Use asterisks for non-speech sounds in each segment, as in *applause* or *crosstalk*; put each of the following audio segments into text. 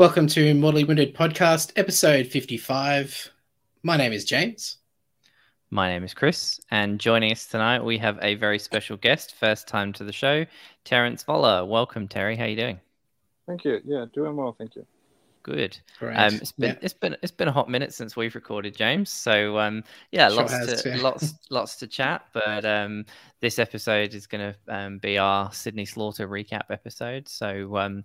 Welcome to Mortally Wounded Podcast, episode 55. My name is James. My name is Chris, and joining us tonight we have a very special guest, first time to the show, Terrence Voller. Welcome, Terry. How are you doing? Thank you. Yeah, doing well. Thank you. Good. Um, it's been yeah. it's been it's been a hot minute since we've recorded, James. So um, yeah, sure lots has, to yeah. lots lots to chat. But um, this episode is going to um, be our Sydney Slaughter recap episode. So um,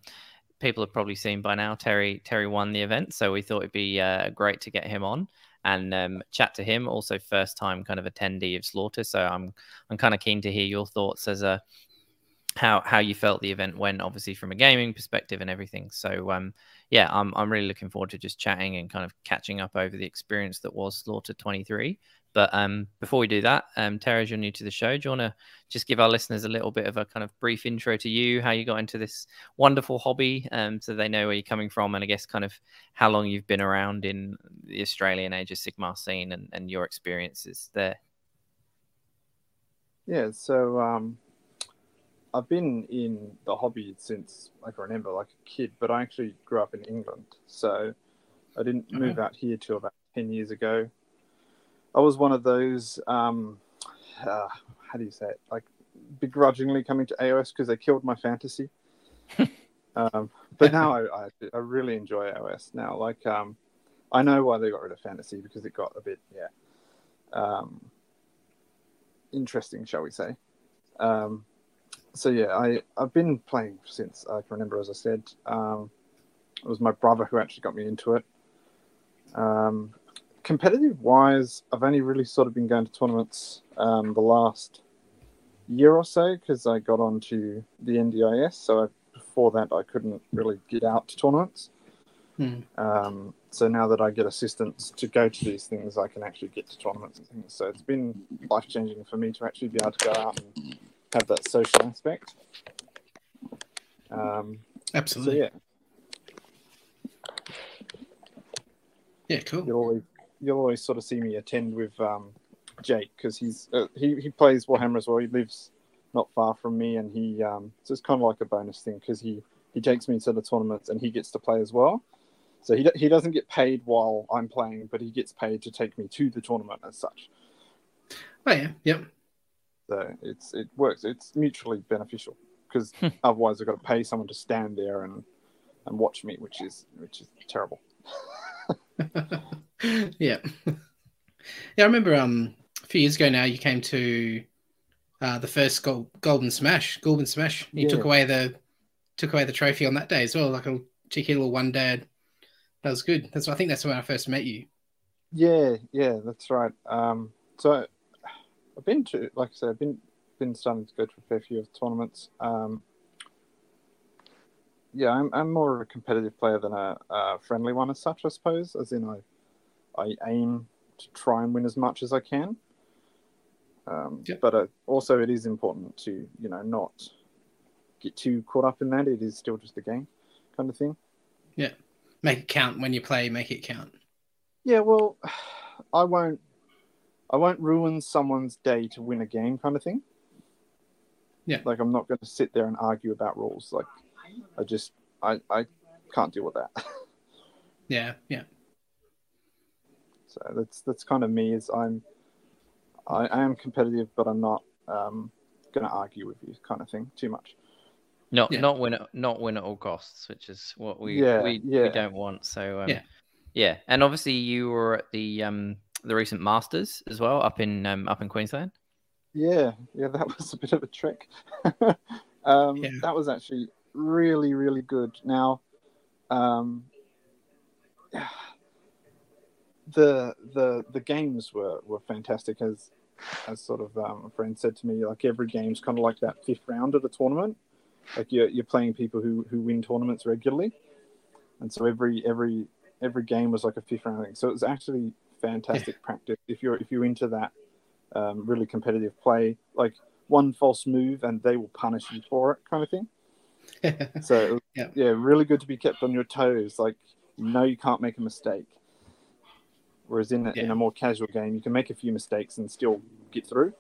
people have probably seen by now, Terry Terry won the event, so we thought it'd be uh, great to get him on and um, chat to him. Also, first time kind of attendee of Slaughter, so I'm I'm kind of keen to hear your thoughts as a how how you felt the event went, obviously from a gaming perspective and everything. So um, yeah, I'm I'm really looking forward to just chatting and kind of catching up over the experience that was Slaughter 23. But um, before we do that, um, Terry, as you're new to the show, do you want to just give our listeners a little bit of a kind of brief intro to you, how you got into this wonderful hobby, um, so they know where you're coming from, and I guess kind of how long you've been around in the Australian Age of Sigmar scene and, and your experiences there? Yeah, so um, I've been in the hobby since I can remember, like a kid, but I actually grew up in England, so I didn't move out here till about ten years ago. I was one of those, um, uh, how do you say it, like begrudgingly coming to AOS because they killed my fantasy. *laughs* um, but now I, I, I, really enjoy AOS now. Like, um, I know why they got rid of fantasy because it got a bit, yeah, um, interesting, shall we say. Um, so yeah, I I've been playing since I can remember. As I said, um, it was my brother who actually got me into it. Um, competitive wise, I've only really sort of been going to tournaments um, the last year or so because I got onto the NDIS. So I, before that, I couldn't really get out to tournaments. Hmm. Um, so now that I get assistance to go to these things, I can actually get to tournaments and things. So it's been life changing for me to actually be able to go out and have that social aspect. Um, Absolutely. So yeah. Yeah, cool. You'll always sort of see me attend with um, Jake because he's uh, he he plays Warhammer as well. He lives not far from me, and he um, so it's kind of like a bonus thing because he he takes me to the tournaments and he gets to play as well. So he he doesn't get paid while I'm playing, but he gets paid to take me to the tournament as such. Oh yeah, yep. So it's it works. It's mutually beneficial because hmm. otherwise I've got to pay someone to stand there and and watch me, which is which is terrible. *laughs* yeah. Yeah, I remember um a few years ago now you came to uh, the first gold, Golden Smash, Golden Smash. You yeah. took away the took away the trophy on that day as well, like a cheeky little one dad. That was good. That's I think that's when I first met you. Yeah, yeah, that's right. Um, so I've been to, like I said, I've been been starting to go to a fair few of tournaments. Um, yeah, I'm, I'm more of a competitive player than a, a, friendly one as such, I suppose. As in, I I aim to try and win as much as I can. Um. But uh, also, it is important to you know not get too caught up in that. It is still just a game, kind of thing. Yeah, make it count when you play. Make it count. Yeah, well, I won't. I won't ruin someone's day to win a game, kind of thing. Yeah, like I'm not going to sit there and argue about rules. Like, I just, I, I can't deal with that. *laughs* yeah, yeah. So that's that's kind of me. Is I'm I, I am competitive, but I'm not um, going to argue with you, kind of thing, too much. Not yeah. not win at not win at all costs, which is what we yeah, we, yeah. we don't want. So um, yeah, yeah, and obviously you were at the um the recent Masters as well up in um up in Queensland. Yeah, yeah, that *laughs* was a bit of a trick. *laughs* um, yeah. That was actually really really good. Now, um, the the the games were were fantastic as as sort of um, a friend said to me like every game's kind of like that fifth round of the tournament. Like you're, you're playing people who who win tournaments regularly. And so every every every game was like a fifth round thing. So it was actually fantastic *laughs* practice. If you're if you're into that um, really competitive play like one false move and they will punish you for it kind of thing. *laughs* So yeah. yeah really good to be kept on your toes. Like you know you can't make a mistake Whereas in, yeah. in a more casual game, you can make a few mistakes and still get through.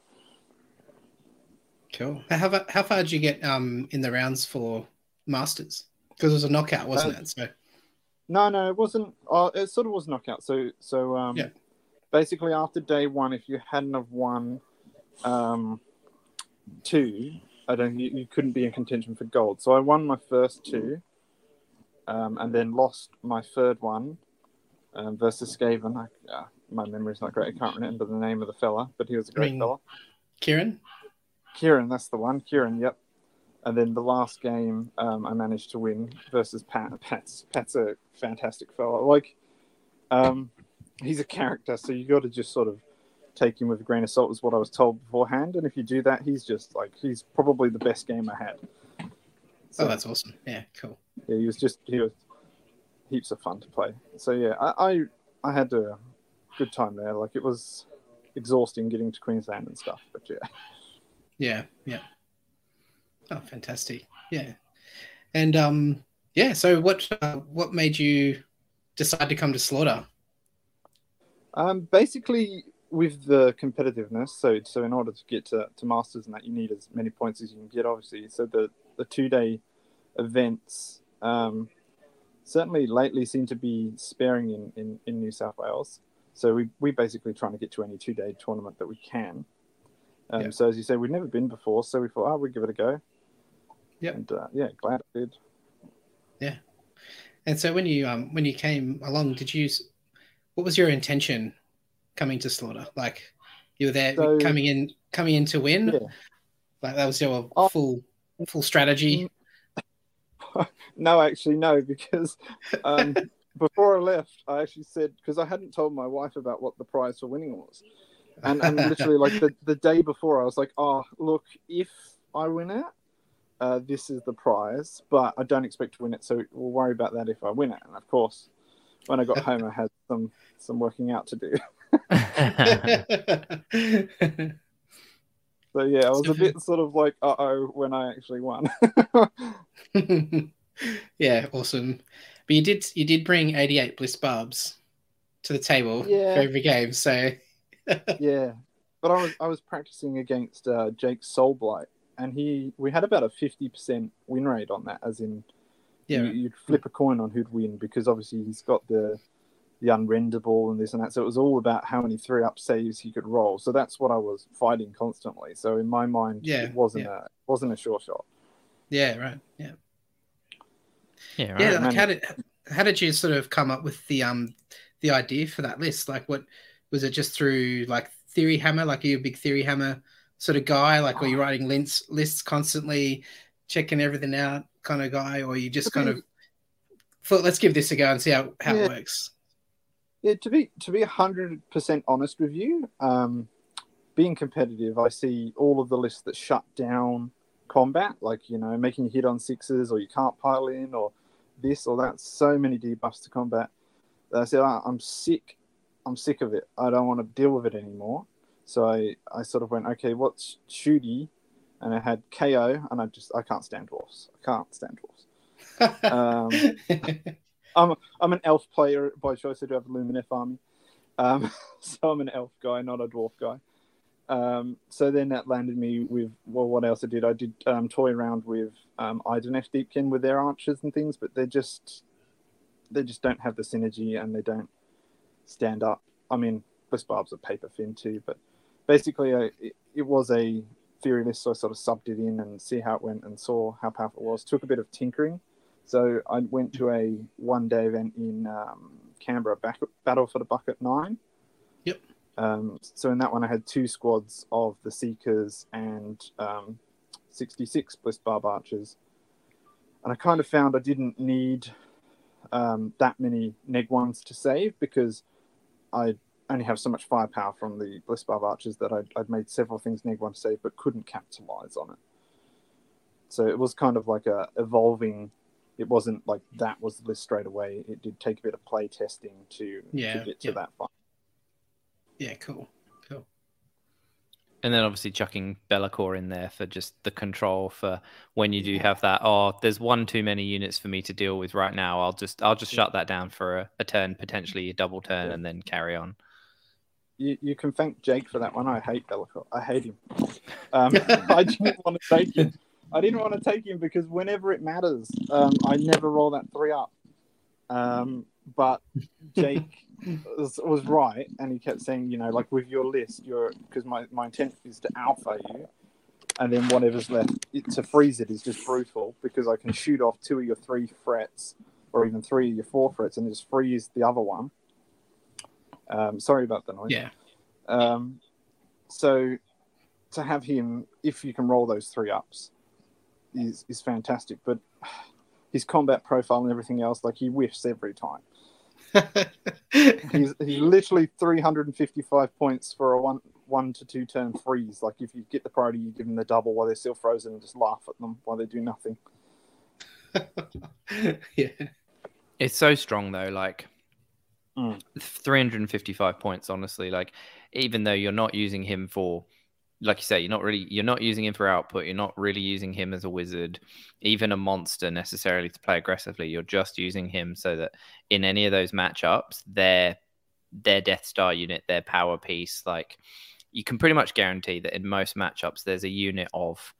Cool. How far, how far did you get um, in the rounds for Masters? Because it was a knockout, wasn't uh, it? So No, no, it wasn't. Uh, it sort of was knockout. So, so um, yeah. basically after day one, if you hadn't have won um, two, I don't. You, you couldn't be in contention for gold. So I won my first two, um, and then lost my third one um, versus Skaven. I, uh, my memory's not great. I can't remember the name of the fella, but he was a great I mean, fella. Kieran. Kieran, that's the one. Kieran, yep. And then the last game, um, I managed to win versus Pat. Pat's Pat's a fantastic fella. Like, um, he's a character, so you got to just sort of take him with a grain of salt. Was what I was told beforehand, and if you do that, he's just like he's probably the best game I had. So, oh, that's awesome! Yeah, cool. Yeah, he was just he was heaps of fun to play. So yeah, I I, I had a good time there. Like it was exhausting getting to Queensland and stuff, but yeah. Yeah, yeah. Oh, fantastic! Yeah, and um, yeah. So, what uh, what made you decide to come to Slaughter? Um, basically, with the competitiveness. So, so in order to get to, to masters and that, you need as many points as you can get. Obviously, so the the two day events um, certainly lately seem to be sparing in, in, in New South Wales. So we we basically trying to get to any two day tournament that we can. Um, yeah. So as you said, we've never been before, so we thought, oh, we'd give it a go. Yeah. And uh, yeah, glad I did. Yeah. And so when you um when you came along, did you what was your intention coming to Slaughter? Like you were there so, coming in coming in to win? Yeah. Like that was your oh, full full strategy? *laughs* no, actually no, because um *laughs* before I left, I actually said because I hadn't told my wife about what the prize for winning was. And, and literally like the, the day before I was like, Oh, look, if I win it, uh, this is the prize, but I don't expect to win it, so we'll worry about that if I win it. And of course, when I got home, I had some some working out to do. *laughs* so yeah, I was a bit sort of like, uh oh, when I actually won. *laughs* *laughs* yeah, awesome. But you did you did bring eighty eight bliss barbs to the table yeah. for every game, so *laughs* yeah. But I was I was practicing against uh, Jake Soulblight, and he we had about a fifty percent win rate on that, as in yeah, you, would flip a coin on who'd win because obviously he's got the the unrendable and this and that. So it was all about how many three up saves he could roll. So that's what I was fighting constantly. So in my mind, yeah, it wasn't yeah. a wasn't a sure shot. Yeah, right. Yeah. Yeah, right. Yeah, like how did how did you sort of come up with the um the idea for that list? Like what was it just through like theory hammer? Like are you a big theory hammer sort of guy? Like were you writing lists lists constantly, checking everything out kind of guy, or you just kind of thought let's give this a go and see how, how yeah. it works? Yeah, to be to be hundred percent honest with you, um, being competitive, I see all of the lists that shut down combat, like you know, making you hit on sixes, or you can't pile in, or this or that. So many debuffs to combat. I said, oh, I'm sick. I'm sick of it. I don't want to deal with it anymore. So I, I sort of went, okay, what's shooty? And I had KO, and I just I can't stand dwarfs. I can't stand dwarfs. *laughs* um, *laughs* I'm I'm an elf player by choice. I do have a Lumineth army, um, *laughs* so I'm an elf guy, not a dwarf guy. Um, so then that landed me with well, what else I did? I did um, toy around with um, Idoneth Deepkin with their archers and things, but they just they just don't have the synergy and they don't stand up. I mean, Bliss Barb's a paper fin too, but basically, I, it, it was a theory list, so I sort of subbed it in and see how it went and saw how powerful it was. Took a bit of tinkering so I went to a one day event in um, Canberra, back, Battle for the Bucket 9. Yep. Um, so in that one, I had two squads of the Seekers and um, 66 Bliss Barb Archers. And I kind of found I didn't need um, that many neg ones to save because I only have so much firepower from the Bliss Barb Archers that I'd, I'd made several things neg one to save but couldn't capitalize on it. So it was kind of like a evolving it wasn't like that was the list straight away. It did take a bit of play testing to, yeah, to get to yeah. that point. Yeah, cool. Cool. And then obviously chucking Be'lakor in there for just the control for when you do have that. Oh, there's one too many units for me to deal with right now. I'll just I'll just shut that down for a, a turn, potentially a double turn, and then carry on. You, you can thank Jake for that one. I hate Be'lakor. I hate him. Um, *laughs* I didn't want to take him I didn't want to take him because whenever it matters, um, I never roll that three up. Um, but Jake *laughs* was, was, right, and he kept saying, you know, like with your list, you're because my, my intent is to alpha you, and then whatever's left it, to freeze it is just brutal because I can shoot off two of your three frets or even three of your four frets and just freeze the other one. Um, sorry about the noise. Yeah. Um, so to have him, if you can roll those three ups, is is fantastic. But his combat profile and everything else, like he whiffs every time. *laughs* he's, he's literally 355 points for a one one to two turn freeze. Like if you get the priority, you give them the double while they're still frozen and just laugh at them while they do nothing. *laughs* yeah, it's so strong though. Like mm. 355 points. Honestly, like even though you're not using him for like you say, you're not really you're not using him for output. You're not really using him as a wizard, even a monster necessarily to play aggressively. You're just using him so that in any of those matchups, their their Death Star unit, their power piece, like you can pretty much guarantee that in most matchups, there's a unit of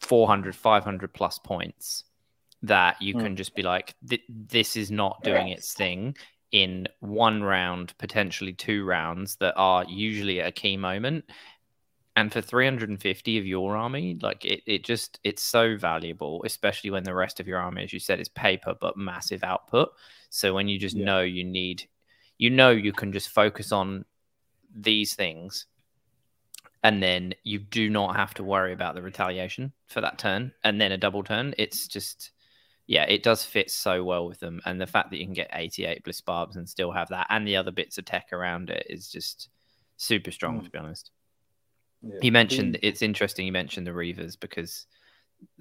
400, 500 plus points that you mm. can just be like, this is not doing its thing in one round, potentially two rounds that are usually at a key moment and for 350 of your army like it, it just it's so valuable especially when the rest of your army as you said is paper but massive output so when you just yeah. know you need you know you can just focus on these things and then you do not have to worry about the retaliation for that turn and then a double turn it's just yeah it does fit so well with them and the fact that you can get 88 bliss barbs and still have that and the other bits of tech around it is just super strong mm. to be honest yeah. He mentioned it's interesting. You mentioned the Reavers because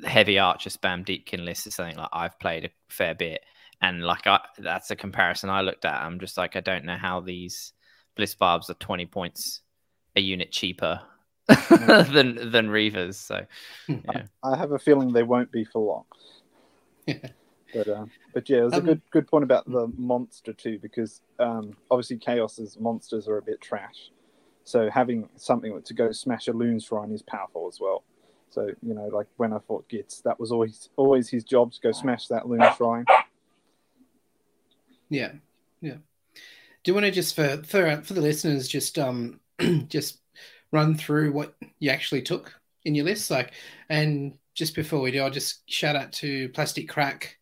heavy archer spam deepkin list is something like I've played a fair bit, and like I, that's a comparison I looked at. I'm just like I don't know how these bliss barbs are 20 points a unit cheaper *laughs* than than Reavers. So yeah. I, I, have a feeling they won't be for long. *laughs* but uh, but yeah, it was um, a good good point about the monster too, because um, obviously Chaos's monsters are a bit trash. So having something to go smash a loon shrine is powerful as well. So you know, like when I fought Gitz, that was always always his job to go smash that loon shrine. Yeah, yeah. Do you want to just for for for the listeners just um *clears throat* just run through what you actually took in your list, like, and just before we do, I'll just shout out to Plastic Craic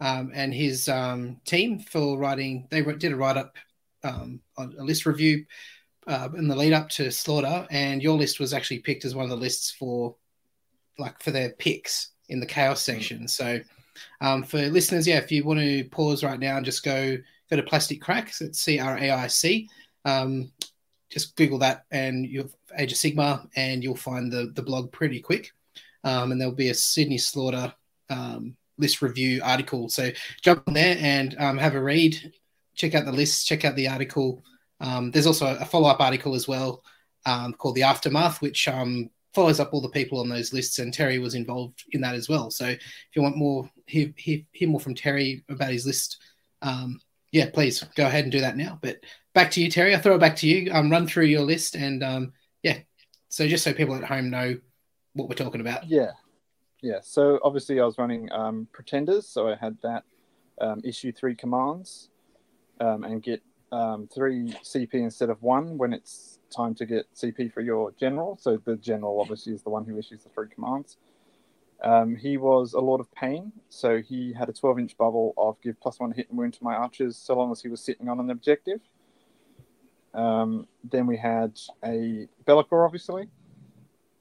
um, and his um, team for writing. They did a write up um, on a list review uh, in the lead up to Slaughter, and your list was actually picked as one of the lists for like for their picks in the chaos hmm. section. So um, for listeners, yeah, if you want to pause right now and just go go to Plastic Craic's, it's C R A I C. Um, just Google that and you'll Age of Sigmar, and you'll find the the blog pretty quick. Um, and there'll be a Sydney Slaughter um, list review article. So jump on there and um, have a read. Check out the list. Check out the article. Um, there's also a follow up article as well um, called The Aftermath, which um, follows up all the people on those lists, and Terry was involved in that as well. So if you want more, hear, hear, hear more from Terry about his list, um, yeah, please go ahead and do that now. But back to you, Terry. I'll throw it back to you. Um, run through your list, and um, yeah, so just so people at home know what we're talking about. Yeah, yeah. So obviously, I was running Pretenders, so I had that issue three commands um, and get um, three CP instead of one when it's time to get CP for your general. So the general obviously is the one who issues the three commands. Um, he was a Lord of Pain, so he had a 12 inch bubble of give plus one hit and wound to my archers so long as he was sitting on an objective. Um, then we had a Be'lakor, obviously,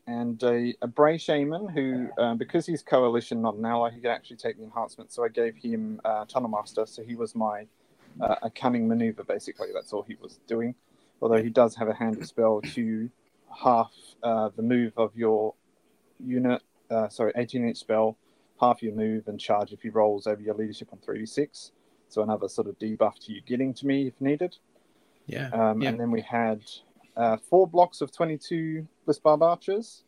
and a, a Bray Shaman who, uh, because he's coalition, not an ally, he could actually take the enhancement. So I gave him uh, Tunnel Master, so he was my uh, a cunning maneuver. Basically, that's all he was doing. Although he does have a handy spell to half uh, the move of your unit. Uh, sorry, 18 inch spell, half your move and charge if he rolls over your leadership on 3d6. So another sort of debuff to you getting to me if needed. Yeah. Um, yeah. And then we had uh, four blocks of 22 Bliss Barb Archers.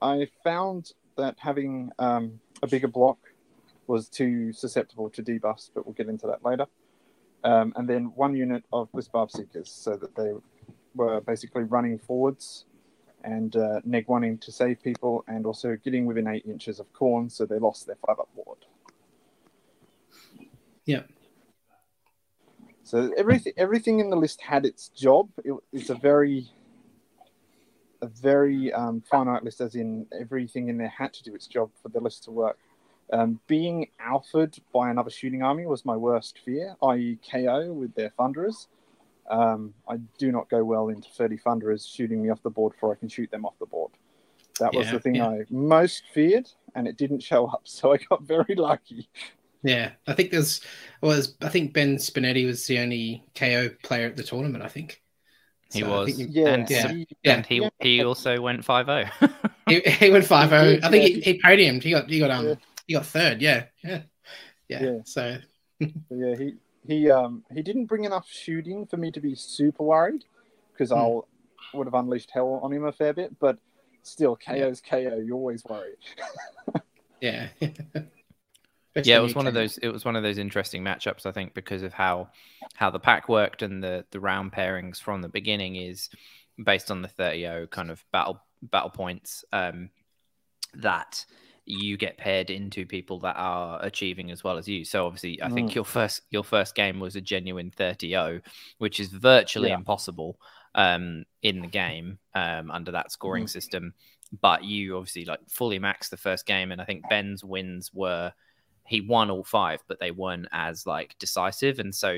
I found that having um, a bigger block was too susceptible to debuffs, but we'll get into that later um, and then one unit of Bliss Barb Seekers, so that they were basically running forwards and uh, neg wanting to save people, and also getting within eight inches of corn, so they lost their five up ward. Yeah, So everything everything in the list had its job. It, it's a very a very um, finite list, as in everything in there had to do its job for the list to work. Um, being alphaed by another shooting army was my worst fear, i.e., KO with their thunderers. Um, I do not go well into 30 thunderers shooting me off the board before I can shoot them off the board. That was yeah, the thing yeah. I most feared, and it didn't show up, *laughs* so I got very lucky. Yeah, I think there's was I think Ben Spinetti was the only KO player at the tournament. I think he so was. yeah, and, yeah, yeah, and he he also went 5-0. he, he went 5-0. I think he, he podiumed. He got he got um he got third. Yeah, yeah, yeah. yeah. So yeah, he he um he didn't bring enough shooting for me to be super worried because mm. I'll would have unleashed hell on him a fair bit, but still KO's KO. You always worry. *laughs* yeah. *laughs* yeah, it was one of those. It was one of those interesting matchups, I think, because of how how the pack worked and the the round pairings from the beginning is based on the 30 kind of battle battle points um, that you get paired into people that are achieving as well as you. So obviously, I mm. think your first your first game was a genuine 30 which is virtually yeah. impossible um, in the game um, under that scoring mm. system. But you obviously like fully maxed the first game, and I think Ben's wins were he won all five, but they weren't as like decisive, and so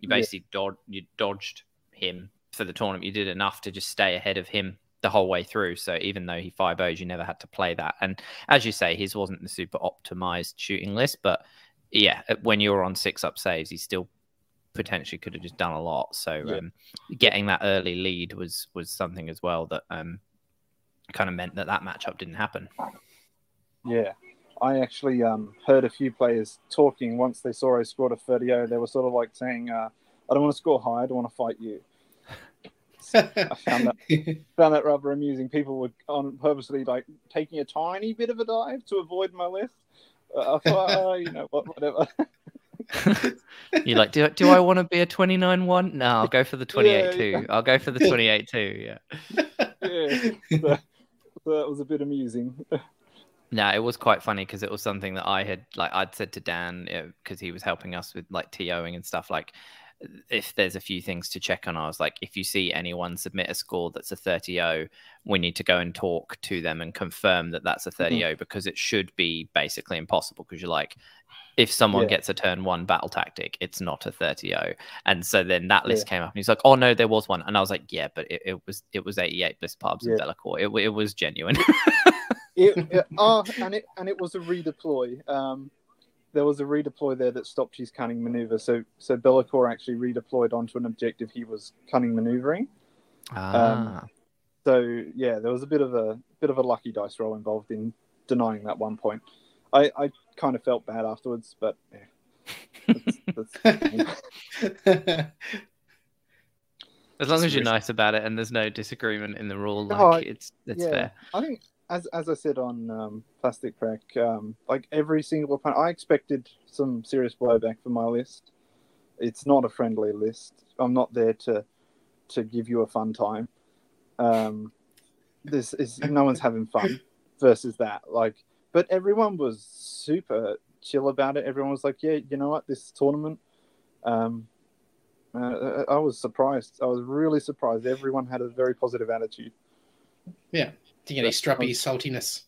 you basically yeah. dod- you dodged him for the tournament. You did enough to just stay ahead of him the whole way through. So even though he five O's, you never had to play that. And as you say, his wasn't the super optimized shooting list, but yeah, when you were on six up saves, he still potentially could have just done a lot. So yeah. um, getting that early lead was was something as well that um, kind of meant that that matchup didn't happen. Yeah, I actually um, heard a few players talking once they saw I scored a 30 They were sort of like saying, uh, I don't want to score high, I don't want to fight you. *laughs* I found that *laughs* found that rather amusing. People were on purposely like taking a tiny bit of a dive to avoid my list. Uh, I thought, uh, you know what, whatever. *laughs* You're like, do, do I want to be a 29 1? No, I'll go for the 28 yeah, 2. Yeah. I'll go for the 28 2. Yeah. yeah. So, so that was a bit amusing. No, it was quite funny because it was something that I had like I'd said to Dan because he was helping us with like TOing and stuff. Like, if there's a few things to check on, I was like, if you see anyone submit a score that's a 30 we need to go and talk to them and confirm that that's a 30 mm-hmm. because it should be basically impossible. Because you're like, if someone yeah. gets a turn one battle tactic, it's not a 30 And so then that list yeah. came up and he's like, oh no, there was one. And I was like, yeah, but it, it was it was 88 Bliss Barbs yeah. and Be'lakor. It, it was genuine. it, *laughs* it, oh, and it and it was a redeploy. Um, there was a redeploy there that stopped his cunning maneuver. So so Be'lakor actually redeployed onto an objective he was cunning maneuvering. Ah. Um, so yeah, there was a bit of a bit of a lucky dice roll involved in denying that one point. I, I kind of felt bad afterwards, but yeah. That's, that's as long as you're nice about it and there's no disagreement in the rule, like oh, it's it's yeah. fair. I think as as I said on um, Plastic Craic, um, like every single opponent, I expected some serious blowback for my list. It's not a friendly list. I'm not there to to give you a fun time. Um, this is no one's having fun versus that. Like, but everyone was super chill about it. Everyone was like, "Yeah, you know what? This tournament." Um, uh, I was surprised. I was really surprised. Everyone had a very positive attitude. Yeah, you stroppy saltiness?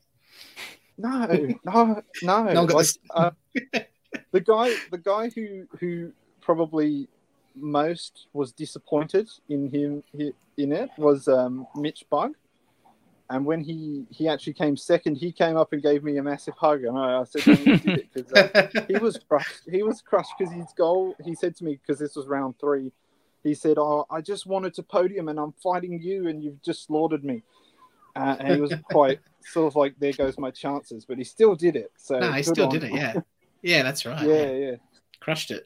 No, no, no. *laughs* no like, uh, *laughs* the guy, the guy who who probably most was disappointed in him in it was um, Mitch Bug, and when he he actually came second, he came up and gave me a massive hug, and I, I said he did it because uh, he was *laughs* crushed. He was crushed because his goal. He said to me because this was round three. He said, "Oh, I just wanted to podium, and I'm fighting you, and you've just slaughtered me." Uh, and he was quite sort of like, "There goes my chances," but he still did it. So no, he still on. did it. Yeah, yeah, that's right. Yeah, yeah, crushed it.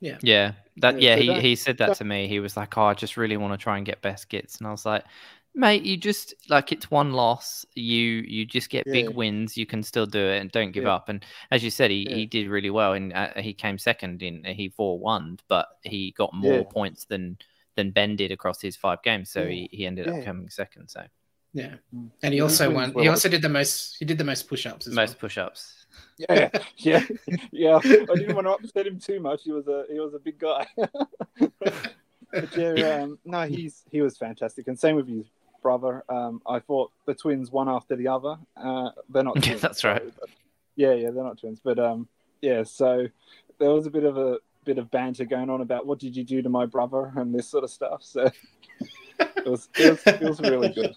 Yeah, yeah, that yeah. yeah so he that, he said that, that, to me. He was like, "Oh, I just really want to try and get best Gitz," and I was like. Mate, you just like it's one loss. You you just get yeah. big wins. You can still do it and don't give yeah. up. And as you said, he, he did really well. And uh, he came second in he four one, but he got more points than than Ben did across his five games. So he, he ended up coming second. So yeah, mm. and he also won. He also did the most. He did the most push-ups. most well. push-ups. yeah, *laughs* yeah, yeah. I didn't want to upset him too much. He was a he was a big guy. *laughs* but yeah, um, no, he's he was fantastic, and same with his brother. Um, I thought the twins one after the other. Uh, they're not. *laughs* Twins, That's right. But, yeah, yeah, they're not twins, but um, yeah. So there was a bit of a bit of banter going on about what did you do to my brother and this sort of stuff. So it was it was, it was really good.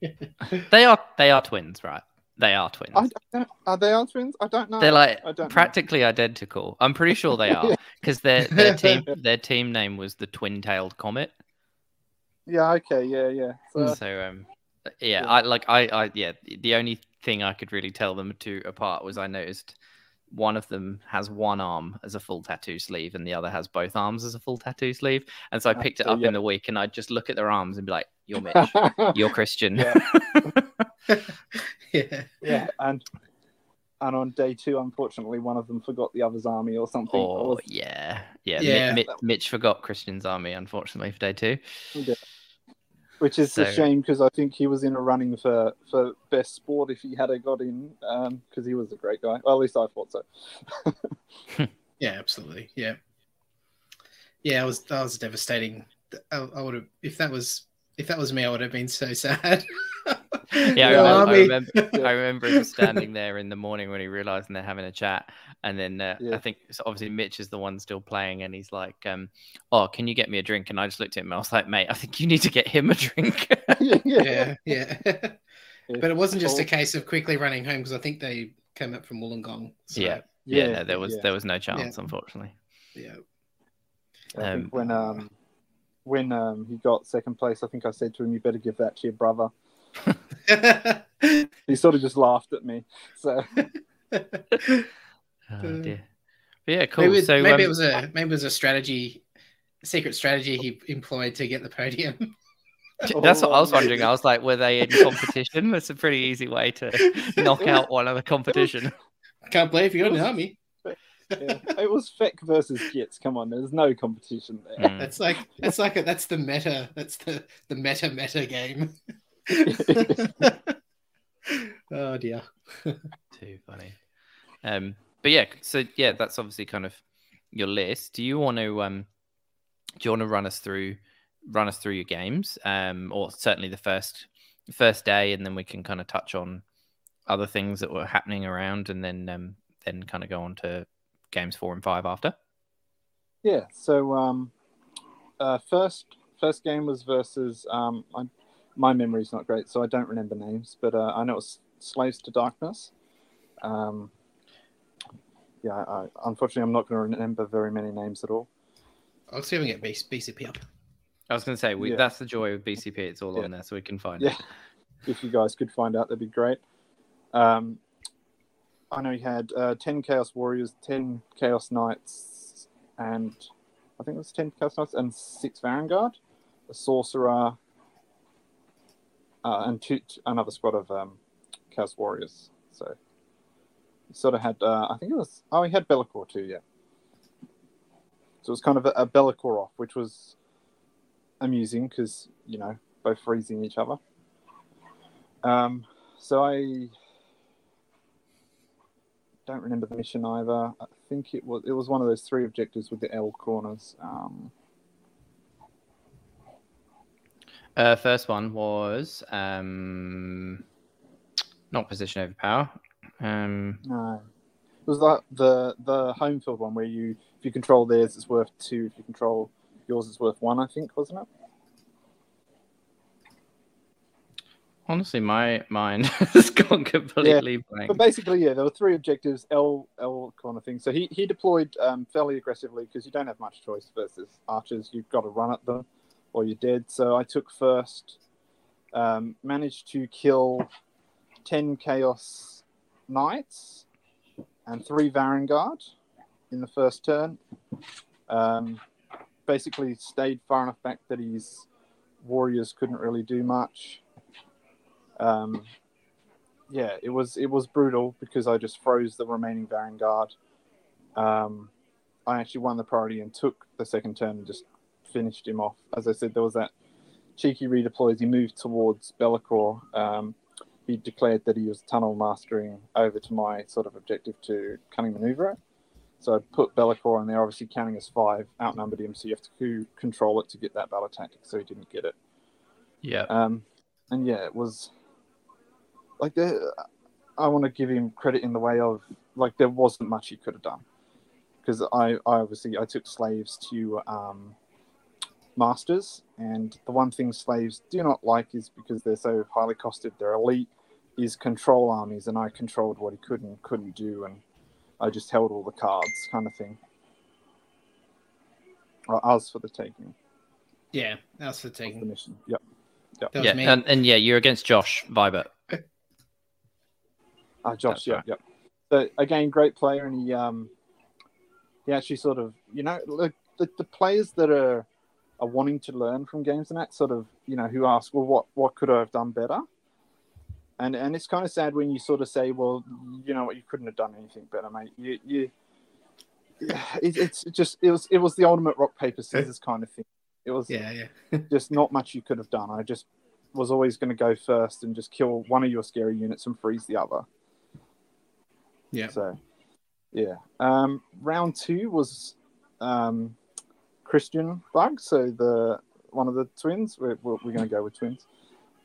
*laughs* they are they are twins, right? They are twins. I don't, are they are twins? I don't know. They're like practically know. identical. I'm pretty sure they are *laughs* because their their team *laughs* their team name was the Twin Tailed Comet. Yeah. Okay. Yeah. Yeah. So, so um, yeah, yeah, I like I I yeah. The only thing I could really tell them two apart was I noticed one of them has one arm as a full tattoo sleeve and the other has both arms as a full tattoo sleeve. And so I ah, picked it up yeah. in the week and I'd just look at their arms and be like, You're Mitch, *laughs* you're Christian. Yeah. *laughs* yeah. Yeah. And and on day two, unfortunately, one of them forgot the other's army or something. Oh, was... yeah. Yeah. yeah. Mitch, Mitch, forgot Christian's army, unfortunately, for day two. Yeah which is so, a shame because I think he was in a running for, for best sport if he had a got in because um, he was a great guy. Well, at least I thought so. *laughs* yeah, absolutely. Yeah, yeah. I was that was devastating. I, I would have if that was if that was me, I would have been so sad. *laughs* yeah, I remember, I remember, *laughs* I remember, him standing there in the morning when he realized and they're having a chat, and then uh, yeah. I think so obviously Mitch is the one still playing, and he's like, um, "Oh, can you get me a drink?" And I just looked at him, and I was like, "Mate, I think you need to get him a drink." *laughs* yeah, yeah. but it wasn't just a case of quickly running home because I think they came up from Wollongong. So. Yeah, yeah, no, there was yeah. there was no chance, unfortunately. Yeah. I um, think when um when um he got second place, I think I said to him, "You better give that to your brother." *laughs* he sort of just laughed at me. So. *laughs* oh, dear. But yeah, cool. Maybe, so maybe um, it was a maybe it was a strategy, a secret strategy he employed to get the podium. *laughs* That's what I was wondering. I was like, were they in competition? That's a pretty easy way to knock out one of the competition. Can't believe you're in the army. Yeah. *laughs* It was FEC versus Gitz. Come on, there's no competition there. Mm. That's like that's like a, that's the meta. That's the the meta meta game. *laughs* *laughs* oh dear. Too funny. Um, but yeah, so yeah, that's obviously kind of your list. Do you want to um, do you want to run us through run us through your games, um, or certainly the first first day, and then we can kind of touch on other things that were happening around, and then um, then kind of go on to games four and five after. Yeah. So um, uh, first first game was versus um, I my memory's not great, so I don't remember names, but uh, I know it was Slaves to Darkness. Um, yeah, I, unfortunately, I'm not going to remember very many names at all. I'll see if I get BCP up. I was going to say, we, yeah. that's the joy of BCP. It's all yeah. on there, so we can find yeah. it. If you guys could find out, that'd be great. Um, I know you had uh, 10 Chaos Warriors, 10 Chaos Knights, and I think it was 10 Chaos Knights and 6 Varanguard, a Sorcerer, uh, and two, another squad of um, Chaos Warriors. So he sort of had, uh, I think it was, oh, he had Be'lakor too, yeah. So it was kind of a, a Be'lakor off, which was amusing because, you know, both freezing each other. Um, so I don't remember the mission either. I think it was it was one of those three objectives with the L corners. Um, Uh, first one was um, not position over power. Um, no, it was like the the home field one where you if you control theirs it's worth two. If you control yours it's worth one. I think wasn't it? Honestly, my mind *laughs* has gone completely yeah. blank. But basically, yeah, there were three objectives, L L kind of thing. So he, he deployed um, fairly aggressively because you don't have much choice versus archers. You've got to run at them or you're dead. So I took first, um, managed to kill 10 Chaos Knights and three Varanguard in the first turn. Um, basically, stayed far enough back that his warriors couldn't really do much. Um, yeah, it was it was brutal because I just froze the remaining Varanguard. Um, I actually won the priority and took the second turn and just finished him off. As I said, there was that cheeky redeploy as he moved towards Be'lakor. Um, he declared that he was tunnel mastering over to my sort of objective to cunning maneuver So I put Be'lakor in there, obviously counting as five, outnumbered him, so you have to control it to get that battle tactic, so he didn't get it. Yeah. Um, and yeah, it was like the, I want to give him credit in the way of like there wasn't much he could have done because I, I obviously I took slaves to um, masters, and the one thing slaves do not like is because they're so highly costed, they're elite, is control armies, and I controlled what he could and couldn't do, and I just held all the cards, kind of thing. Well, was for the taking. Yeah, that's the taking. The mission. Yep. Yep. Yeah, and, and, yeah, you're against Josh Vibert. Uh, Josh, yeah, right. yep. So again, great player, and he um he actually sort of you know the, the, the players that are are wanting to learn from games and that sort of you know who ask well what what could I have done better? And and it's kind of sad when you sort of say well you know what you couldn't have done anything better mate. You you it, it's just it was it was the ultimate rock paper scissors kind of thing. It was yeah yeah. *laughs* just not much you could have done. I just was always going to go first and just kill one of your scary units and freeze the other yeah so yeah um round two was um Christian Bug, so the one of the twins. We're, we're, going to go with twins.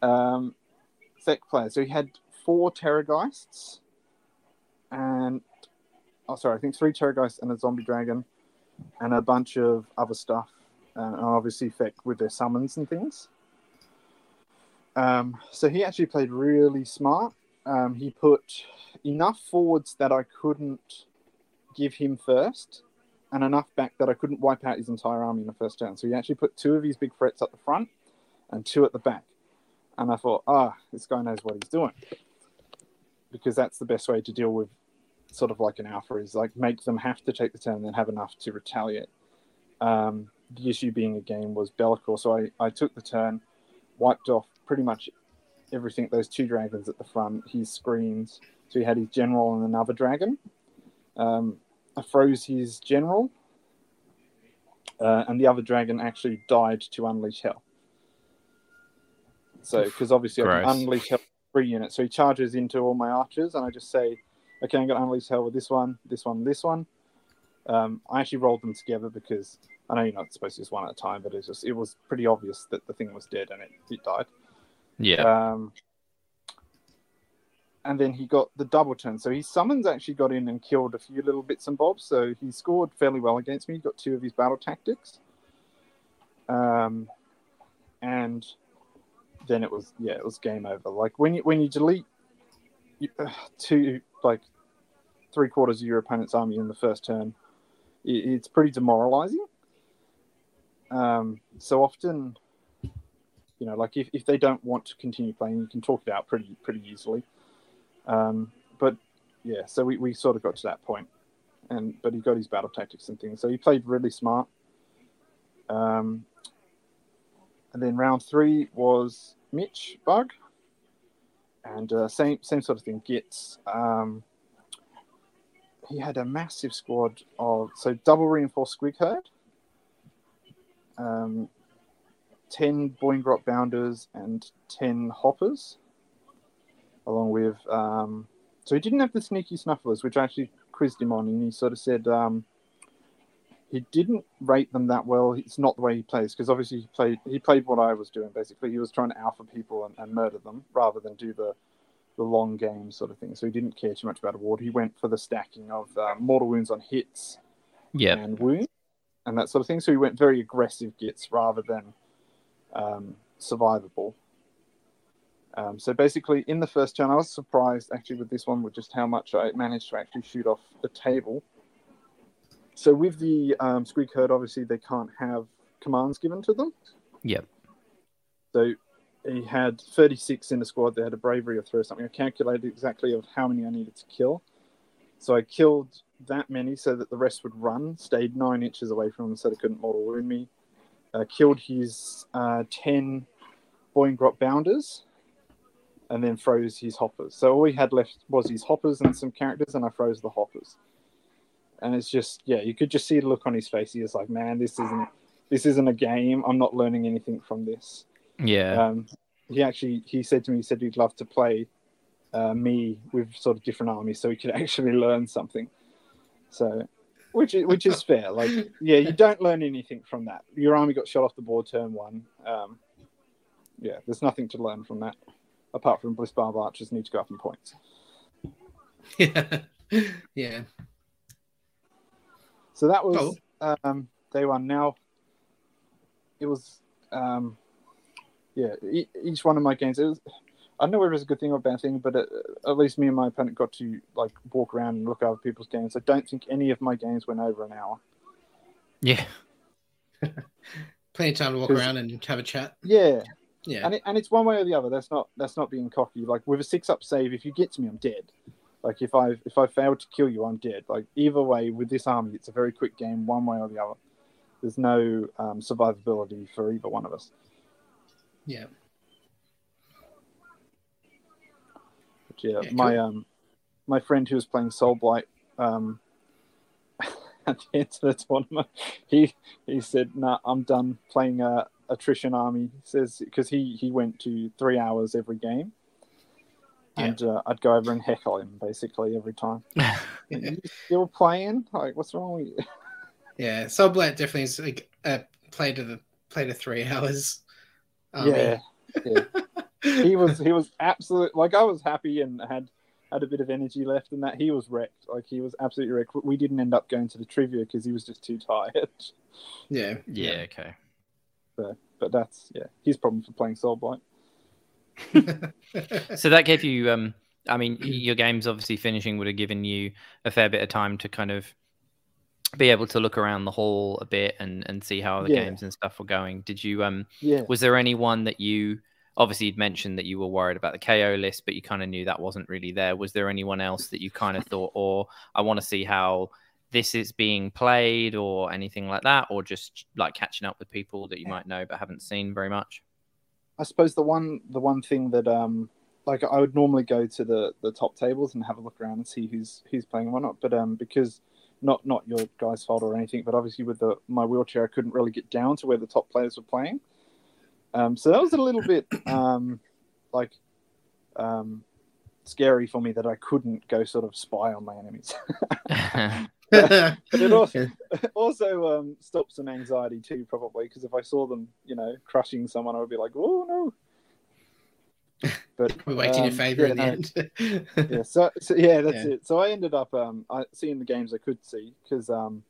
Um, FEC player. So he had four Terrorgeists and oh, sorry, I think three Terrorgeists and a Zombie Dragon and a bunch of other stuff. and obviously FEC with their summons and things. Um, so he actually played really smart. Um, he put enough forwards that I couldn't give him first, and enough back that I couldn't wipe out his entire army in the first turn. So he actually put two of his big threats at the front and two at the back. And I thought, ah, this guy knows what he's doing. Because that's the best way to deal with sort of like an alpha is like make them have to take the turn and then have enough to retaliate. Um, the issue being again was Be'lakor. So I, I took the turn, wiped off pretty much everything, those two dragons at the front, he screens. So he had his general and another dragon. Um, I froze his general, uh, and the other dragon actually died to unleash hell. So, because obviously I can unleash hell three units, so he charges into all my archers, and I just say, "Okay, I'm going to unleash hell with this one, this one, this one." Um, I actually rolled them together because I know you're not supposed to use one at a time, but it's just it was pretty obvious that the thing was dead and it, it died. Yeah. Um, and then he got the double turn. So his summons actually got in and killed a few little bits and bobs. So he scored fairly well against me. He got two of his battle tactics. Um, and then it was yeah, it was game over. Like when you when you delete uh, two like three quarters of your opponent's army in the first turn, it, it's pretty demoralizing. Um, so often, you know, like if, if they don't want to continue playing, you can talk it out pretty pretty easily. Um, but yeah, so we, we sort of got to that point, and but he got his battle tactics and things. So he played really smart. Um, and then round three was Mitch Bug, and uh, same same sort of thing. Gitz um, he had a massive squad of so double reinforced squig herd, um, ten Boingrot bounders, and ten hoppers along with. Um, so he didn't have the sneaky snufflers, which I actually quizzed him on, and he sort of said um, he didn't rate them that well. It's not the way he plays because obviously he played he played what I was doing. Basically, he was trying to alpha people and, and murder them rather than do the the long game sort of thing. So he didn't care too much about award. He went for the stacking of uh, mortal wounds on hits, yeah, and wounds and that sort of thing. So he went very aggressive Gitz rather than um, survivable. Um, so basically, in the first turn, I was surprised actually with this one with just how much I managed to actually shoot off the table. So with the um, Squig Herd, obviously they can't have commands given to them. Yep. So he had 36 in the squad. They had a bravery of throw something. I calculated exactly of how many I needed to kill. So I killed that many so that the rest would run. Stayed nine inches away from him so they couldn't mortal wound me. Uh, killed his uh, 10 Boingrot bounders and then froze his hoppers. So all he had left was his hoppers and some characters, and I froze the hoppers. And it's just yeah, you could just see the look on his face. He was like, "Man, this isn't this isn't a game. I'm not learning anything from this." Yeah. Um, he actually he said to me, he said he'd love to play uh, me with sort of different armies so he could *laughs* actually learn something. So, which is, which is *laughs* fair. Like, yeah, you don't learn anything from that. Your army got shot off the board turn one. Um, yeah, there's nothing to learn from that apart from Bliss Barb archers need to go up in points. Yeah, *laughs* yeah. So that was oh. um, day one. Now it was, um, yeah, each one of my games. It was, I don't know whether it's a good thing or a bad thing, but at, at least me and my opponent got to like walk around and look over people's games. I don't think any of my games went over an hour. Yeah. *laughs* Plenty of time to walk around and have a chat. Yeah. Yeah. And, it, and it's one way or the other. That's not that's not being cocky. Like with a six up save, if you get to me, I'm dead. Like if I if I fail to kill you, I'm dead. Like either way, with this army, it's a very quick game, one way or the other. There's no um, survivability for either one of us. Yeah. Yeah, yeah my cool. um, my friend who was playing Soul Blight, um, *laughs* at the end of the tournament, he he said, "Nah, I'm done playing a attrition army." He says because he he went to three hours every game, yeah. and uh, I'd go over and heckle him basically every time. *laughs* you still playing? Like, what's wrong with you? *laughs* Yeah, Soul Blight definitely is like a play to the play to three hours. Army. Yeah, yeah. He was he was absolute like I was happy and had had a bit of energy left and that. He was wrecked. Like he was absolutely wrecked. We didn't end up going to the trivia because he was just too tired. Yeah. Yeah okay. But but that's yeah his problem for playing soul blight *laughs* so that gave you um i mean your games obviously finishing would have given you a fair bit of time to kind of be able to look around the hall a bit and and see how the yeah. games and stuff were going. Did you um yeah. was there anyone that you obviously you'd mentioned that you were worried about the KO list, but you kind of knew that wasn't really there. Was there anyone else that you kind of *laughs* thought, or I want to see how this is being played, or anything like that, or just like catching up with people that you might know but haven't seen very much? I suppose the one the one thing that um like I would normally go to the the top tables and have a look around and see who's who's playing and whatnot, but um because not not your guys' fault or anything, but obviously with the my wheelchair, I couldn't really get down to where the top players were playing. Um, so that was a little bit um, like um, scary for me that I couldn't go sort of spy on my enemies. *laughs* but it also, *laughs* *laughs* also um, stopped some anxiety too, probably, because if I saw them, you know, crushing someone, I would be like, oh no. But we're waiting um, in favour yeah, in the end. yeah, so, so, yeah, that's yeah. it. So I ended up um, I, seeing the games I could see because um,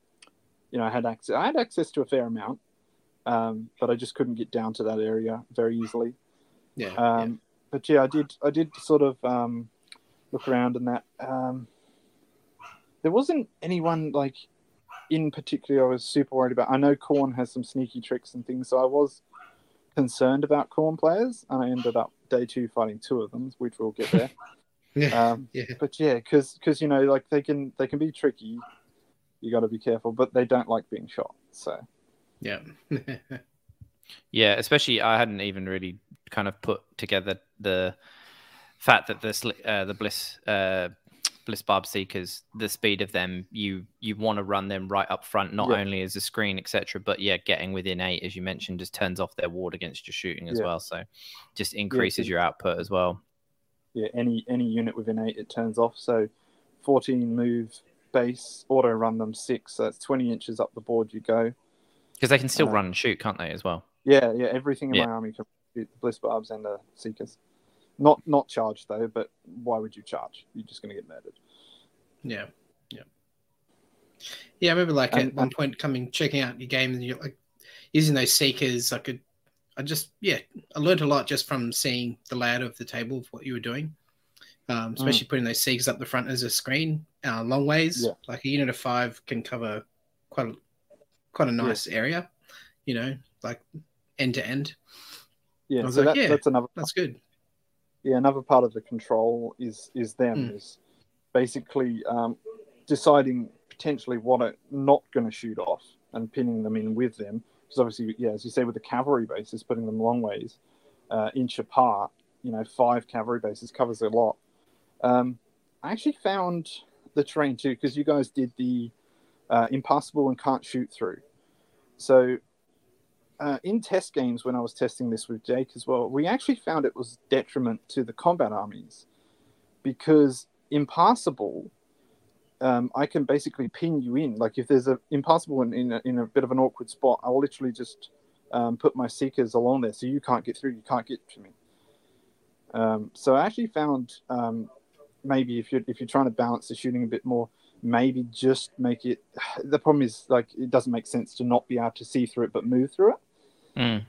you know I had access. I had access to a fair amount, um, but I just couldn't get down to that area very easily. Yeah, um, yeah. But yeah, I did. I did sort of um, look around and that. Um, there wasn't anyone like in particular I was super worried about. I know Khorne has some sneaky tricks and things, so I was concerned about Khorne players, and I ended up day two fighting two of them, which we'll get there. *laughs* yeah, um, yeah. But yeah, because because you know like they can they can be tricky. You got to be careful, but they don't like being shot. So yeah. yeah, especially I hadn't even really kind of put together the fact that this uh, the bliss uh, bliss barb seekers the speed of them you you want to run them right up front not yeah. only as a screen etc but yeah getting within eight as you mentioned just turns off their ward against your shooting as yeah. well so just increases yeah, your output as well yeah any any unit within eight it turns off so 14 move base auto run them six so that's 20 inches up the board you go because they can still uh, run and shoot, can't they, as well? Yeah, yeah. Everything in yeah. my army can shoot the bliss barbs and the seekers. Not not charged though, but why would you charge? You're just going to get murdered. Yeah, yeah, yeah. I remember like and, at one and, point coming checking out your game and you're like using those seekers. I could, I just yeah, I learned a lot just from seeing the layout of the table of what you were doing. Um, especially mm. putting those seekers up the front as a screen, uh, long ways. Yeah. Like a unit of five can cover quite a quite a nice yeah. area, you know, like end to end. Yeah, so like, that, yeah, that's another. That's good. Yeah, another part of the control is is them mm. is basically um, deciding potentially what are not going to shoot off and pinning them in with them. Because obviously, yeah, as you say, with the cavalry bases, putting them long ways, uh, inch apart, you know, five cavalry bases covers a lot. Um, I actually found the terrain too because you guys did the uh, impassable and can't shoot through. So uh, in test games, when I was testing this with Jake as well, we actually found it was detriment to the combat armies because impassable, um, I can basically pin you in. Like if there's an impassable in, in a, in a bit of an awkward spot, I'll literally just um, put my seekers along there, so you can't get through. You can't get to me. Um, so I actually found um, maybe if you're if you're trying to balance the shooting a bit more, maybe just make it. *sighs* The problem is like it doesn't make sense to not be able to see through it but move through it. Mm.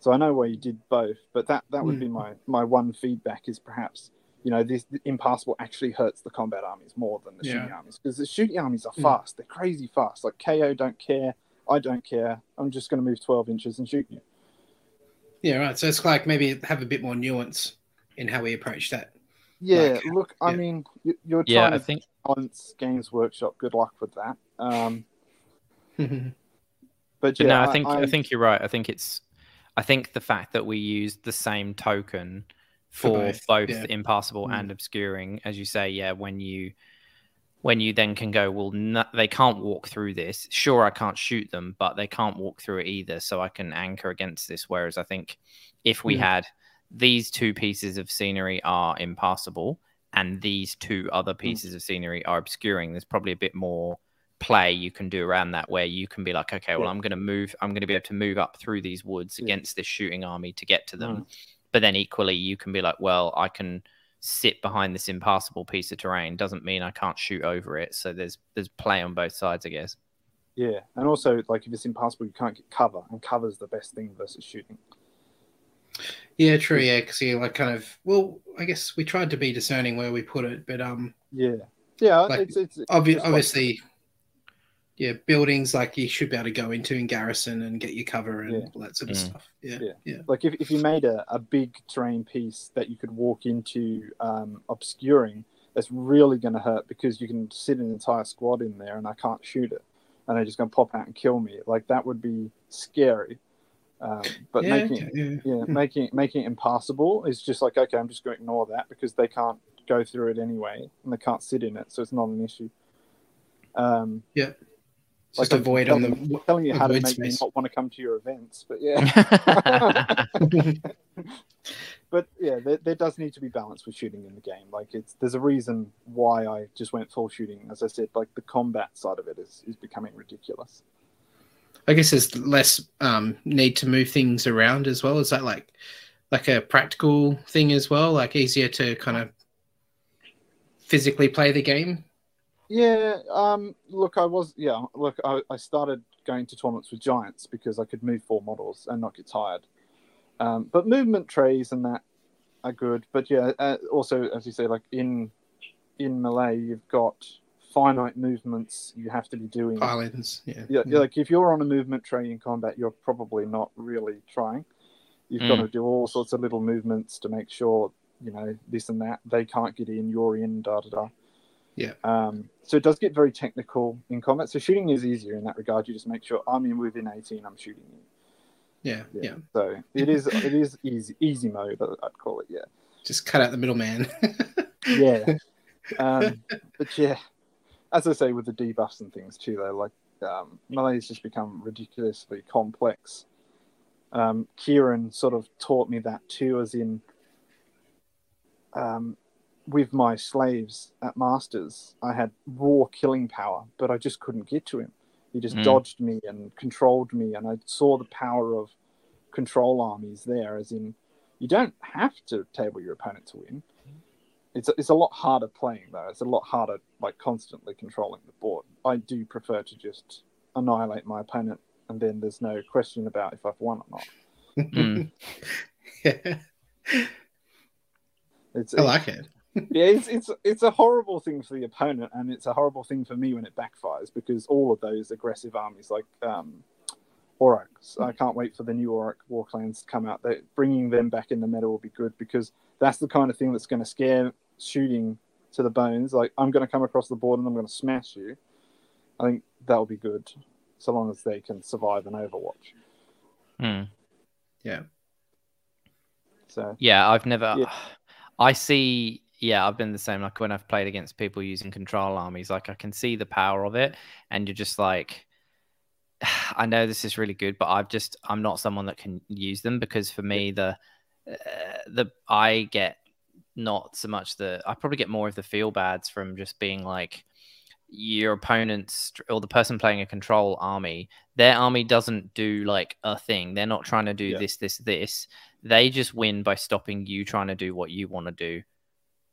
So I know why you did both, but that that would mm. be my my one feedback is perhaps you know this impassable actually hurts the combat armies more than the yeah. shooting armies because the shooting armies are mm. fast. Mm. They're crazy fast. Like KO don't care. I don't care. I'm just going to move 12 inches and shoot you. Yeah, right. So it's like maybe have a bit more nuance in how we approach that. Yeah, like, look, I mean, you're trying yeah, I to think... balance Games Workshop. Good luck with that. Um, *laughs* but yeah, but no, I think I, I think you're right. I think it's I think the fact that we used the same token for, for both, both yeah. impassable mm. and obscuring, as you say, yeah, when you when you then can go, well, no, they can't walk through this. Sure, I can't shoot them, but they can't walk through it either, so I can anchor against this. Whereas I think if we mm. had these two pieces of scenery are impassable and these two other mm. pieces mm. of scenery are obscuring, there's probably a bit more play you can do around that where you can be like okay well yeah. i'm going to move i'm going to be able to move up through these woods yeah. against this shooting army to get to them mm. but then equally you can be like well i can sit behind this impassable piece of terrain doesn't mean i can't shoot over it so there's there's play on both sides i guess yeah and also like if it's impassable you can't get cover and cover's the best thing versus shooting yeah true yeah because you like kind of well i guess we tried to be discerning where we put it but um yeah yeah like, it's, it's, obvi- it's obviously like yeah, buildings like you should be able to go into in garrison and get your cover and yeah. all that sort of mm. stuff. Yeah, yeah, yeah. Like if, if you made a, a big terrain piece that you could walk into um, obscuring, that's really going to hurt because you can sit an entire squad in there and I can't shoot it, and they're just going to pop out and kill me. Like that would be scary. Um, but yeah, making yeah, yeah making making it impassable is just like okay, I'm just going to ignore that because they can't go through it anyway and they can't sit in it, so it's not an issue. Um, yeah like just avoid on the telling you how to make space. me not want to come to your events, but yeah. *laughs* *laughs* but yeah, there, there, does need to be balance with shooting in the game. Like it's there's a reason why I just went full shooting. As I said, like the combat side of it is is becoming ridiculous. I guess there's less um, need to move things around as well. Is that like like a practical thing as well? Like easier to kind of physically play the game yeah, um, look, I was yeah, look, I, I started going to tournaments with giants because I could move four models and not get tired. Um, but movement trays and that are good. But yeah, uh, also as you say, like in in melee, you've got finite movements you have to be doing. Islands, yeah. yeah. yeah. Like if you're on a movement tray in combat, you're probably not really trying. You've mm. got to do all sorts of little movements to make sure you know this and that. They can't get in, you're in, da da da. Yeah. Um, so it does get very technical in combat. So shooting is easier in that regard. You just make sure I'm in within 18, I'm shooting you. Yeah, yeah. yeah. So it is it is easy easy mode I'd call it. Yeah. Just cut out the middleman. *laughs* yeah. Um, but yeah, as I say with the debuffs and things too, though, like um, melee's just become ridiculously complex. Um, Kieran sort of taught me that too, as in um, with my slaves at Masters, I had raw killing power, but I just couldn't get to him. He just mm. dodged me and controlled me, and I saw the power of control armies there. As in, you don't have to table your opponent to win. It's a, it's a lot harder playing though. It's a lot harder like constantly controlling the board. I do prefer to just annihilate my opponent, and then there's no question about if I've won or not. Mm. yeah. *laughs* It's, I like it *laughs* yeah, it's it's it's a horrible thing for the opponent, and it's a horrible thing for me when it backfires because all of those aggressive armies, like um, Orruks, I can't wait for the new Orruk war clans to come out. That bringing them back in the meta will be good because that's the kind of thing that's going to scare shooting to the bones. Like I'm going to come across the board and I'm going to smash you. I think that'll be good, so long as they can survive an Overwatch. Hmm. Yeah. So yeah, I've never. Yeah. I see yeah, I've been the same. Like when I've played against people using control armies, like I can see the power of it, and you're just like, *sighs* I know this is really good, but I've just I'm not someone that can use them because for me the uh, the I get not so much the. I probably get more of the feel bads from just being like your opponents or the person playing a control army, their army doesn't do like a thing. They're not trying to do yeah. this, this, this. They just win by stopping you trying to do what you want to do.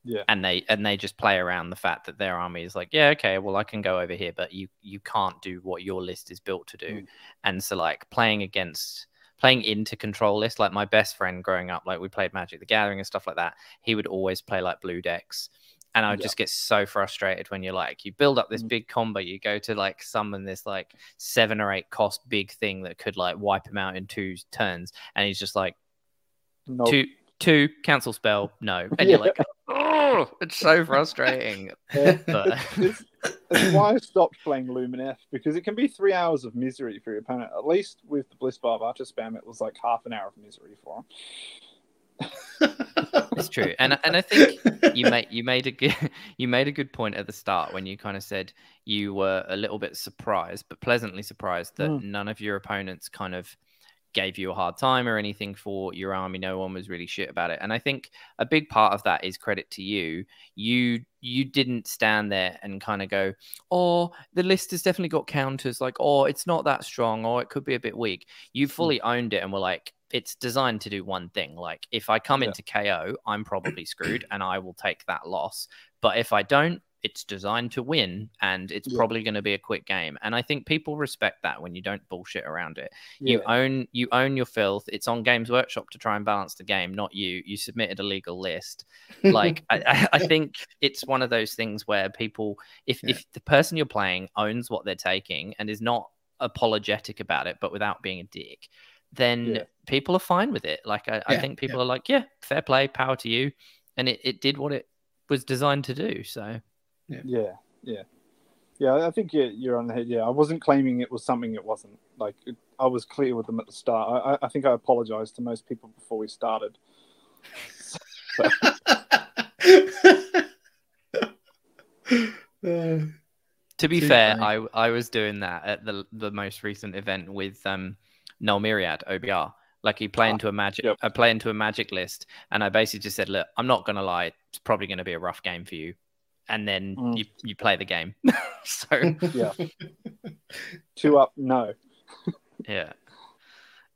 Yeah. And they and they just play around the fact that their army is like, yeah, okay, well I can go over here, but you you can't do what your list is built to do. Mm. And so like playing against playing into control list, like my best friend growing up, like we played Magic the Gathering and stuff like that, he would always play like blue decks and I would yeah. just get so frustrated when you're like, you build up this mm. big combo, you go to like summon this like seven or eight cost big thing that could like wipe him out in two turns, and he's just like, nope. two, two, cancel spell, no, and *laughs* yeah. you're like, oh, it's so frustrating. Yeah. *laughs* It's, it's why I stopped playing Lumineth because it can be three hours of misery for your opponent. At least with the Bliss Barb Archer spam, it was like half an hour of misery for him *laughs* it's true, and and I think you made you made a good *laughs* you made a good point at the start when you kind of said you were a little bit surprised, but pleasantly surprised that mm. none of your opponents kind of gave you a hard time or anything for your army. No one was really shit about it, and I think a big part of that is credit to you. You you didn't stand there and kind of go, "Oh, the list has definitely got counters," like, "Oh, it's not that strong," or "It could be a bit weak." You hmm. fully owned it and were like, it's designed to do one thing. Like if I come yeah. into KO, I'm probably screwed *clears throat* and I will take that loss. But if I don't, it's designed to win and it's yeah. probably going to be a quick game. And I think people respect that when you don't bullshit around it. Yeah. You own you own your filth. It's on Games Workshop to try and balance the game, not you. You submitted a legal list. *laughs* Like I, I, think it's one of those things where people if if the person you're playing owns what they're taking and is not apologetic about it, but without being a dick, then yeah. people are fine with it. Like I, yeah, I think people yeah. are like, yeah, fair play, power to you, and it, it did what it was designed to do. So yeah, yeah, yeah, yeah. I think you're, you're on the head. Yeah, I wasn't claiming it was something it wasn't. Like it, I was clear with them at the start. I, I think I apologized to most people before we started. uh, *laughs* to be fair, funny. I I was doing that at the the most recent event with um Null Myriad OBR. Like he play ah, into a magic, yep. I play into a magic list, and I basically just said, "Look, I'm not gonna lie, it's probably gonna be a rough game for you." And then mm. you you play the game. *laughs* so yeah, *laughs* two up, no. yeah.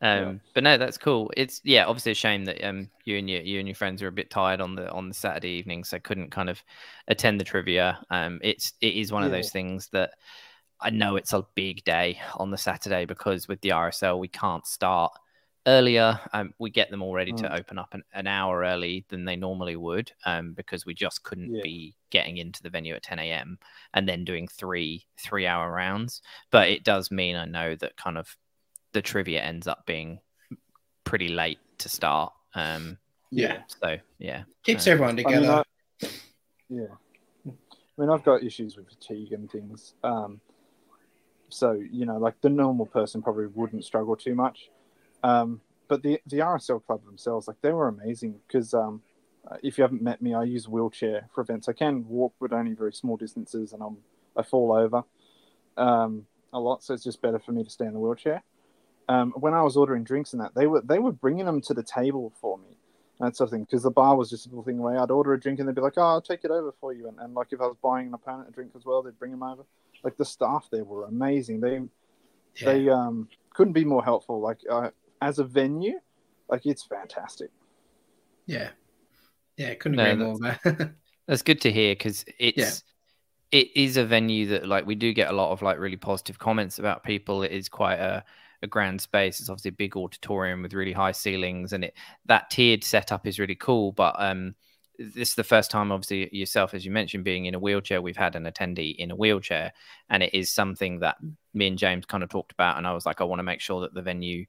Um, yeah. but no, that's cool. It's yeah, obviously a shame that um you and your you and your friends are a bit tired on the on the Saturday evening, so couldn't kind of attend the trivia. Um, it's it is one yeah. of those things that I know it's a big day on the Saturday because with the RSL we can't start earlier. Um, we get them all ready mm. to open up an, an, hour early than they normally would um, because we just couldn't yeah. be getting into the venue at 10 a.m. and then doing three three hour rounds. But it does mean I know that kind of the trivia ends up being pretty late to start. Um, yeah. So yeah, keeps everyone together. I mean, I, yeah. I mean, I've got issues with fatigue and things. Um, so you know, like the normal person probably wouldn't struggle too much. Um, but the the RSL club themselves, like they were amazing because um, uh, if you haven't met me, I use wheelchair for events. I can walk, but only very small distances, and I'm I fall over um, a lot, so it's just better for me to stay in the wheelchair. Um, when I was ordering drinks and that, they were they were bringing them to the table for me, that sort of thing. Because the bar was just a little thing away. I'd order a drink and they'd be like, "Oh, I'll take it over for you." And, and like if I was buying an opponent a drink as well, they'd bring them over like the staff there were amazing. They yeah. they um couldn't be more helpful. Like uh, as a venue, like it's fantastic. Yeah, yeah, couldn't no, agree more. *laughs* that's good to hear because it's. Yeah. It is a venue that, like, we do get a lot of like really positive comments about people. It is quite a, a grand space. It's obviously a big auditorium with really high ceilings, and it that tiered setup is really cool. But um, this is the first time, obviously, yourself, as you mentioned, being in a wheelchair. We've had an attendee in a wheelchair, and it is something that me and James kind of talked about. And I was like, I want to make sure that the venue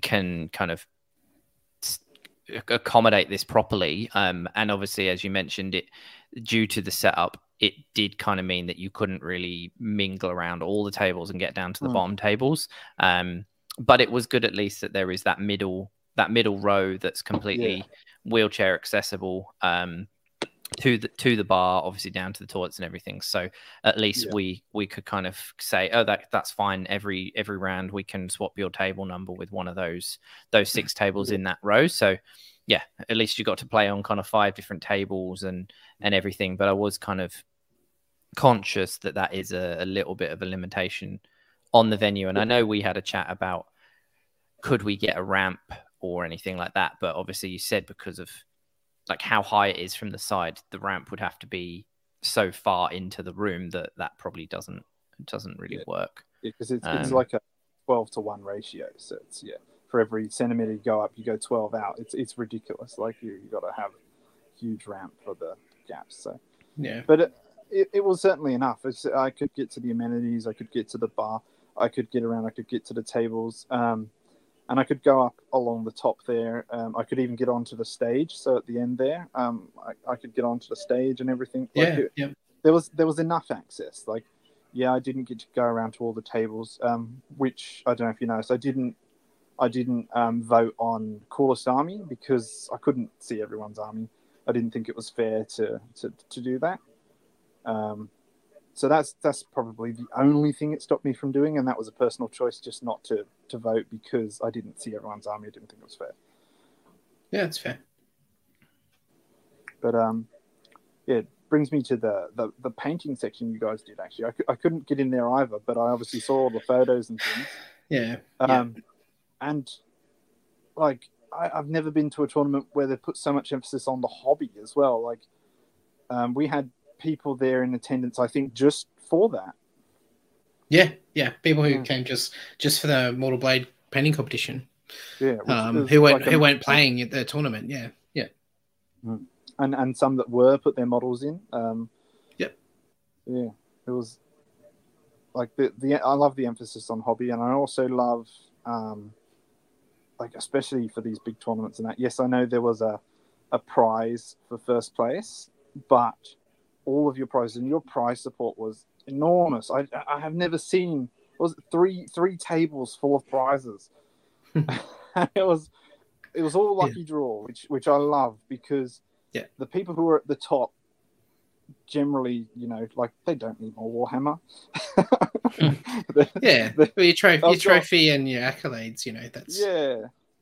can kind of accommodate this properly. Um, and obviously, as you mentioned, it due to the setup, it did kind of mean that you couldn't really mingle around all the tables and get down to the mm. bottom tables. Um, but it was good at least that there is that middle that middle row that's completely yeah wheelchair accessible. Um, to the to the bar, obviously down to the toilets and everything. So at least yeah. we we could kind of say, oh, that that's fine. Every every round we can swap your table number with one of those those six *laughs* tables yeah. in that row. So yeah, at least you got to play on kind of five different tables and and everything. But I was kind of conscious that that is a, a little bit of a limitation on the venue. And I know we had a chat about could we get a ramp or anything like that, but obviously you said because of like how high it is from the side, the ramp would have to be so far into the room that that probably doesn't doesn't really yeah. work. Yeah, because it's, um, it's like a twelve to one ratio. So it's yeah, for every centimeter you go up, you go twelve out. It's it's ridiculous. Like you you got to have huge ramp for the gaps. So yeah, but it, it, it was certainly enough. It's, I could get to the amenities. I could get to the bar. I could get around. I could get to the tables. Um, and I could go up along the top there. Um, I could even get onto the stage. So at the end there, um, I, I, could get onto the stage and everything. Like yeah, it, yeah. There was there was enough access. Like, yeah, I didn't get to go around to all the tables, um, which I don't know if you noticed. I didn't I didn't um, vote on coolest army because I couldn't see everyone's army. I didn't think it was fair to to, to do that. So that's that's probably the only thing it stopped me from doing, and that was a personal choice, just not to to vote because I didn't see everyone's army. I didn't think it was fair. Yeah, it's fair. But um, yeah, it brings me to the the, the painting section you guys did. Actually, I, I couldn't get in there either, but I obviously saw all the photos and things. *sighs* Yeah. Um, yeah. and like I, I've never been to a tournament where they put so much emphasis on the hobby as well. Like, um, we had people there in attendance, I think, just for that. Yeah, yeah, people who yeah. came just just for the Mortal Blade painting competition. Yeah, um, who weren't like who weren't playing at the tournament. Yeah, yeah, mm. and and some that were put their models in. Um, yep. Yeah, it was like the the I love the emphasis on hobby, and I also love um, like especially for these big tournaments and that. Yes, I know there was a a prize for first place, but all of your prizes, and your prize support was enormous. I I have never seen was three three tables full of prizes. *laughs* *laughs* it was it was all lucky yeah. draw, which which I love because yeah. the people who are at the top generally, you know, like they don't need more Warhammer. the, hmm. *laughs* yeah, the, your, trophy, your trophy and your accolades, you know, that's yeah.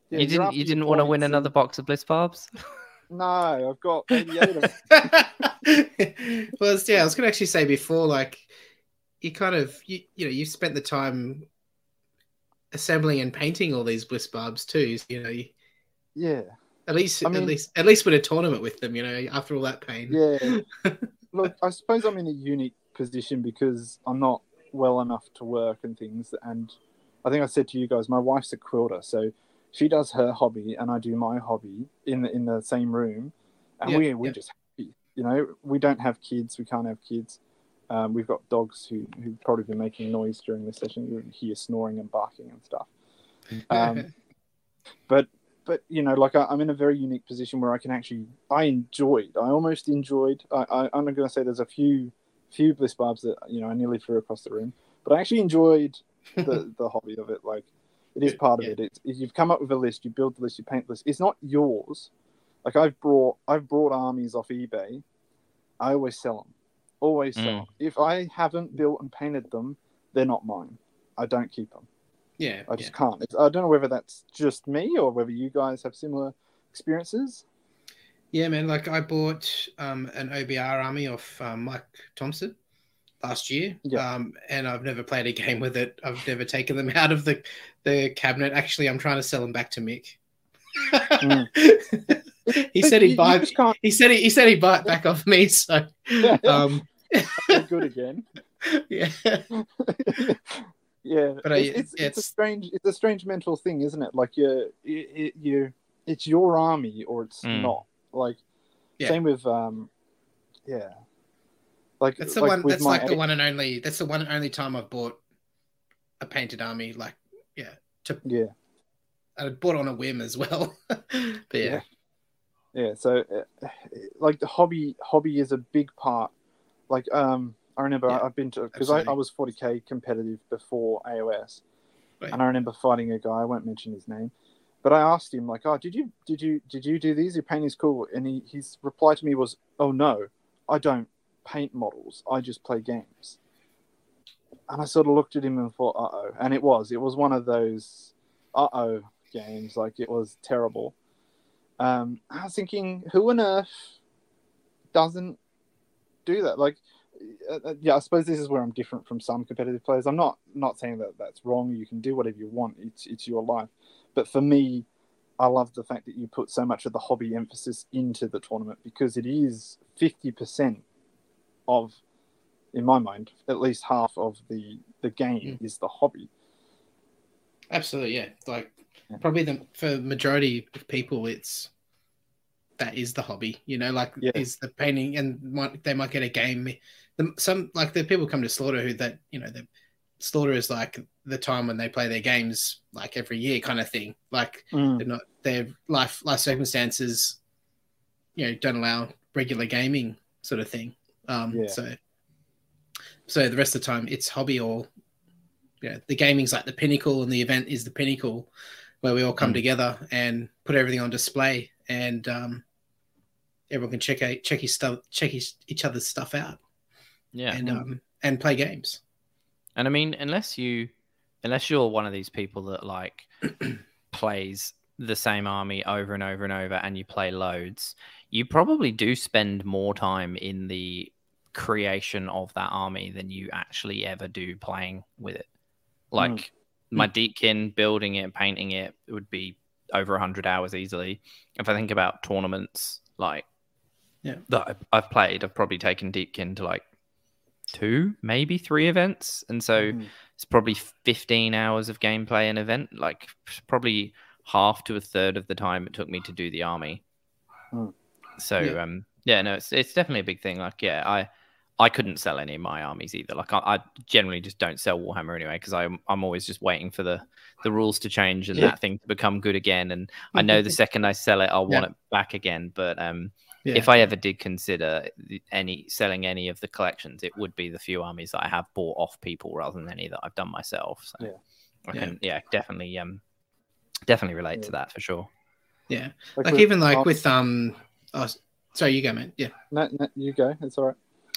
yeah you didn't you didn't want to win another box of Bliss Barbs? No, I've got 88 of them. Well, yeah, I was going to actually say before, like, you kind of, you, you know, you've spent the time assembling and painting all these bliss barbs too. So, you know, you, yeah. At least, I mean, at least, at least win a tournament with them. You know, after all that pain. Yeah. *laughs* Look, I suppose I'm in a unique position because I'm not well enough to work and things. And I think I said to you guys, my wife's a quilter, so she does her hobby and I do my hobby in the in the same room, and yeah, we we're yeah. just. You know, we don't have kids. We can't have kids. Um, we've got dogs who who probably been making noise during the session. You hear snoring and barking and stuff. Um, *laughs* but but you know, like I, am in a very unique position where I can actually I enjoyed. I almost enjoyed. I, I I'm not going to say there's a few few bliss barbs that you know I nearly threw across the room, but I actually enjoyed *laughs* the the hobby of it. Like it is part of yeah. it. It's, you've come up with a list, you build the list, you paint the list. It's not yours. Like I've brought, I've brought armies off eBay. I always sell them. Always sell mm. them. If I haven't built and painted them, they're not mine. I don't keep them. Yeah, I just yeah. can't. It's, I don't know whether that's just me or whether you guys have similar experiences. Yeah, man. Like I bought um, an OBR army off um, Mike Thompson last year, yeah. um, and I've never played a *laughs* game with it. I've never taken them out of the the cabinet. Actually, I'm trying to sell them back to Mick. Mm. *laughs* he said he'd buy. He said he, he said he'd buy it back off me. So, *laughs* um, good again. *laughs* Yeah. yeah, but it's, it's, it's, a strange it's a strange mental thing, isn't it? Like you you, you it's your army or it's mm. not. Like yeah. same with um yeah like that's the like one. That's like the one and only. That's the one and only time I've bought a painted army. Like, yeah, to yeah, I bought on a whim as well. *laughs* but yeah. yeah. yeah, So, uh, like the hobby, hobby is a big part. Like, um, I remember yeah, I've been to because I, I, was 40k competitive before AOS, right. and I remember fighting a guy. I won't mention his name, but I asked him like, "Oh, did you did you did you do these? Your painting's cool." And he his reply to me was, "Oh no, I don't paint models. I just play games." And I sort of looked at him and thought, "Uh oh," and it was it was one of those "uh oh" games. Like it was terrible. Um, I was thinking, who on earth doesn't do that? Like, uh, uh, yeah, I suppose this is where I'm different from some competitive players. I'm not not saying that that's wrong. You can do whatever you want. It's it's your life. But for me, I love the fact that you put so much of the hobby emphasis into the tournament because it is 50% of, in my mind, at least half of the, the game mm. is the hobby. Absolutely, yeah. Like. Probably the for majority of people, it's that is the hobby. You know, like yeah. is the painting, and might, they might get a game. The, some like the people come to slaughter who that you know the slaughter is like the time when they play their games like every year kind of thing. Like mm. they're not their life life circumstances, you know, don't allow regular gaming sort of thing. Um, yeah. So so the rest of the time it's hobby or yeah, the gaming's like the pinnacle and the event is the pinnacle where we all come mm. together and put everything on display and um, everyone can check out check his stuff check his, each other's stuff out. Yeah. And um and play games. And I mean, unless you unless you're one of these people that like *clears throat* plays the same army over and over and over and you play loads, you probably do spend more time in the creation of that army than you actually ever do playing with it. Like mm. My mm. Deepkin, building it, painting it, it would be over 100 hours easily. If I think about tournaments like yeah. that I've played, I've probably taken Deepkin to like two, maybe three events. And so mm it's probably 15 hours of gameplay an event, like probably half to a third of the time it took me to do the army. Mm. So yeah. um yeah, no, it's it's definitely a big thing. Like yeah, I I couldn't sell any of my armies either. Like I, I generally just don't sell Warhammer anyway because I'm I'm always just waiting for the the rules to change and yeah. that thing to become good again. And I know the second I sell it, I'll want it back again. But um, yeah. if I ever did consider any selling any of the collections, it would be the few armies that I have bought off people rather than any that I've done myself. So yeah, I can yeah, yeah definitely um definitely relate yeah. to that for sure. Yeah, like, like even like with um, oh, sorry, you go, man. Yeah, no, no, you go. It's all right.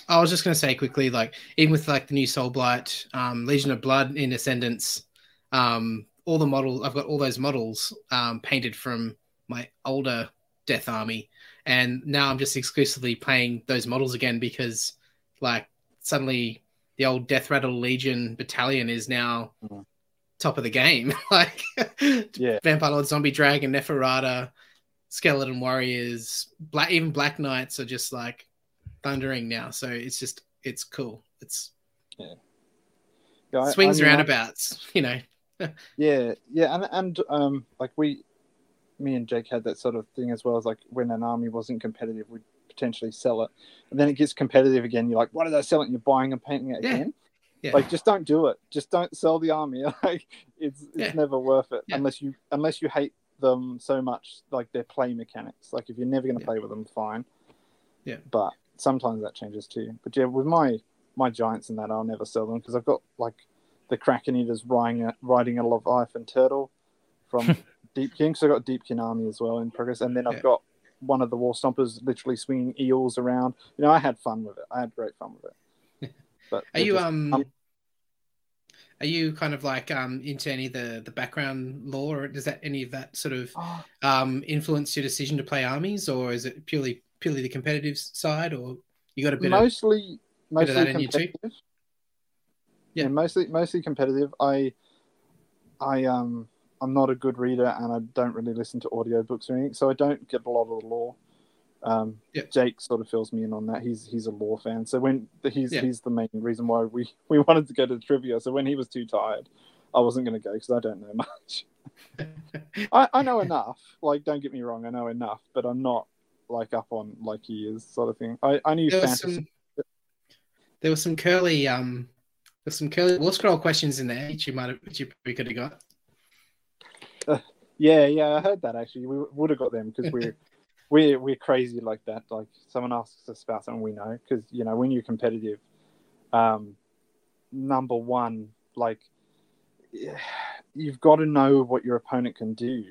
I was just gonna say quickly, like even with like the new Soul Blight, um, Legion of Blood in Ascendance, um, all the models I've got all those models um, painted from my older Death Army, and now I'm just exclusively playing those models again because like suddenly the old Death Rattle Legion battalion is now mm-hmm. top of the game. *laughs* like yeah, Vampire Lord, Zombie Dragon, Neferata, Skeleton Warriors, Black even Black Knights are just like thundering now. So it's just it's cool. It's yeah, yeah swings I, I roundabouts, you know. *laughs* yeah, yeah, and and um like we me and Jake had that sort of thing as well as like when an army wasn't competitive, we'd potentially sell it. And then it gets competitive again. You're like, why did I sell it? And you're buying and painting it yeah. again. Yeah. Like just don't do it. Just don't sell the army. *laughs* Like it's it's yeah. never worth it unless you unless you hate them so much like their play mechanics. Like if you're never going to play with them, fine. Yeah. But sometimes that changes too. But yeah, with my my giants and that, I'll never sell them because I've got like the Kraken Eaters riding a, riding a Leviathan turtle from *laughs* Deepkin. So I've got Deepkin army as well in progress, and then I've yeah. got one of the War Stompers literally swinging eels around. You know, I had fun with it. I had great fun with it. *laughs* But are you just, um, um, are you kind of like um into any of the the background lore, or does that any of that sort of oh. um influence your decision to play armies, or is it purely purely the competitive side, or you got a bit mostly of, mostly bit of competitive. Yeah. yeah, mostly mostly competitive. I I um I'm not a good reader and I don't really listen to audiobooks or anything, so I don't get a lot of the lore. Um, yeah. Jake sort of fills me in on that. He's he's a lore fan, so when he's yeah. he's the main reason why we *laughs* we wanted to go to the trivia. So when he was too tired, I wasn't going to go because I don't know *laughs* much. *laughs* I, I know enough. Like, don't get me wrong, I know enough, but I'm not like up on like he is, sort of thing. I I knew there fantasy. some, there was some curly um, there's some curly war scroll questions in there, which you might have, which you probably could have got. yeah, yeah, I heard that actually. We would have got them because we're *laughs* we're we're crazy like that. Like someone asks us about something we know because you know when you're competitive, um, number one, like you've got to know what your opponent can do.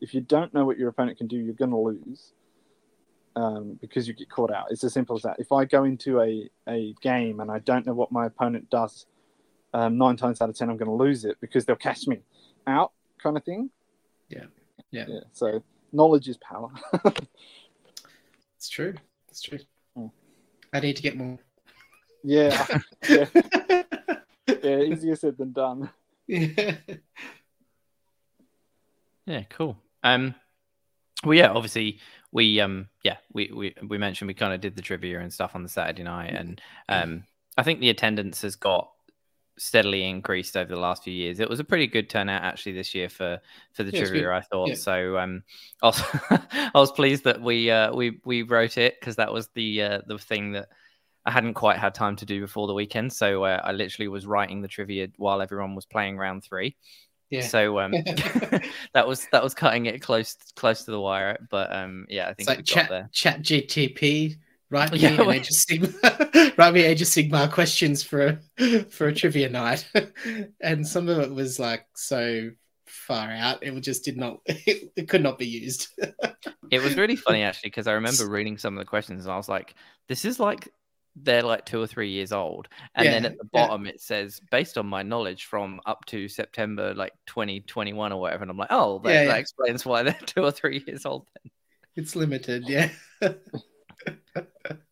if you don't know what your opponent can do, you're going to lose um, because you get caught out. It's as simple as that. If I go into a, a game and I don't know what my opponent does, um, nine times out of ten, I'm going to lose it because they'll catch me out, kind of thing. Yeah. Yeah. Yeah. So knowledge is power. *laughs* it's true. It's true. Hmm. I need to get more. Yeah. yeah. *laughs* yeah. Easier said than done. Yeah. *laughs* Yeah. Cool. Um. Well, yeah. Obviously, we um. Yeah. We we we mentioned we kind of did the trivia and stuff on the Saturday night, and um. I think the attendance has got steadily increased over the last few years. It was a pretty good turnout actually this year for for the yeah, trivia. I thought yeah. so. Um, I was, *laughs* I was pleased that we uh, we we wrote it because that was the uh, the thing that I hadn't quite had time to do before the weekend. So uh, I literally was writing the trivia while everyone was playing round three. Yeah. So um, *laughs* *laughs* that was that was cutting it close close to the wire. But um, yeah, I think it's like chat chat GTP Write me *laughs* yeah, Age of Sigmar. write me Age of Sigmar questions for a, for a trivia night, and some of it was like so far out. It just did not. It, it could not be used. it was really funny actually because I remember reading some of the questions and I was like, "This is like." They're like two or three years old, and yeah, then at the bottom yeah. it says, "Based on my knowledge from up to September like 2021 or whatever," and I'm like, "Oh, that, yeah, that explains why they're *laughs* two or three years old." Then it's limited, yeah *laughs*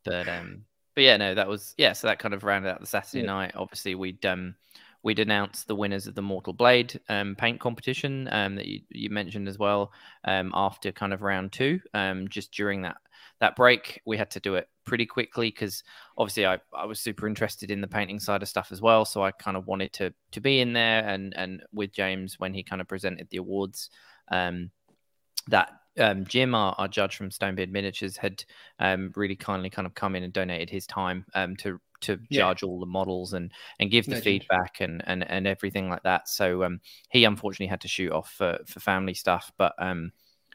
but um, but yeah, no, that was yeah. So that kind of rounded out the Saturday night. Obviously, we'd um we'd announced the winners of the Mortal Blade um, paint competition um, that you, you mentioned as well um, after kind of round two. Um, just during that that break, we had to do it pretty quickly because obviously I, I was super interested in the painting side of stuff as well. So I kind of wanted to to be in there and and with James when he kind of presented the awards. Um, that um, Jim, our, our, judge from Stonebeard Miniatures, had um, really kindly kind of come in and donated his time um, to to yeah. judge all the models and and give the feedback and, and and everything like that. So um, he unfortunately had to shoot off for, for family stuff, but um,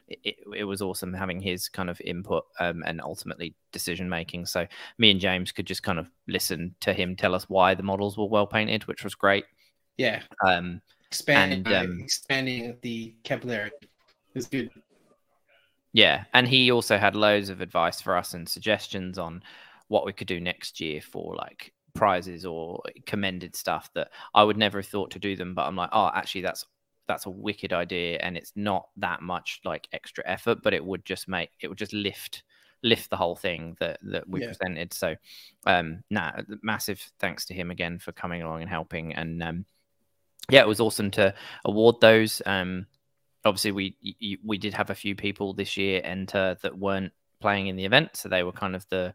it, it was awesome having his kind of input um, and ultimately decision making. So me and James could just kind of listen to him tell us why the models were well painted, which was great. Yeah. Um, expanding, and, um, expanding the capillary is good. Yeah, and he also had loads of advice for us and suggestions on what we could do next year for like prizes or commended stuff that I would never have thought to do them, but I'm like, oh, actually, that's that's a wicked idea, and it's not that much like extra effort, but it would just make it would just lift lift the whole thing that that we yeah. presented. So, um, nah, massive thanks to him again for coming along and helping, and um, yeah, it was awesome to award those. Um, obviously we we did have a few people this year enter that weren't playing in the event, so they were kind of the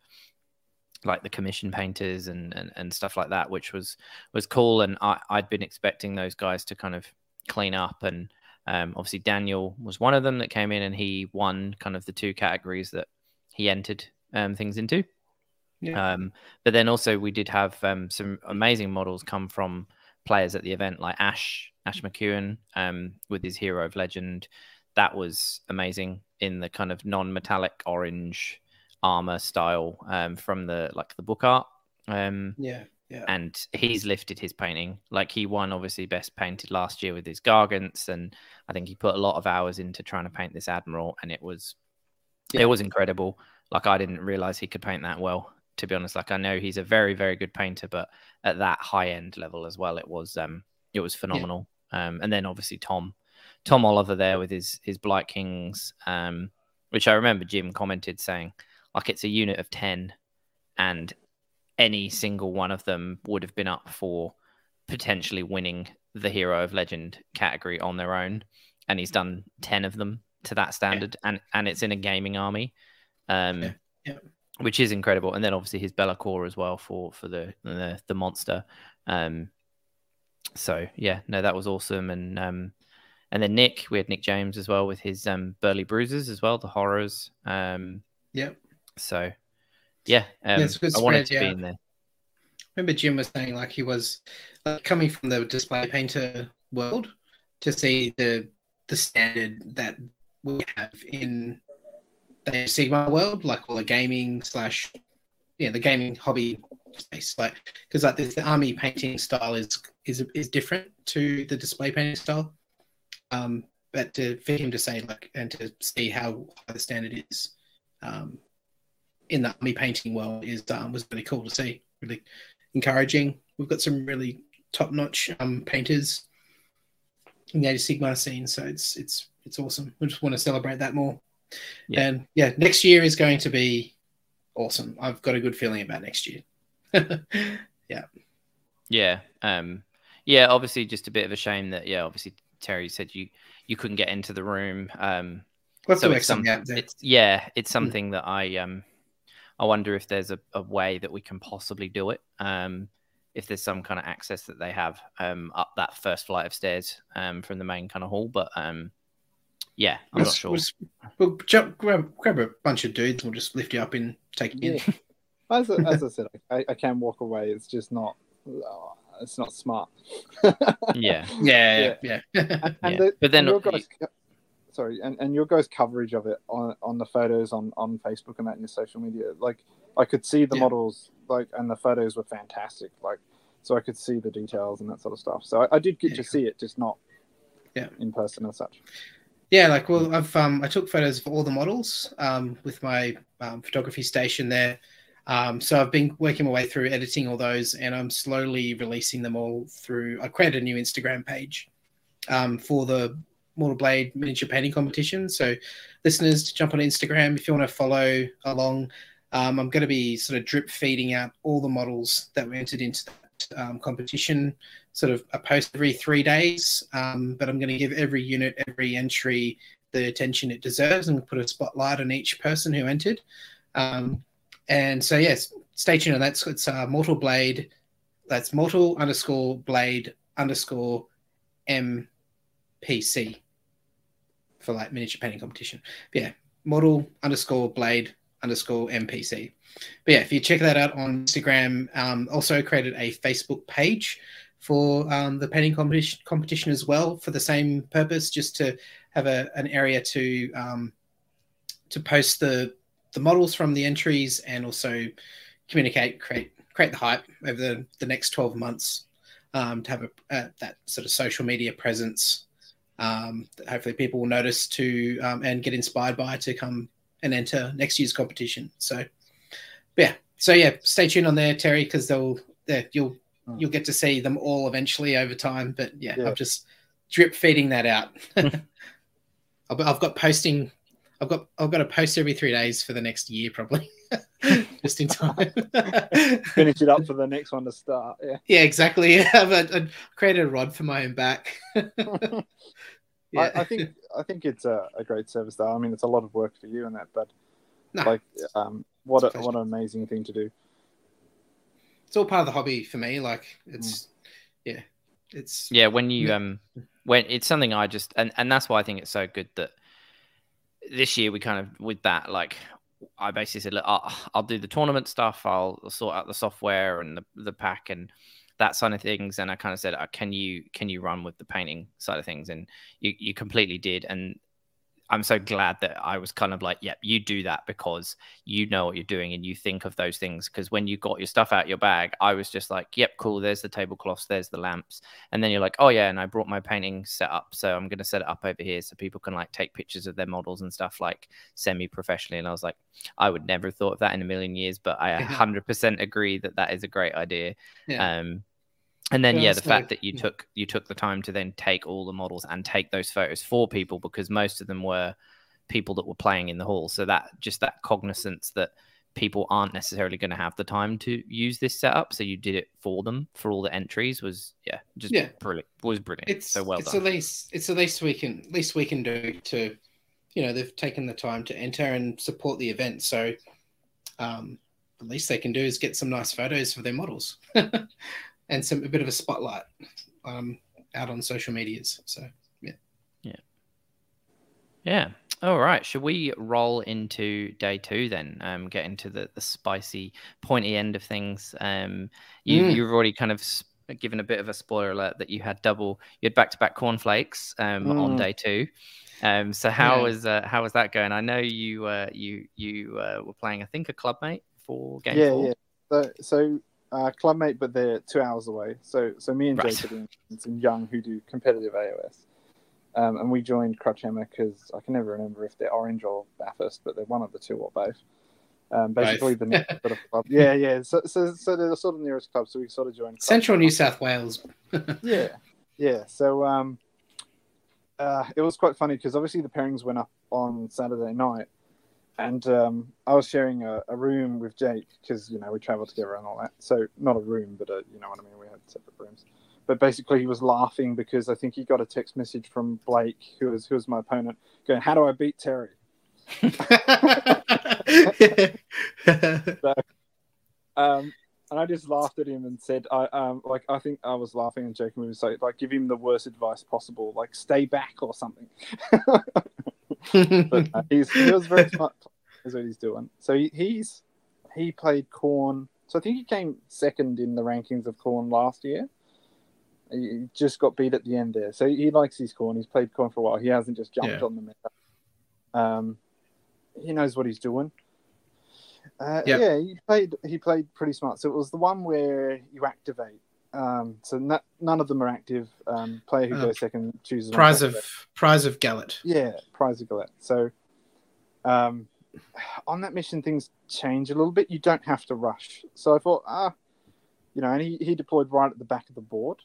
like the commission painters and, and, and stuff like that, which was was cool. And I, I'd been expecting those guys to kind of clean up. And um, obviously Daniel was one of them that came in and he won kind of the two categories that he entered um, things into. Yeah. Um, but then also we did have um, some amazing models come from players at the event, like Ash Ash McEwen um, with his Hero of Legend. That was amazing in the kind of non-metallic orange armor style um, from the like the book art. Um, yeah, yeah. And he's lifted his painting. Like he won obviously best painted last year with his Gargants, and I think he put a lot of hours into trying to paint this Admiral, and it was yeah. it was incredible. Like I didn't realize he could paint that well. To be honest, like I know he's a very very good painter, but at that high end level as well, it was um it was phenomenal. Um, and then obviously Tom, Tom Oliver there with his his Blight Kings, um, which I remember Jim commented saying like it's a unit of ten, and any single one of them would have been up for potentially winning the Hero of Legend category on their own, and he's done ten of them to that standard, yeah. and and it's in a gaming army. Um, yeah. Yeah. Which is incredible, and then obviously his Be'lakor as well for for the the, the monster, um, so yeah, no, that was awesome. And um, and then Nick, we had Nick James as well with his um, Burly Bruisers as well, the horrors. Um, yep. So yeah, um, yeah I wanted to yeah. be in there. Remember, Jim was saying like he was like, coming from the display painter world to see the the standard that we have in the Sigmar world, like all the gaming slash yeah, the gaming hobby space. Like because like the army painting style is is is different to the display painting style. Um, but to, for him to say like and to see how high the standard is um, in the army painting world is um, was really cool to see. Really encouraging. We've got some really top notch um, painters in the Age of Sigmar scene, so it's it's it's awesome. We just want to celebrate that more. Yeah. And yeah, next year is going to be awesome. I've got a good feeling about next year. *laughs* yeah. Yeah. Um, yeah. Obviously, just a bit of a shame that yeah. Obviously, Terry said you you couldn't get into the room. Um, What's so it's, some, it's yeah, it's hmm. something mm. that I um I wonder if there's a, a way that we can possibly do it. Um, if there's some kind of access that they have um, up that first flight of stairs um, from the main kind of hall. But um, yeah, I'm we'll, not sure. We'll, we'll jump, grab, grab a bunch of dudes. We'll just lift you up and take you yeah. in. *laughs* as, as I said, I, I, can walk away. It's just not. it's not smart. yeah. yeah, yeah, yeah. and, and yeah. The, but then guys, sorry, and, and your guys' coverage of it on on the photos on on Facebook and that in your social media, like I could see the yeah. models, like, and the photos were fantastic, like, so I could see the details and that sort of stuff. So I, I did get yeah, to cool. see it, just not, yeah, in person as such. Yeah, like well, I've um I took photos of all the models um with my um, photography station there. Um, so I've been working my way through editing all those, and I'm slowly releasing them all through. I created a new Instagram page um, for the Mortal Blade miniature painting competition. So, listeners, to jump on Instagram if you want to follow along. Um, I'm going to be sort of drip feeding out all the models that were entered into that um, competition, sort of a post every three days. Um, but I'm going to give every unit, every entry the attention it deserves and put a spotlight on each person who entered. Um, and so, yes, stay tuned on that. It's uh, Mortal Blade. That's Mortal underscore Blade underscore MPC for like miniature painting competition. But yeah, model underscore Blade underscore MPC. But yeah, if you check that out on Instagram, um, also created a Facebook page for um, the painting competition, competition as well for the same purpose, just to have a, an area to um, to post the the models from the entries and also communicate, create create the hype over the, the next 12 months um, to have a, that sort of social media presence. Um, hopefully, people will notice to um, and get inspired by to come and enter next year's competition. So, yeah, so yeah, stay tuned on there, Terry, because they'll yeah, you'll oh. you'll get to see them all eventually over time. But yeah, yeah. I'm just drip feeding that out. *laughs* I've got posting. I've got I've got to post every three days for the next year probably, *laughs* just in time. *laughs* Finish it up for the next one to start. Yeah. Yeah, exactly. *laughs* Yeah, I've, I've created a rod for my own back. Yeah. I, I, think I think it's a, a, great service though. I mean, it's a lot of work for you and that, but no, like, um, what a, what an amazing thing to do. It's all part of the hobby for me. Like, it's mm. yeah, it's yeah. When you um, when it's something I just and and that's why I think it's so good that this year we kind of with that like I basically said, look, I'll, I'll do the tournament stuff. I'll sort out the software and the the pack and that side of things. And i kind of said oh, can you can you run with the painting side of things? And you, you completely did. And i'm so glad that i was kind of like yep yeah, you do that because you know what you're doing and you think of those things. Because when you got your stuff out your bag i was just like yep cool there's the tablecloths there's the lamps. And then you're like oh yeah and i brought my painting set up so i'm going to set it up over here so people can like take pictures of their models and stuff like semi professionally and i was like i would never have thought of that in a million years but i 100% agree that that is a great idea. Yeah. um and then yeah, yeah the fact that you yeah. took you took the time to then take all the models and take those photos for people because most of them were people that were playing in the hall. So that just that cognizance that people aren't necessarily going to have the time to use this setup so you did it for them for all the entries was yeah just yeah. brilliant was brilliant. It's so well it's done. the least it's the least we can least we can do to you know they've taken the time to enter and support the event. So um the least they can do is get some nice photos for their models *laughs* and some a bit of a spotlight um, out on social medias. So yeah, yeah, yeah. All right, should we roll into day two then? Um, get into the the spicy, pointy end of things. Um, you mm. you've already kind of given a bit of a spoiler alert that you had double, you had back to back cornflakes um mm. on day two. Um, so how yeah. was uh, how was that going? I know you uh, you you uh, were playing, I think, a clubmate for game yeah, four. Yeah, so, so uh, clubmate, but they're two hours away. So so me and right. Jacob and, and Young, who do competitive AOS, Um, and we joined Crutch Crutchhammer because I can never remember if they're Orange or Bathurst, but they're one of the two or both. Um, basically, both. the *laughs* sort of club. Yeah, yeah. So, so, so they're the sort of nearest club. So we sort of joined Central New South Wales. *laughs* yeah, yeah. So um, uh, it was quite funny because obviously the pairings went up on Saturday night, and um, I was sharing a, a room with Jake because you know we travel together and all that. So not a room, but a, you know what I mean. We had separate rooms. But basically, he was laughing because I think he got a text message from Blake, who was who was my opponent, going, "How do I beat Terry?" *laughs* *laughs* so, um, and I just laughed at him and said, "I um, like I think I was laughing and joking with him, so like give him the worst advice possible, like stay back or something." *laughs* but uh, he's he was very smart. Is what he's doing. So he, he's he played Khorne. So I think he came second in the rankings of Khorne last year. He just got beat at the end there. So he likes his Khorne. He's played Khorne for a while. He hasn't just jumped yeah. on the meta. Um, he knows what he's doing. Uh, yep. Yeah, he played. He played pretty smart. So it was the one where you activate. Um, so none of them are active. Um, player who uh, goes second chooses prize of prize of Gallet. Yeah, prize of Gallet. So um, on that mission, things change a little bit. You don't have to rush. So I thought, ah, you know, and he, he deployed right at the back of the board.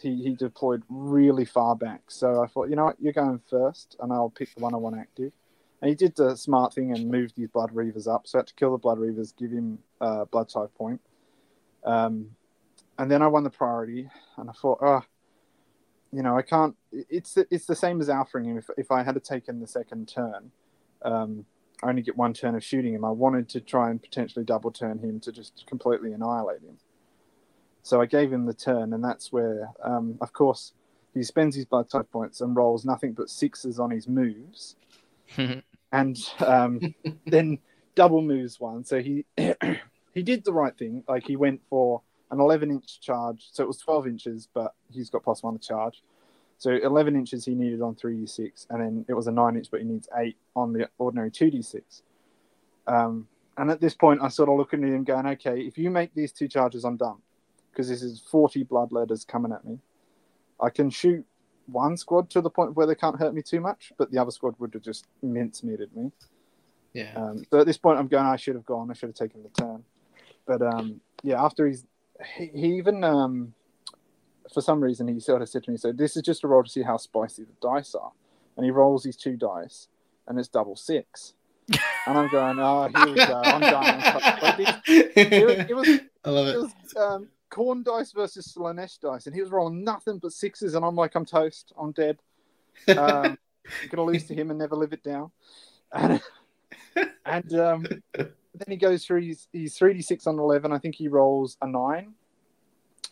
He, he deployed really far back. So I thought, you know what, you're going first, and I'll pick the one I want active. And he did the smart thing and moved his Bloodreavers up. So I had to kill the Bloodreavers, give him uh, Blood Tithe point. Um, and then I won the priority, and I thought, oh, you know, I can't. It's it's the same as him. If, if I had taken the second turn, um, I only get one turn of shooting him. I wanted to try and potentially double turn him to just completely annihilate him. So I gave him the turn, and that's where, um, of course, he spends his blood Tithe points and rolls nothing but sixes on his moves. *laughs* and um, then double moves one. So he *clears throat* he did the right thing. Like he went for an 11 inch charge. So it was 12 inches, but he's got plus one to charge. So 11 inches he needed on 3d6, and then it was a 9 inch, but he needs 8 on the ordinary 2d6. Um, and at this point, I sort of looking at him going, okay, if you make these two charges, I'm done. Because this is 40 blood letters coming at me. I can shoot one squad to the point where they can't hurt me too much, but the other squad would have just mincemeated me. Yeah. Um, so at this point, I'm going. I should have gone. I should have taken the turn. But um, yeah, after he's he, he even um, for some reason he sort of said to me, "So this is just a roll to see how spicy the dice are," and he rolls these two dice, and it's double six. *laughs* and I'm going, oh, here we go. I'm done. *laughs* it, it, it, was, I love it. it was, um, Khorne dice versus Slaanesh dice, and he was rolling nothing but sixes, and I'm like, I'm toast, I'm dead. Um, *laughs* I'm gonna lose to him and never live it down. And, and um, then he goes through his he's three d six on eleven. I think he rolls a nine,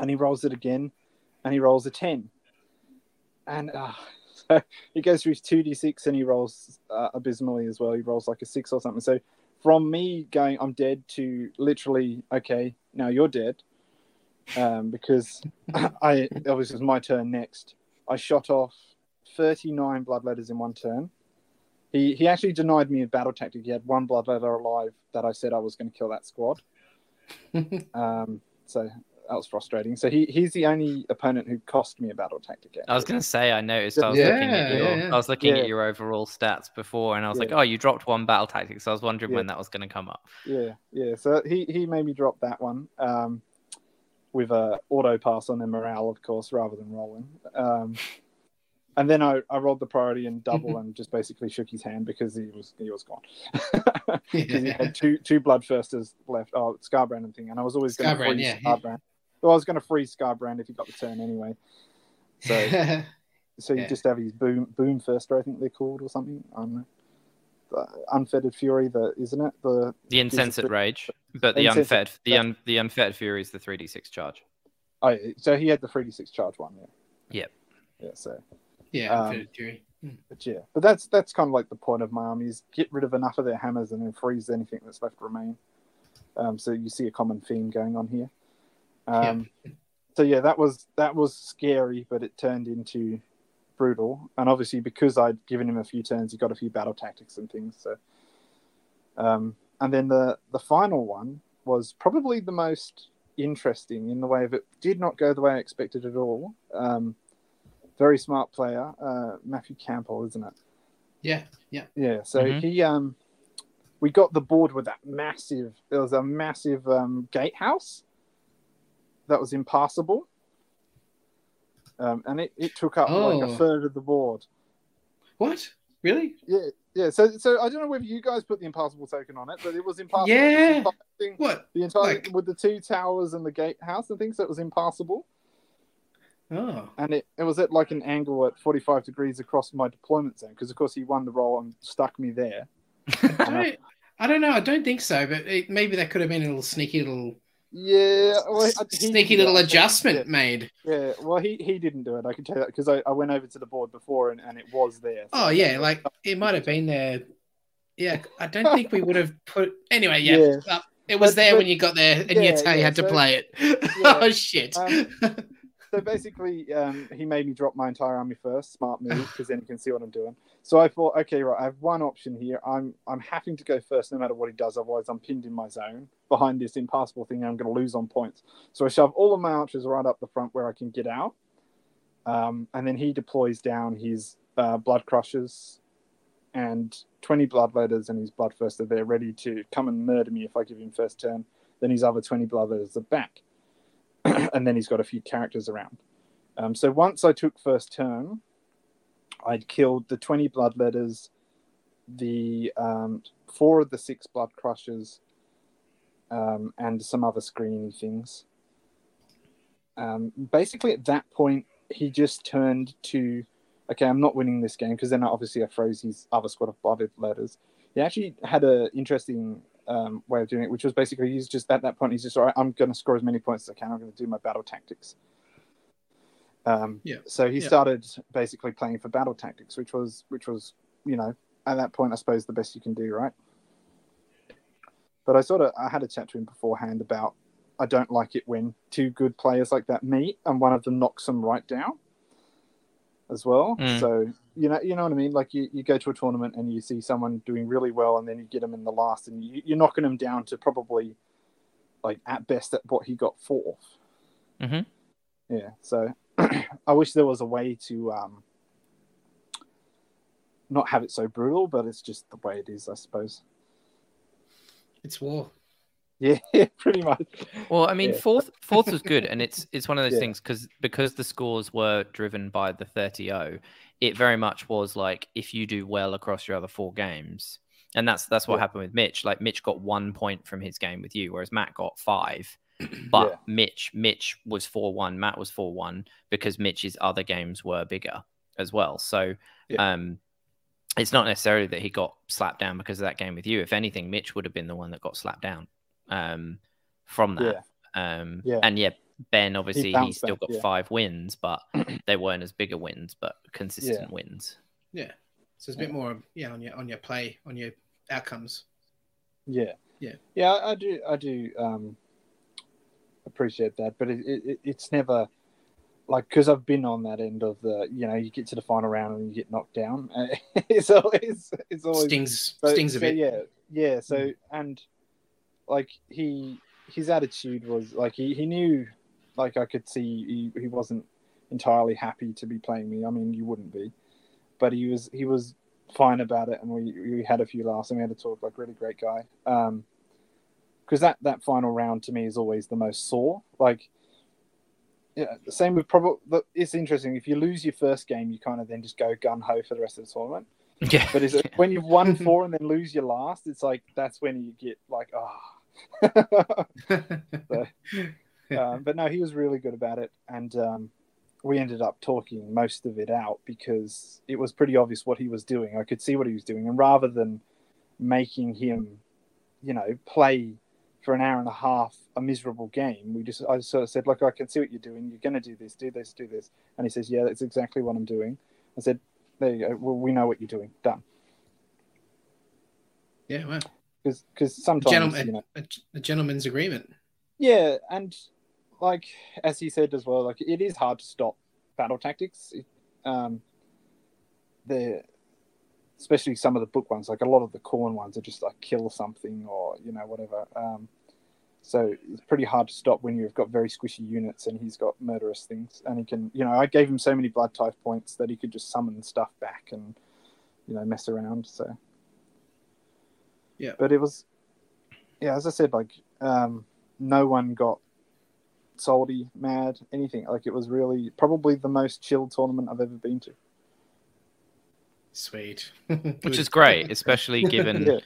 and he rolls it again, and he rolls a ten, and uh, *laughs* so he goes through his two d six and he rolls uh, abysmally as well. He rolls like a six or something. So from me going I'm dead to literally okay now you're dead um, because *laughs* I obviously it's my turn next. I shot off 39 blood letters in one turn. He he actually denied me a battle tactic. He had one blood letter alive that I said I was going to kill that squad. *laughs* um, so that was frustrating. So he he's the only opponent who cost me a battle tactic. I was going to say I noticed. I was yeah, looking at your yeah, yeah. I was looking at your overall stats before, and I was like, oh, you dropped one battle tactic. So I was wondering when that was going to come up. Yeah, yeah. So he he made me drop that one. Um, with a auto pass on their morale, of course, rather than rolling. Um, and then I, I rolled the priority and double *laughs* and just basically shook his hand because he was he was gone. *laughs* *laughs* yeah. He had two two bloodthirsters left. Oh, Skarbrand and thing, and I was always going to freeze yeah. Skarbrand. Well, I was going to freeze Skarbrand if he got the turn anyway. So, *laughs* so you yeah. just have his boom boom firster, I think they're called, or something. I don't know the unfettered fury, the isn't it the the insensate rage, but the, unfed the un, the unfettered fury is the three d six charge. Oh, so he had the three d six charge one, yeah. Yep. Yeah. So. Yeah, um, unfettered fury. Hmm. But yeah, but that's that's kind of like the point of my army is get rid of enough of their hammers and then freeze anything that's left remain. Um, so you see a common theme going on here. Um, yeah. So yeah, that was that was scary, but it turned into brutal. And obviously, because I'd given him a few turns, he got a few battle tactics and things. So, um, and then the the final one was probably the most interesting in the way of it did not go the way I expected at all. Um, very smart player, uh, Matthew Campbell, isn't it? Yeah, yeah, yeah. So mm-hmm. he, um, we got the board with that massive. There was a massive um, gatehouse that was impassable, um, and it, it took up oh. like a oh. third of the board. What? Really? Yeah, yeah. So, so I don't know whether you guys put the impassable token on it, but it was impassable. Yeah. what? The entire like... with the two towers and the gatehouse and things. So it was impassable. Oh. And it, it was at like an angle at 45 degrees across my deployment zone because, of course, he won the roll and stuck me there. *laughs* I, don't, I don't know. I don't think so, but it, maybe that could have been a little sneaky little. Yeah, well, sneaky little adjustment yeah. made. Yeah, well, he, he didn't do it. I can tell you that because I, I went over to the board before and, and it was there. So oh yeah, like it might have been there. Yeah, I don't think we would have put. Anyway, yeah, yeah. Uh, it was but, there but, when you got there, and yeah, you how you had to play it. *laughs* oh shit. Um, *laughs* so basically, um, he made me drop my entire army first. Smart move, because then you can see what I'm doing. So I thought, okay, right, I have one option here. I'm I'm having to go first, no matter what he does. Otherwise, I'm pinned in my zone behind this impassable thing. I'm going to lose on points. So I shove all of my archers right up the front where I can get out, um, and then he deploys down his uh, blood crushers and 20 bloodletters and his bloodthirster. They're ready to come and murder me if I give him first turn. Then his other 20 bloodletters are back. *clears throat* and then he's got a few characters around. Um, so once I took first turn, I'd killed the 20 bloodletters, the um, four of the six blood crushers, um, and some other screeny things. Um, basically, at that point, he just turned to, okay, I'm not winning this game because then obviously I froze his other squad of blooded letters. He actually had an interesting um, way of doing it, which was basically he's just at that point he's just all right. I'm going to score as many points as I can. I'm going to do my battle tactics. Um, yeah. So he yeah. started basically playing for battle tactics, which was which was you know at that point I suppose the best you can do, right? But I sort of I had a chat to him beforehand about I don't like it when two good players like that meet and one of them knocks them right down as well. Mm. So you know, you know what I mean. Like you, you go to a tournament and you see someone doing really well, and then you get them in the last, and you, you're knocking them down to probably like at best at what he got 4th mm-hmm. Yeah. So *clears throat* I wish there was a way to um, not have it so brutal, but it's just the way it is, I suppose. It's war. Yeah, *laughs* pretty much. Well, I mean, yeah. fourth fourth was good, and it's *laughs* it's one of those yeah. things because because the scores were driven by the 30-0, it very much was like if you do well across your other four games, and that's that's what yeah. happened with Mitch. Like Mitch got one point from his game with you, whereas Matt got five. *clears throat* But Mitch Mitch was four one, Matt was four one because Mitch's other games were bigger as well. So um it's not necessarily that he got slapped down because of that game with you. If anything, Mitch would have been the one that got slapped down um, from that. Yeah. Um, yeah. And yeah, Ben obviously he he's still back, got yeah. five wins, but *clears throat* they weren't as bigger wins, but consistent yeah. wins. Yeah, so it's a bit more yeah on your on your play on your outcomes. Yeah, yeah, yeah. I do I do um, appreciate that, but it, it it's never like because I've been on that end of the you know you get to the final round and you get knocked down. *laughs* it's always it's always stings stings a bit. Yeah, yeah. So mm. and like he his attitude was like he, he knew like I could see he, he wasn't entirely happy to be playing me. I mean you wouldn't be. But he was he was fine about it and we, we had a few laughs and we had a talk like really great guy. Um because that that final round to me is always the most sore. Like yeah, the same with probably. It's interesting if you lose your first game, you kind of then just go gun ho for the rest of the tournament. *laughs* Yeah. But is it when you've won *laughs* four and then lose your last? It's like that's when you get like, oh, *laughs* so, um, but no, he was really good about it, and um, we ended up talking most of it out because it was pretty obvious what he was doing. I could see what he was doing, and rather than making him, you know, play for an hour and a half a miserable game, we just I just sort of said, "Look, I can see what you're doing. You're going to do this, do this, do this," and he says, "Yeah, that's exactly what I'm doing." I said, "There you go. Well, we know what you're doing. Done." Yeah, well, because because sometimes Gentleman, you know, a, a, gentleman's agreement. Yeah, and like as he said as well, like it is hard to stop battle tactics. It, um, the especially some of the book ones, like a lot of the Khorne ones are just like kill something or you know whatever. Um, So it's pretty hard to stop when you've got very squishy units and he's got murderous things. And he can, you know, I gave him so many blood tithe points that he could just summon stuff back and, you know, mess around. So, yeah. But it was, yeah, as I said, like, um, no one got salty, mad, anything. Like, it was really probably the most chill tournament I've ever been to. Sweet. *laughs* Which is great, especially given. *laughs* yeah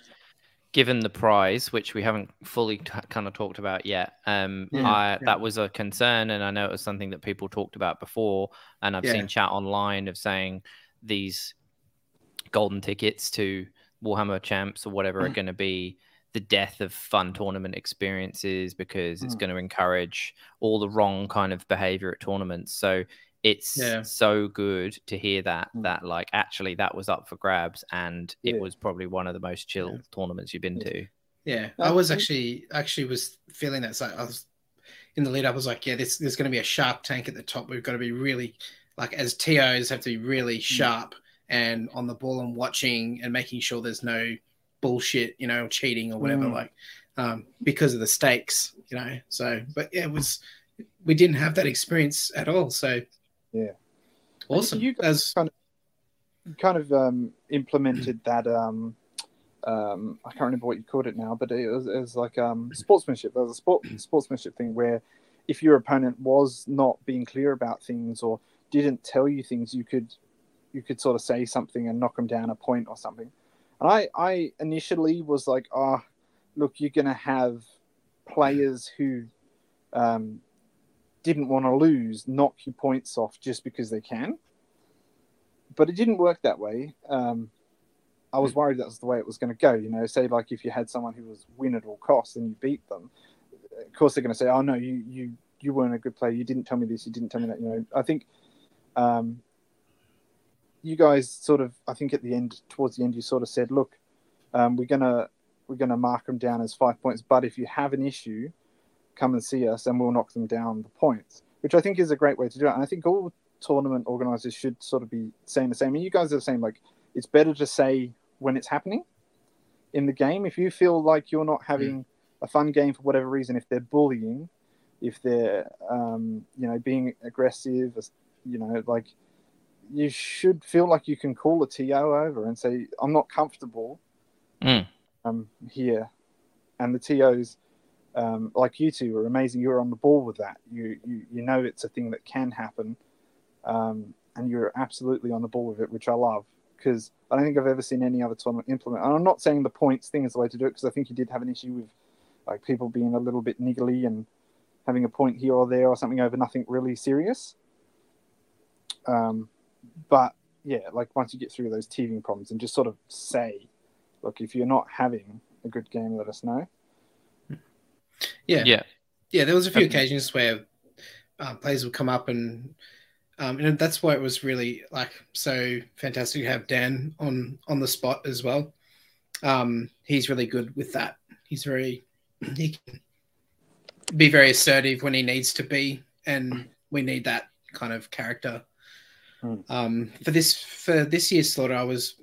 given the prize, which we haven't fully t- kind of talked about yet, um, yeah, I, yeah. that was a concern, and I know it was something that people talked about before, and I've yeah. seen chat online of saying these golden tickets to Warhammer Champs or whatever mm. are going to be the death of fun tournament experiences because mm. it's going to encourage all the wrong kind of behavior at tournaments. So it's yeah. so good to hear that mm. that like actually that was up for grabs and it yeah. was probably one of the most chill yeah. tournaments you've been to yeah i was actually actually was feeling that so i was in the lead up I was like yeah this, there's going to be a sharp tank at the top we've got to be really like as tos have to be really mm. sharp and on the ball and watching and making sure there's no bullshit you know cheating or whatever mm. like um, because of the stakes you know so but yeah it was we didn't have that experience at all so yeah. Awesome. You guys kind of, kind of um, implemented that. Um, um, I can't remember what you called it now, but it was, it was like um, sportsmanship. There was a sport, sportsmanship thing where if your opponent was not being clear about things or didn't tell you things, you could you could sort of say something and knock them down a point or something. And I, I initially was like, oh, look, you're going to have players who um, didn't want to lose knock your points off just because they can. But it didn't work that way. Um, I was worried that was the way it was going to go. You know, say like if you had someone who was win at all costs and you beat them, of course they're going to say, "Oh no, you you you weren't a good player. You didn't tell me this. You didn't tell me that." You know, I think um, you guys sort of, I think at the end, towards the end, you sort of said, "Look, um, we're gonna we're gonna mark them down as five points, but if you have an issue, come and see us and we'll knock them down the points, which I think is a great way to do it. And I think all tournament organizers should sort of be saying the same. And you guys are saying like it's better to say when it's happening in the game. If you feel like you're not having mm. a fun game for whatever reason, if they're bullying, if they're um, you know being aggressive, you know like you should feel like you can call a TO over and say I'm not comfortable mm. um, here, and the TOs um, like you two are amazing. You're on the ball with that. You you, you know it's a thing that can happen, um, and you're absolutely on the ball with it, which I love because I don't think I've ever seen any other tournament implement. And I'm not saying the points thing is the way to do it because I think you did have an issue with like people being a little bit niggly and having a point here or there or something over nothing really serious. Um, but yeah, like once you get through those teething problems and just sort of say, look, if you're not having a good game, let us know. Yeah, yeah, yeah. There was a few occasions where uh, players would come up and. Um, and that's why it was really like so fantastic to have Dan on on the spot as well. Um, he's really good with that. He's very *clears throat* he can be very assertive when he needs to be, and we need that kind of character. Mm. Um, for this for this year's slaughter, I was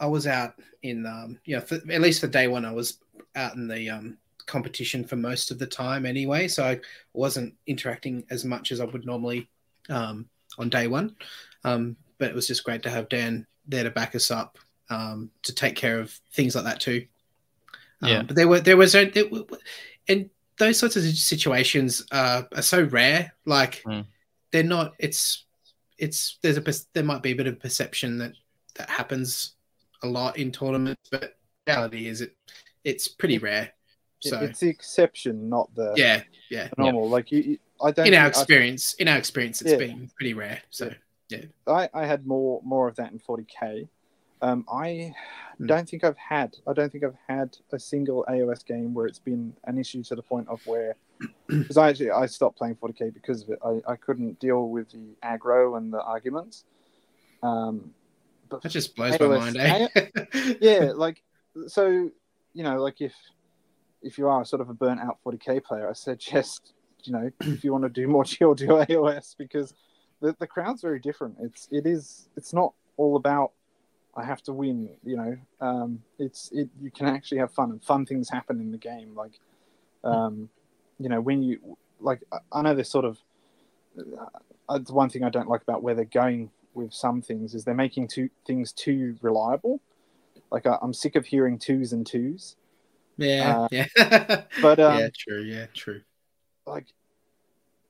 I was out in um, yeah, for, at least for day one, I was out in the um, competition for most of the time anyway, so I wasn't interacting as much as I would normally um, on day one. Um, but it was just great to have Dan there to back us up um, to take care of things like that too. Um, yeah. But there were there was there, and those sorts of situations uh, are so rare. Like mm. they're not. It's it's there's a there might be a bit of perception that that happens a lot in tournaments, but reality is it it's pretty rare. So it's the exception, not the yeah, yeah normal. Like you, you, I don't. In our experience, I, in our experience, it's yeah. been pretty rare. So yeah, I, I had more more of that in 40k. Um, I mm. don't think I've had. I don't think I've had a single AOS game where it's been an issue to the point of where *clears throat* because I actually I stopped playing 40k because of it. I, I couldn't deal with the aggro and the arguments. Um, but that just blows AOS, my mind. Eh? *laughs* yeah, like so you know, like if if you are sort of a burnt out 40k player, I suggest you know *clears throat* if you want to do more chill, do AOS because the the crowd's very different. It's it is it's not all about I have to win. You know, um, it's it you can actually have fun and fun things happen in the game. Like Um, you know, when you like, I know there's sort of uh, the one thing I don't like about where they're going with some things is they're making two things too reliable. Like I, am sick of hearing twos and twos. Yeah, uh, yeah. *laughs* but um, yeah, true. Yeah, true. Like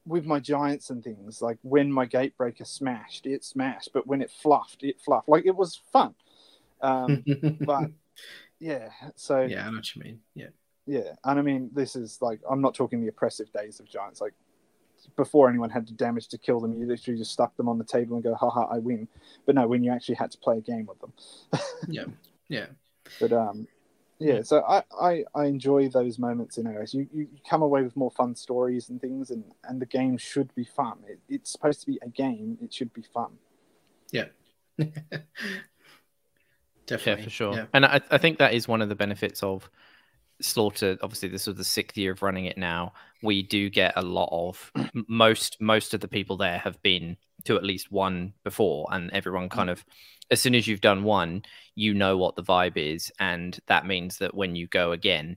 with my giants and things, like when my gatebreaker smashed, it smashed, but when it fluffed, it fluffed. Like it was fun. Um, *laughs* but yeah, so yeah, I know what you mean. Yeah, yeah, and I mean this is like I'm not talking the oppressive days of giants. Like before anyone had to damage to kill them, you literally just stuck them on the table and go, haha, I win. But no, when you actually had to play a game with them. yeah, yeah. *laughs* But um, yeah, so I, I, I enjoy those moments in AOS. You, you come away with more fun stories and things, and, and the game should be fun. It, it's supposed to be a game, it should be fun. Yeah. *laughs* Definitely. Yeah, for sure. Yeah. And I, I think that is one of the benefits of Slaughter. Obviously, this was the sixth year of running it now. We do get a lot of most most of the people there have been to at least one before, and everyone kind of as soon as you've done one, you know what the vibe is, and that means that when you go again,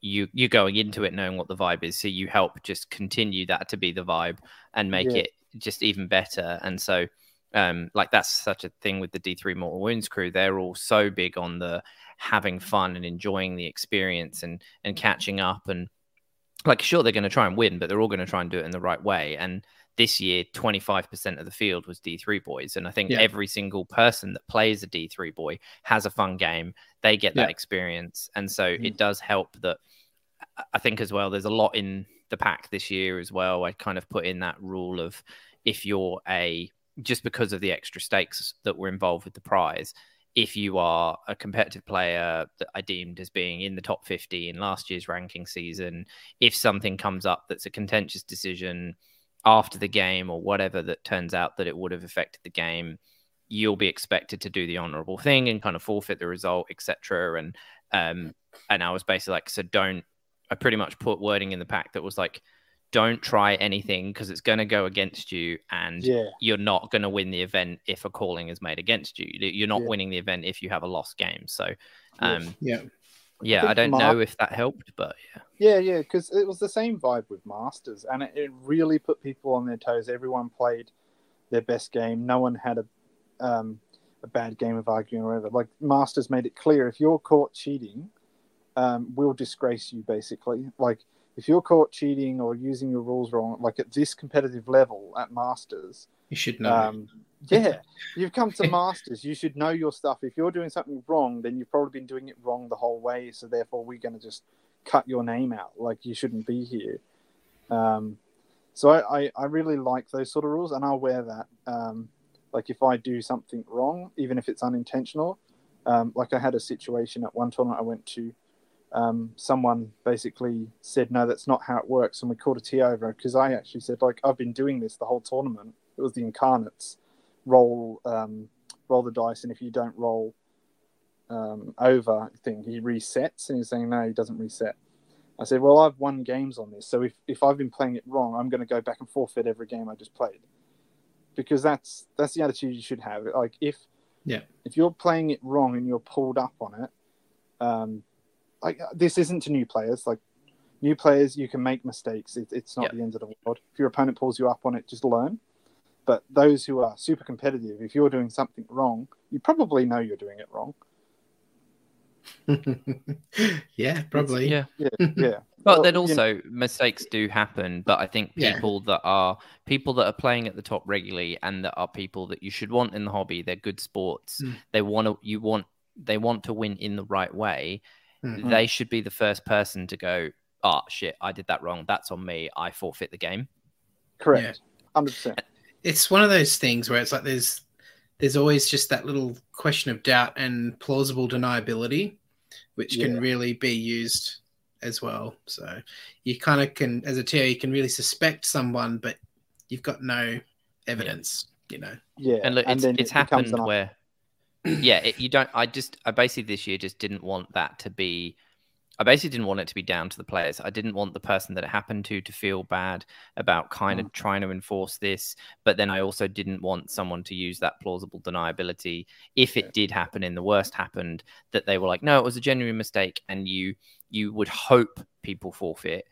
you you're going into it knowing what the vibe is, so you help just continue that to be the vibe and make yeah. it just even better. And so, um, like that's such a thing with the D3 Mortal Wounds crew. They're all so big on the having fun and enjoying the experience and and catching up and like sure they're going to try and win, but they're all going to try and do it in the right way. And this year 25% of the field was D3 boys. And I think yeah. every single person that plays a D3 boy has a fun game. They get that experience. And so mm-hmm. it does help that I think as well, there's a lot in the pack this year as well. I kind of put in that rule of if you're a, just because of the extra stakes that were involved with the prize, if you are a competitive player that I deemed as being in the top 50 in last year's ranking season, if something comes up that's a contentious decision, after the game or whatever that turns out that it would have affected the game, you'll be expected to do the honorable thing and kind of forfeit the result, etc. And um, and I was basically like, so don't. I pretty much put wording in the pack that was like, don't try anything because it's going to go against you, and yeah. you're not going to win the event if a calling is made against you. You're not yeah. winning the event if you have a lost game. So, um, yeah. Yeah, I, I don't Mar- know if that helped, but yeah. Yeah, yeah, because it was the same vibe with Masters, and it, it, really put people on their toes. Everyone played their best game. No one had a um, a bad game of arguing or whatever. Like Masters made it clear: if you're caught cheating, um, we'll disgrace you. Basically, like if you're caught cheating or using your rules wrong, like at this competitive level at Masters, you should know. Um, yeah, you've come to masters. You should know your stuff. If you're doing something wrong, then you've probably been doing it wrong the whole way. So therefore, we're going to just cut your name out. Like you shouldn't be here. Um, so I, I, I, really like those sort of rules, and I'll wear that. Um, like if I do something wrong, even if it's unintentional. Um, like I had a situation at one tournament I went to. Um, someone basically said, "No, that's not how it works," and we called a a T over because I actually said, "Like I've been doing this the whole tournament." It was the incarnates roll um, roll the dice, and if you don't roll um, over thing, he resets. And he's saying no, he doesn't reset. I said, well, I've won games on this, so if, if I've been playing it wrong, I'm going to go back and forfeit every game I just played, because that's that's the attitude you should have. Like if yeah, if you're playing it wrong and you're pulled up on it, um, like this isn't to new players. Like new players, you can make mistakes. It, it's not yep. the end of the world. If your opponent pulls you up on it, just learn. But those who are super competitive, if you're doing something wrong, you probably know you're doing it wrong. *laughs* yeah, probably. Yeah, yeah, *laughs* yeah. But well, then also you know, mistakes do happen. But I think people yeah. that are people that are playing at the top regularly and that are people that you should want in the hobby. They're good sports. Mm. They want to. You want. They want to win in the right way. Mm-hmm. They should be the first person to go. Oh shit! I did that wrong. That's on me. I forfeit the game. Correct. Hundred yeah. percent it's one of those things where it's like there's there's always just that little question of doubt and plausible deniability, which yeah. can really be used as well. So you kind of can, as a TO, you can really suspect someone, but you've got no evidence, yeah. you know. Yeah, and look, it's, and it's it happened where, yeah, it, you don't. I just, I basically this year just didn't want that to be I basically didn't want it to be down to the players. I didn't want the person that it happened to to feel bad about kind of mm. trying to enforce this. But then I also didn't want someone to use that plausible deniability if it did happen in the worst happened that they were like, no, it was a genuine mistake, and you you would hope people forfeit.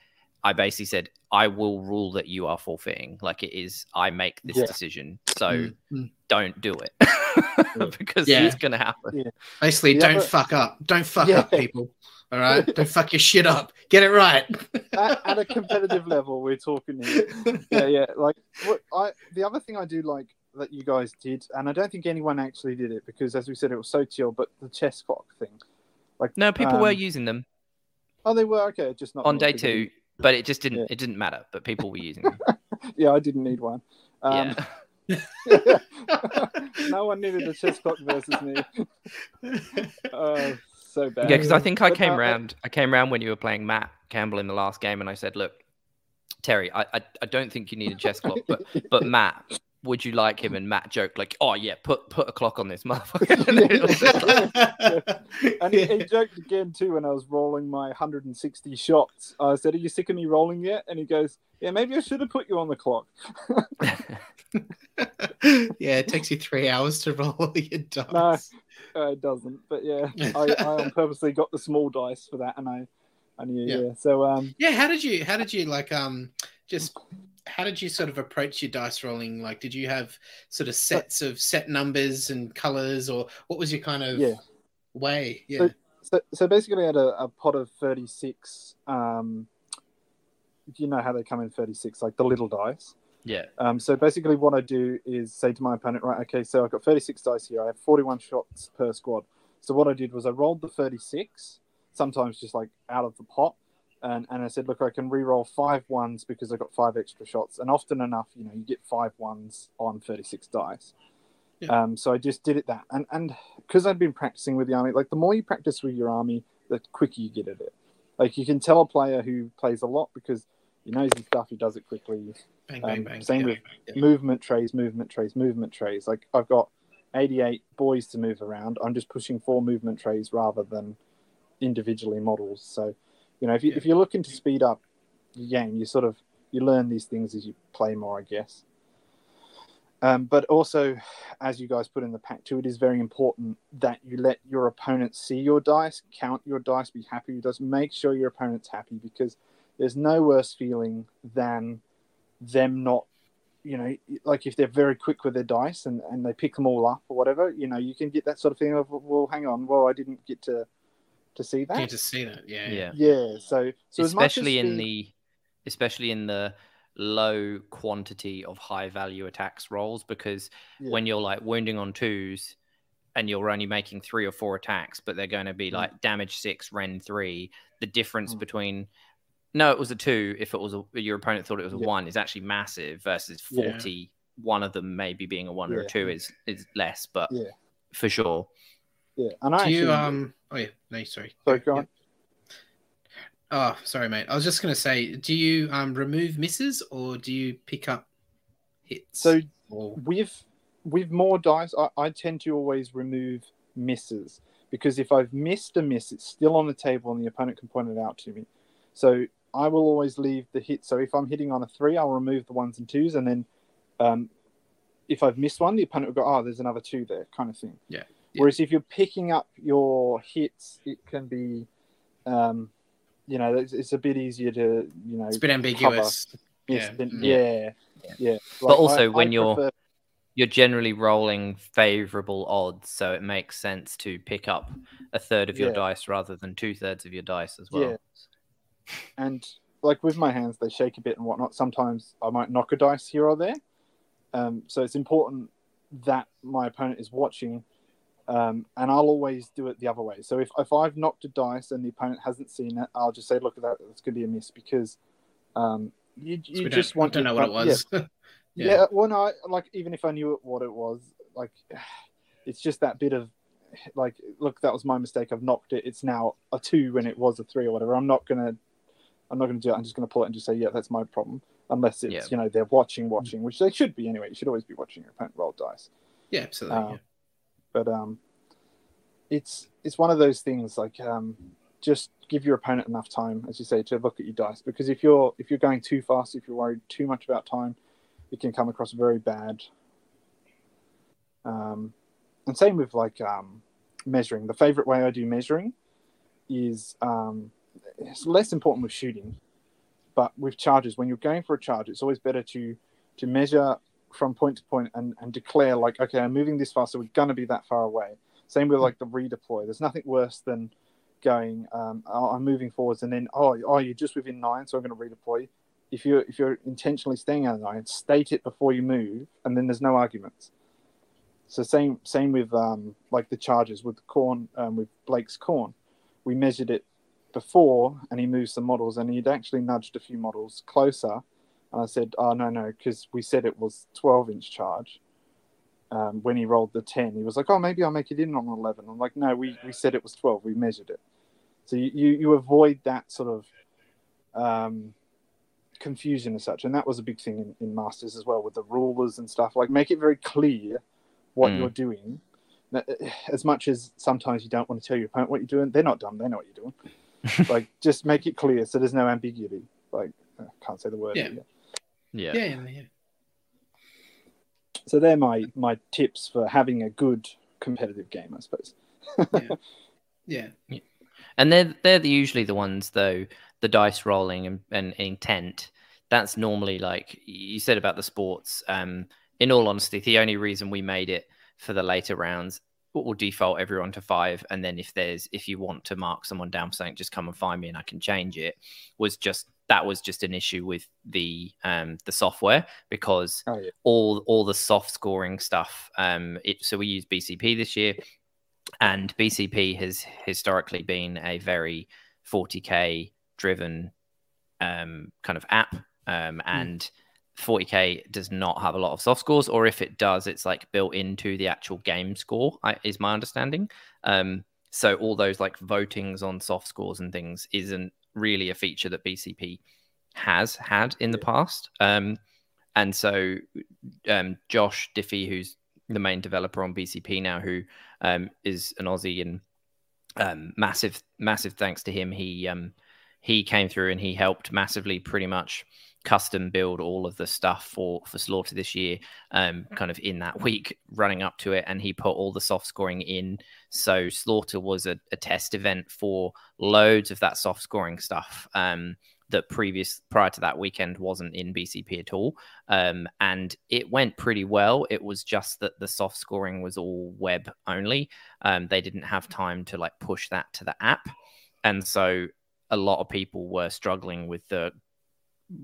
I basically said, I will rule that you are forfeiting. Like it is, I make this yeah. decision. So mm-hmm. don't do it *laughs* because yeah. it's going to happen. Yeah. Basically, don't fuck up. Don't fuck up, people. All right, don't fuck your shit up. Get it right. *laughs* at, at, a competitive level, we're talking. Here. Yeah, yeah. Like what I, the other thing I do like that you guys did, and I don't think anyone actually did it because, as we said, it was so chill. But the chess clock thing, like no, people um, were using them. Oh, they were okay. Just not on day two, but it just didn't. Yeah. It didn't matter. But people were using them. *laughs* yeah, I didn't need one. Um, yeah. *laughs* no one needed a chess clock versus me. Uh, *laughs* so bad. Yeah, because I think I came uh, round. I came round when you were playing Matt Campbell in the last game, and I said, "Look, Terry, I, I, I don't think you need a chess clock, but but Matt, would you like him? And Matt joked like, "Oh yeah, put put a clock on this *laughs* motherfucker." *laughs* and he, he, joked again too when I was rolling my 160 shots. I said, "Are you sick of me rolling yet?" And he goes, "Yeah, maybe I should have put you on the clock." *laughs* yeah, it takes you three hours to roll your dice. No, uh, it doesn't. But yeah, I, I purposely got the small dice for that, and I, I knew. Yeah. yeah. So um. Yeah. How did you? How did you like um? Just how did you sort of approach your dice rolling? Like, did you have sort of sets of set numbers and colors, or what was your kind of yeah. way? Yeah. So, so, so basically, I had a, a pot of 36. Um, do you know how they come in 36? Like the little dice. Yeah. Um, so basically, what I do is say to my opponent, right, okay, so I've got 36 dice here. I have 41 shots per squad. So what I did was I rolled the 36, sometimes just like out of the pot, and, and I said, look, I can re-roll five ones because I've got five extra shots. And often enough, you know, you get five ones on 36 dice. Yeah. Um, so I just did it that. And and because I'd been practicing with the army, like the more you practice with your army, the quicker you get at it. Like you can tell a player who plays a lot because he knows his stuff, he does it quickly. Bang, bang, um, bang. Same yeah, with yeah. movement trays, movement trays, movement trays. Like I've got 88 boys to move around. I'm just pushing four movement trays rather than individually models. So you know, if you yeah. if you're looking to speed up your game, you sort of you learn these things as you play more, I guess. Um, but also, as you guys put in the pack too, it is very important that you let your opponent see your dice, count your dice, be happy with dice, make sure your opponent's happy because there's no worse feeling than them not, you know, like if they're very quick with their dice and, and they pick them all up or whatever, you know, you can get that sort of feeling of, well, hang on, well, I didn't get to to see that. Get to see that, yeah, yeah, yeah. So, so especially in the, especially in the low quantity of high value attacks rolls, because yeah. when you're like wounding on twos, and you're only making three or four attacks, but they're going to be mm. like damage six, rend three. The difference mm. between no, it was a two. If it was a, your opponent thought it was a yeah. one, is actually massive versus forty. Yeah. One of them maybe being a one or a two is is less, but for sure. Yeah, and I do you um? Oh yeah, no, sorry. Sorry, go on. Oh, sorry, mate. I was just gonna say, do you um remove misses or do you pick up hits? So or... with with more dice, I, I tend to always remove misses because if I've missed a miss, it's still on the table and the opponent can point it out to me. So I will always leave the hit. So if I'm hitting on a three, I'll remove the ones and twos, and then um, if I've missed one, the opponent will go, "Oh, there's another two there," kind of thing. Yeah. Whereas if you're picking up your hits, it can be, um, you know, it's, it's, a bit easier to, you know, it's a bit ambiguous. Yeah. yeah. yeah, yeah. Like but also I, when I you're prefer... you're generally rolling favorable odds, so it makes sense to pick up a third of your yeah. dice rather than two thirds of your dice as well. Yeah. And like with my hands, they shake a bit and whatnot. Sometimes I might knock a dice here or there. Um, so it's important that my opponent is watching um, and I'll always do it the other way. So if, if I've knocked a dice and the opponent hasn't seen it, I'll just say, look at that, that's going to be a miss because um, you, you so just want to know what it was. Yeah. *laughs* yeah. yeah. Well, no, like even if I knew what it was, like *sighs* it's just that bit of *sighs* like, look, that was my mistake. I've knocked it. It's now a two when it was a three or whatever. I'm not gonna, I'm not gonna do it. I'm just gonna pull it and just say, yeah, that's my problem. Unless it's yeah. you know they're watching, watching, which they should be anyway. You should always be watching your opponent roll dice. Yeah, absolutely. Um, but um, it's it's one of those things like um, just give your opponent enough time, as you say, to look at your dice. Because if you're if you're going too fast, if you're worried too much about time, it can come across very bad. Um, and same with like um, measuring. The favorite way I do measuring is um, it's less important with shooting, but with charges. When you're going for a charge, it's always better to to measure from point to point and, and declare like, okay, I'm moving this far, so we're gonna be that far away. Same with like the redeploy. There's nothing worse than going, um, oh, I'm moving forwards, and then oh, oh, you're just within nine, so I'm to redeploy. If you're if you're intentionally staying out of nine, state it before you move, and then there's no arguments. So same same with um, like the charges with the Khorne um, with Blake's Khorne, we measured it before, and he moved some models, and he'd actually nudged a few models closer. And I said, "Oh no, no," because we said it was 12 inch charge. Um, when he rolled the 10, he was like, "Oh, maybe I'll make it in on 11." I'm like, "No, we, we said it was 12. We measured it." So you, you, you avoid that sort of um, confusion as such, and that was a big thing in, in Masters as well with the rulers and stuff. Like, make it very clear what mm. you're doing. As much as sometimes you don't want to tell your opponent what you're doing, they're not dumb. They know what you're doing. *laughs* like, just make it clear so there's no ambiguity. Like, I can't say the word. Yeah. Yeah. Yeah. yeah, yeah. So they're my my tips for having a good competitive game, I suppose. *laughs* yeah. yeah. And they're they're the, usually the ones though the dice rolling and, and intent. That's normally like you said about the sports. Um, in all honesty, the only reason we made it for the later rounds will default everyone to five, and then if there's if you want to mark someone down for something, just come and find me and I can change it. Was just that was just an issue with the um, the software because oh, yeah. all all the soft scoring stuff. Um, it, so we use BCP this year, and BCP has historically been a very 40k driven um, kind of app, um, hmm. and mm. 40k does not have a lot of soft scores, or if it does, it's like built into the actual game score. is my understanding. Um, so all those like votings on soft scores and things isn't really a feature that BCP has had in the past. Um, and so um, Josh Diffie, who's the main developer on BCP now, who um, is an Aussie, and um, massive, massive thanks to him. He um, he came through and he helped massively, pretty much custom build all of the stuff for for Slaughter this year, um, kind of in that week running up to it, and he put all the soft scoring in. So Slaughter was a, a test event for loads of that soft scoring stuff. Um, that previous prior to that weekend wasn't in BCP at all. Um, and it went pretty well. It was just that the soft scoring was all web only. Um, they didn't have time to like push that to the app. And so a lot of people were struggling with the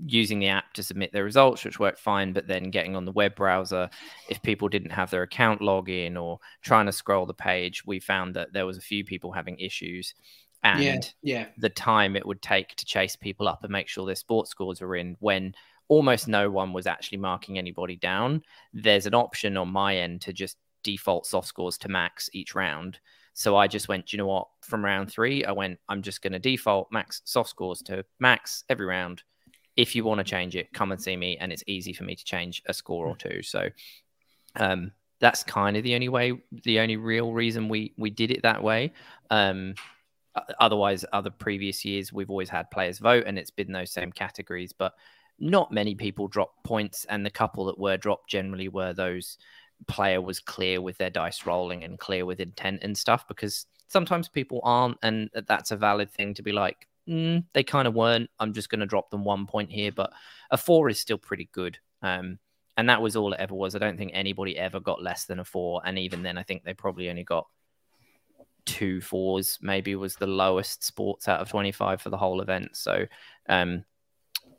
using the app to submit their results, which worked fine, but then getting on the web browser, if people didn't have their account login or trying to scroll the page, we found that there was a few people having issues and yeah, yeah. the time it would take to chase people up and make sure their sports scores were in when almost no one was actually marking anybody down. There's an option on my end to just default soft scores to max each round. So I just went, you know what? From round three, I went, I'm just going to default max soft scores to max every round. If you want to change it, come and see me. And it's easy for me to change a score or two. So um, that's kind of the only way, the only real reason we we did it that way. Um, otherwise other previous years we've always had players vote and it's been those same categories but not many people drop points and the couple that were dropped generally were those player was clear with their dice rolling and clear with intent and stuff because sometimes people aren't and that's a valid thing to be like mm, they kind of weren't i'm just going to drop them one point here but a four is still pretty good um, and that was all it ever was i don't think anybody ever got less than a four and even then i think they probably only got two fours maybe was the lowest sports out of 25 for the whole event. So, um,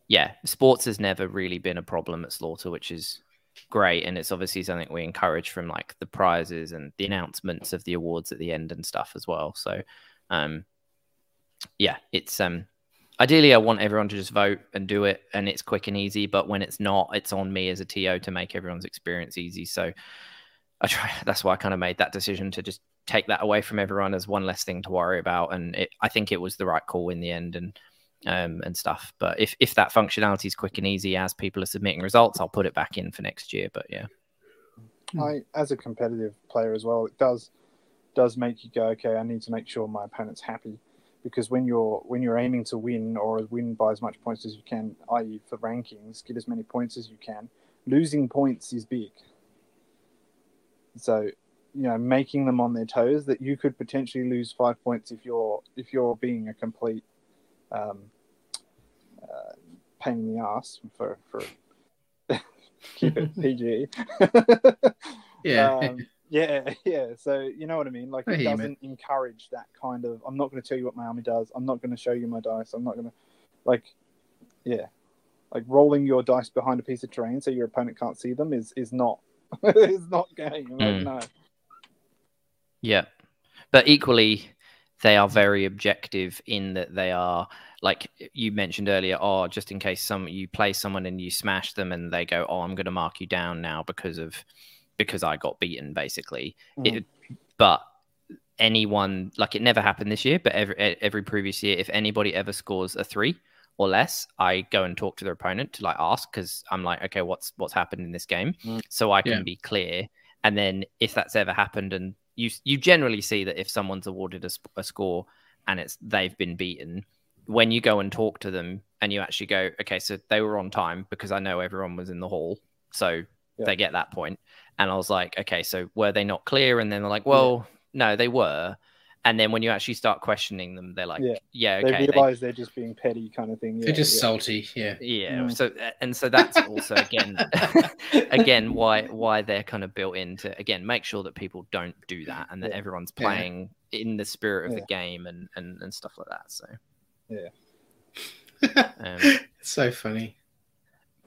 yeah, sports has never really been a problem at Slaughter, which is great. And it's obviously something we encourage from like the prizes and the announcements of the awards at the end and stuff as well. So, um, yeah, it's, um, ideally I want everyone to just vote and do it and it's quick and easy. But when it's not, it's on me as a TO to make everyone's experience easy. So, I try. *laughs* That's why I kind of made that decision to just take that away from everyone as one less thing to worry about. And it, I think it was the right call in the end and um, and stuff. But if, if that functionality is quick and easy as people are submitting results, I'll put it back in for next year. But yeah. I, as a competitive player as well, it does does make you go, okay, I need to make sure my opponent's happy because when you're when you're aiming to win or win by as much points as you can, i.e., for rankings, get as many points as you can. Losing points is big. So, you know, making them on their toes that you could potentially lose five points if you're if you're being a complete um, uh, pain in the ass for for *laughs* keep it *laughs* PG. *laughs* yeah. Um, yeah, *laughs* yeah. So you know what I mean. Like it doesn't encourage that kind of. I'm not going to tell you what my army does. I'm not going to show you my dice. I'm not going to, like, yeah, like rolling your dice behind a piece of terrain so your opponent can't see them is is not *laughs* is not game. Like, mm. No. Yeah, but equally, they are very objective in that they are like you mentioned earlier. Oh, just in case some you play someone and you smash them and they go, oh, I'm going to mark you down now because of because I got beaten, basically. Mm. It, but anyone, like it never happened this year, but every every previous year, if anybody ever scores a three or less, I go and talk to their opponent to like ask because I'm like, okay, what's what's happened in this game, mm. so I can yeah. be clear. And then if that's ever happened, and you you generally see that if someone's awarded a, a score and it's they've been beaten, when you go and talk to them and you actually go, okay, so they were on time because I know everyone was in the hall, so yeah. they get that point. And I was like, okay, so were they not clear? And then they're like, well, yeah. no, they were. And then when you actually start questioning them, they're like, yeah, yeah okay. They realize they, are just being petty, kind of thing. Yeah, they're just salty, yeah, yeah. Mm. So and so that's also again, *laughs* again why why they're kind of built into again make sure that people don't do that and that everyone's playing in the spirit of the game and, and and stuff like that. So yeah, um, *laughs* so funny.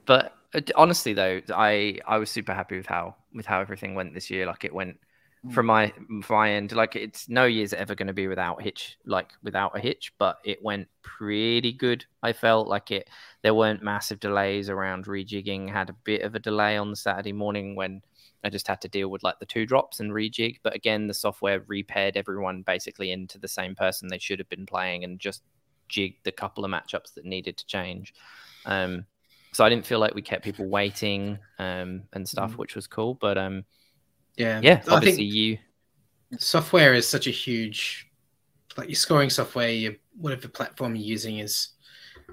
But honestly, though, I I was super happy with how with how everything went this year. Like it went mm. from my from my end. Like it's no year's ever going to be without hitch, like without a hitch, but it went pretty good. I felt like it. There weren't massive delays around rejigging. Had a bit of a delay on the Saturday morning when I just had to deal with like the two drops and rejig. But again, the software repaired everyone basically into the same person they should have been playing and just jigged the couple of matchups that needed to change. Um, so I didn't feel like we kept people waiting um, and stuff, mm. which was cool. But um, yeah, yeah, obviously you software is such a huge like your scoring software, your whatever platform you're using is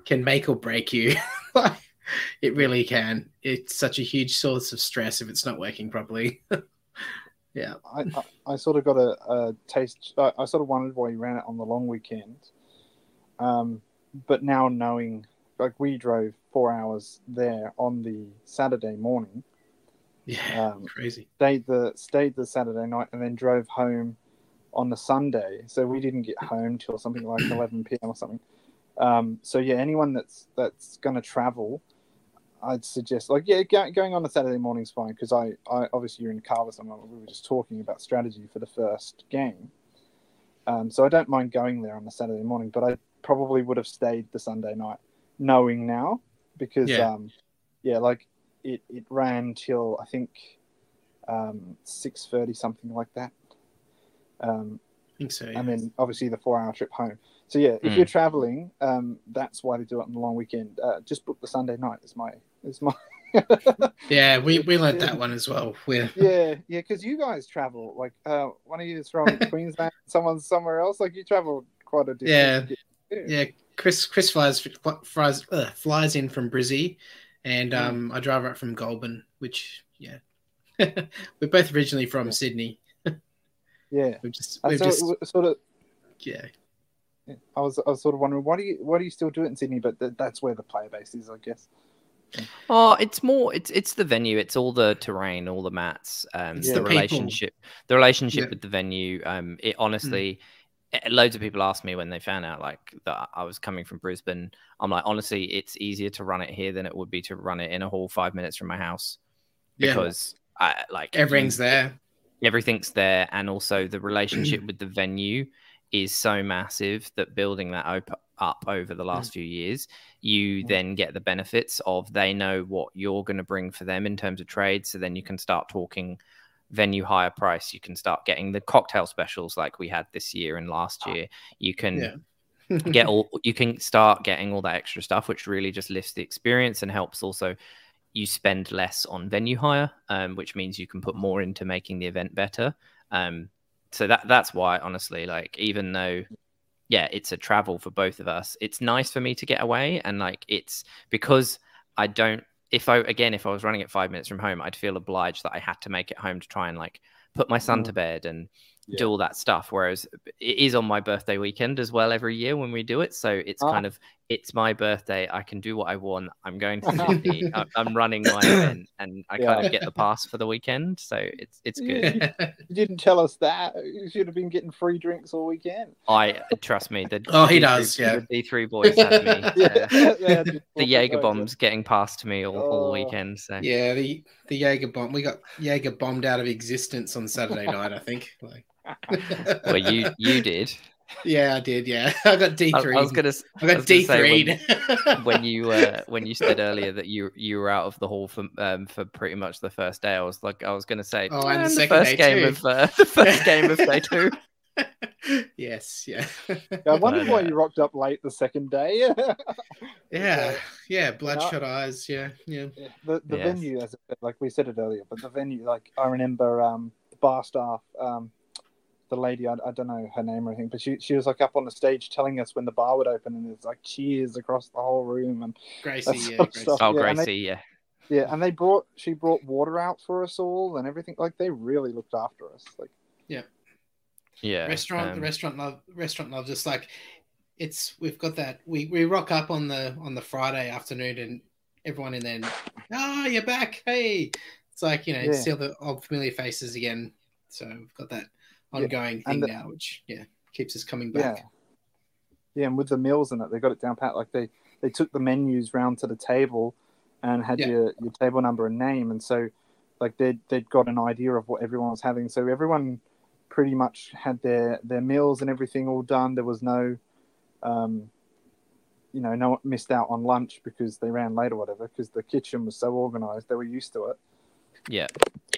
can make or break you. *laughs* it really can. It's such a huge source of stress if it's not working properly. *laughs* yeah, I, I, I, sort of got a, a taste. I, I, sort of wondered why you ran it on the long weekend. Um, but now knowing like we drove four hours there on the Saturday morning. Yeah, um, crazy. Stayed the stayed the Saturday night and then drove home on the Sunday. So we didn't get home till something like *clears throat* eleven p.m. or something. Um, so yeah, anyone that's that's going to travel, I'd suggest like yeah, go, going on a Saturday morning is fine because I, I obviously you're in the car with someone. We were just talking about strategy for the first game. Um, so I don't mind going there on a Saturday morning, but I probably would have stayed the Sunday night knowing now because yeah, um, yeah like it, it ran till I think um, six thirty something like that. Um, I think so. Yeah. And then obviously the four hour trip home. So yeah, if mm. you're traveling, um, that's why they do it on the long weekend. Uh, just book the Sunday night. Is my is my. *laughs* yeah, we we learned that one as well. We're... *laughs* Yeah, yeah, because you guys travel. Like, uh, one of you is from *laughs* Queensland, someone's somewhere else. Like, you travel quite a distance. Yeah, yeah. Chris Chris flies flies uh, flies in from Brizzy, and mm. um, I drive up from Goulburn, which yeah, *laughs* we're both originally from yeah. Sydney. *laughs* yeah, we just we just sort of yeah. I was I was sort of wondering why do you why do you still do it in Sydney? But th- that's where the player base is, I guess. Oh, it's more it's it's the venue, it's all the terrain, all the mats, um, the, the relationship, the relationship yeah. with the venue. Um, it honestly, mm. Loads of people ask me when they found out like that I was coming from Brisbane. I'm like, honestly, it's easier to run it here than it would be to run it in a hall five minutes from my house because yeah. I like everything's there. Everything's there, and also the relationship with the venue is so massive that building that op- up over the last mm. few years, you mm. then get the benefits of they know what you're going to bring for them in terms of trade. So then you can start talking venue hire price, you can start getting the cocktail specials like we had this year and last ah. year. You can yeah. *laughs* get all *laughs* you can start getting all that extra stuff, which really just lifts the experience and helps also you spend less on venue hire, um, which means you can put more into making the event better. Um, so that that's why honestly, like even though yeah, it's a travel for both of us. It's nice for me to get away, and like it's because I don't. If I again, if I was running it five minutes from home, I'd feel obliged that I had to make it home to try and like put my son mm. to bed and yeah. do all that stuff. Whereas it is on my birthday weekend as well every year when we do it. So it's oh. kind of it's my birthday. I can do what I want. I'm going to *laughs* Sydney. I'm running my event, and I yeah. kind of get the pass for the weekend. So it's it's good. You didn't tell us that. You should have been getting free drinks all weekend. I trust me. The oh, he D3, does. Yeah, the D three boys had me. *laughs* yeah. Uh, *laughs* the Jaeger bombs getting passed to me all, oh. all weekend. So yeah, the the Jaeger bomb. We got Jaeger bombed out of existence on Saturday night. I think. Like. well, you you did. Yeah, I did. Yeah, *laughs* I got D three. I, was gonna. I got D three. When, when, you uh, when you said earlier that you you were out of the hall for um, for pretty much the first day, I was like, I was gonna say, oh, and the, the first game too. of uh, *laughs* the first game of day two. *laughs* yes, yeah. I wonder why you rocked up late the second day. yeah, yeah, bloodshot yeah. eyes. Yeah, yeah. yeah. The the yes. venue, as like we said it earlier, but the venue, like I remember, um, the bar staff, um, the lady, I, I, don't know her name or anything, but she, she was like up on the stage telling us when the bar would open, and it's like cheers across the whole room and Gracie, yeah, Gracie. oh yeah, Gracie, they, yeah, yeah, and they brought she brought water out for us all and everything. Like they really looked after us. Like yeah, yeah. Restaurant, um, the restaurant love, restaurant love. Just like it's we've got that. We we rock up on the on the Friday afternoon and everyone in there. Oh, you're back! Hey, it's like you know, yeah. still the old familiar faces again. So we've got that ongoing yeah. thing the, now, which yeah keeps us coming back. Yeah. yeah, and with the meals in it, they got it down pat. Like they they took the menus round to the table and had yeah. your your table number and name, and so like they they'd got an idea of what everyone was having. So everyone pretty much had their their meals and everything all done. There was no um, you know, no one missed out on lunch because they ran late or whatever, because the kitchen was so organized, they were used to it. Yeah,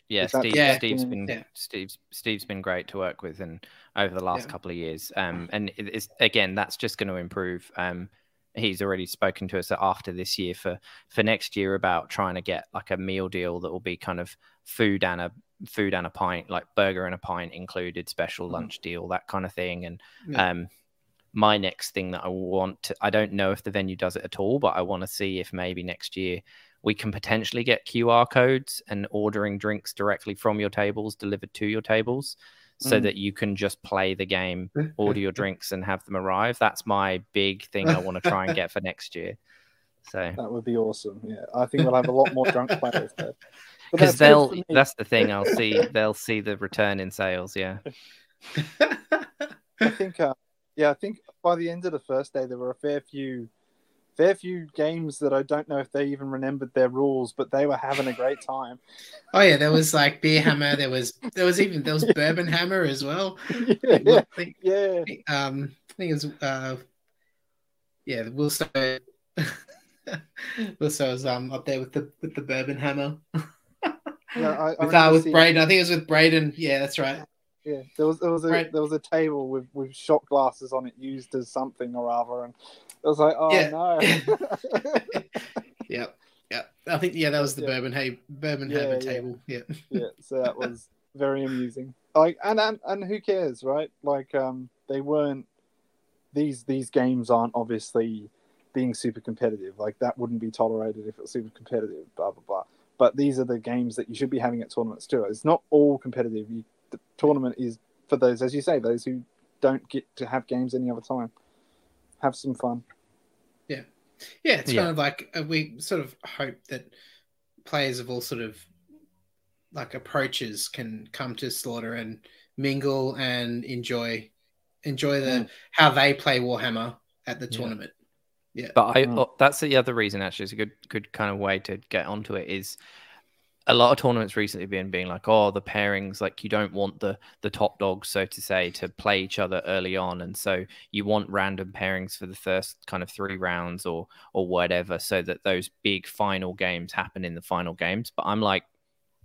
yeah, Steve, yeah. Steve's been yeah. Steve's Steve's been great to work with, and over the last yeah. couple of years, um, and it's again that's just going to improve. Um, he's already spoken to us after this year for for next year about trying to get like a meal deal that will be kind of food and a food and a pint, like burger and a pint included, special mm-hmm. lunch deal, that kind of thing, and um my next thing that I want to, I don't know if the venue does it at all, but I want to see if maybe next year we can potentially get QR codes and ordering drinks directly from your tables delivered to your tables so mm. that you can just play the game, *laughs* order your drinks, and have them arrive. That's my big thing I want to try and get for next year. So *laughs* that would be awesome. Yeah, I think we'll have a lot more drunk players there. *laughs* Because they'll that's the thing. I'll see they'll see the return in sales. Yeah. I think. Uh, yeah, I think by the end of the first day there were a fair few fair few games that I don't know if they even remembered their rules, but they were having a great time. *laughs* Oh yeah, there was like beer hammer. There was there was even there was *laughs* bourbon hammer as well. Yeah, I think, yeah. Um, I think it was uh, yeah, Wilson. *laughs* Wilson was um up there with the with the bourbon hammer. yeah, I, with, uh, with Braden. I think it was with Braden. Yeah, that's right. Yeah, there was there was a right. there was a table with with shot glasses on it used as something or other, and I was like, oh yeah. no. *laughs* *laughs* yeah, yeah. I think yeah, that was the yeah. bourbon hay bourbon yeah, yeah. table. Yeah, yeah. *laughs* So that was very amusing. Like, and, and and who cares, right? Like, um, they weren't these these games aren't obviously being super competitive. Like that wouldn't be tolerated if it was super competitive. Blah blah blah. But these are the games that you should be having at tournaments too. It's not all competitive. You the tournament is for those, as you say, those who don't get to have games any other time. Have some fun. Yeah, yeah. It's yeah. kind of like uh, we sort of hope that players of all sort of like approaches can come to Slaughter and mingle and enjoy enjoy the mm. how they play Warhammer at the tournament. Yeah. But I mm. that's the other reason actually it's a good good kind of way to get onto it is a lot of tournaments recently been being like, oh, the pairings, like you don't want the the top dogs, so to say, to play each other early on, and so you want random pairings for the first kind of three rounds or or whatever, so that those big final games happen in the final games. But I'm like,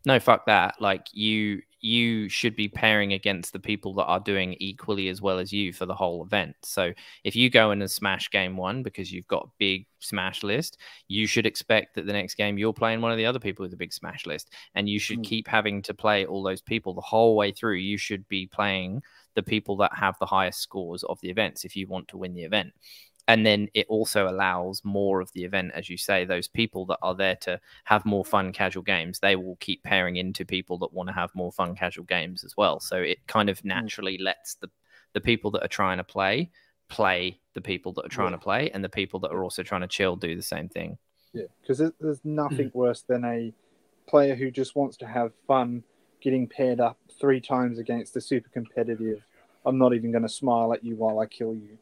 no, fuck that. Like you you should be pairing against the people that are doing equally as well as you for the whole event. So if you go in and smash game one because you've got big smash list, you should expect that the next game you're playing one of the other people with a big smash list. And you should mm. keep having to play all those people the whole way through. You should be playing the people that have the highest scores of the events if you want to win the event and then it also allows more of the event as you say those people that are there to have more fun casual games they will keep pairing into people that want to have more fun casual games as well so it kind of mm. naturally lets the the people that are trying to play play the people that are trying yeah. to play and the people that are also trying to chill do the same thing yeah because there's nothing mm. worse than a player who just wants to have fun getting paired up three times against a super competitive i'm not even going to smile at you while i kill you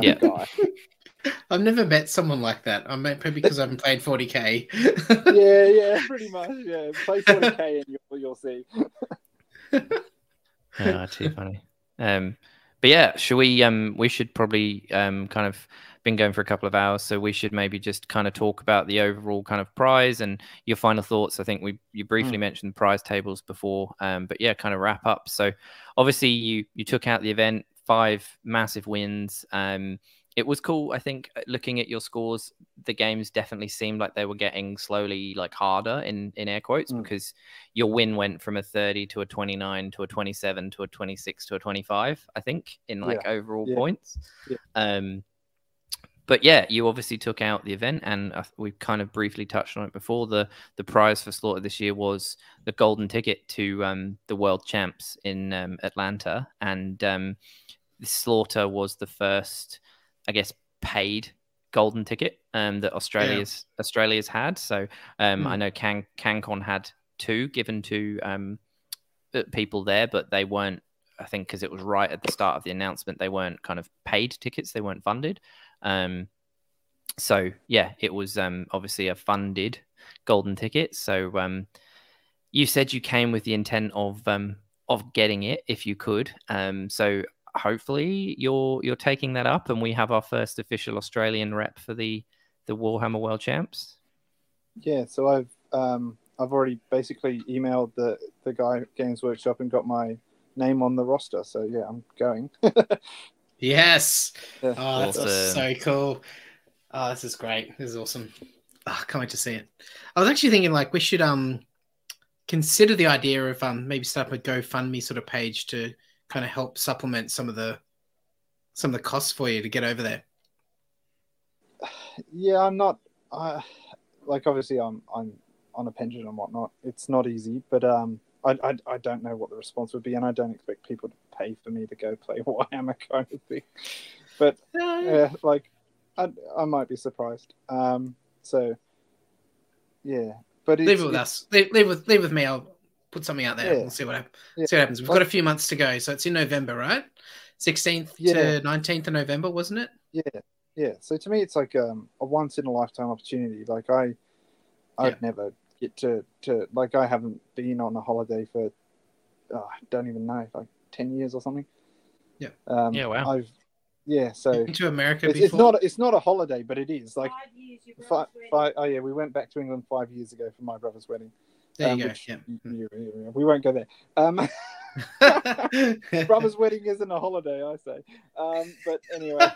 yeah. *laughs* I've never met someone like that. I met probably because I haven't played 40k. yeah, yeah, pretty much. Yeah, play 40k and you'll, you'll see. *laughs* oh, too funny. Um, but yeah, should we? Um, we should probably um, kind of been going for a couple of hours, so we should maybe just kind of talk about the overall kind of prize and your final thoughts. I think we you briefly mm. mentioned prize tables before, um, but yeah, kind of wrap up. So obviously you you took out the event five massive wins. Um, it was cool. I think uh, looking at your scores, the games definitely seemed like they were getting slowly like harder in in air quotes mm. because your win went from a 30 to a 29 to a 27 to a 26 to a 25. I think in like yeah. overall yeah. points. Yeah. Um, but yeah, you obviously took out the event, and uh, we kind of briefly touched on it before. the The prize for Slaughter this year was the golden ticket to um, the World Champs in um, Atlanta, and um, Slaughter was the first, I guess, paid golden ticket um, that Australia's yeah. Australia's had. So um, mm. I know Can CanCon had two given to um, uh, people there, but they weren't. I think because it was right at the start of the announcement, they weren't kind of paid tickets. They weren't funded. Um, so yeah, it was um, obviously a funded golden ticket. So um, you said you came with the intent of um, of getting it if you could. Um, so hopefully you're you're taking that up, and we have our first official Australian rep for the the Warhammer World Champs. Yeah, so I've um, I've already basically emailed the the guy Games Workshop and got my name on the roster. So yeah, I'm going. *laughs* yes. Yeah. Oh, that's awesome. so cool. Oh, this is great. This is awesome. Oh, I can't wait to see it. I was actually thinking like we should um consider the idea of um maybe start up a GoFundMe sort of page to kind of help supplement some of the some of the costs for you to get over there? Yeah, I'm not. I like obviously, I'm I'm on a pension and whatnot. It's not easy, but um, I, I I don't know what the response would be, and I don't expect people to pay for me to go play *laughs* Warhammer kind of thing. But yeah, like I I might be surprised. Um, so yeah, but leave it with us. Leave, leave with leave with me. I'll put something out there. Yeah. We'll see what, happens. Yeah. see what happens. We've got a few months to go, so it's in November, right? 16th yeah. to 19th of November, wasn't it? Yeah, yeah. So to me, it's like um, a once in a lifetime opportunity. Like I, I'd yeah. never get to to like I haven't been on a holiday for oh, I don't even know like 10 years or something. Yeah. Um, yeah. Wow. I've yeah. So to America it's, it's, not it's not a holiday, but it is like five years. Five, five, oh yeah, we went back to England five years ago for my brother's wedding. There um, you go. Yeah. You, you, we won't go there. Um, *laughs* *laughs* brother's wedding isn't a holiday, I say. Um, but anyway.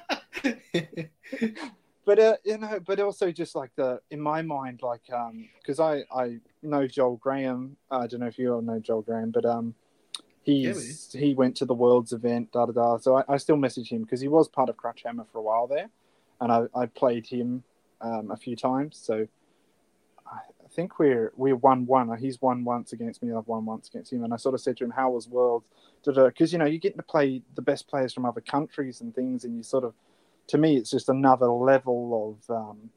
*laughs* but uh, you know, but also just like the in my mind, like um, because I I know Joel Graham. I don't know if you all know Joel Graham, but um, he's yeah, he went to the Worlds event, da da da. So I, I still message him because he was part of Crutch Hammer for a while there, and I I played him um a few times. So I think we're we're one one. He's won once against me. I've won once against him. And I sort of said to him, "How was World?" Because you know you get to play the best players from other countries and things, and you sort of, to me, it's just another level of um,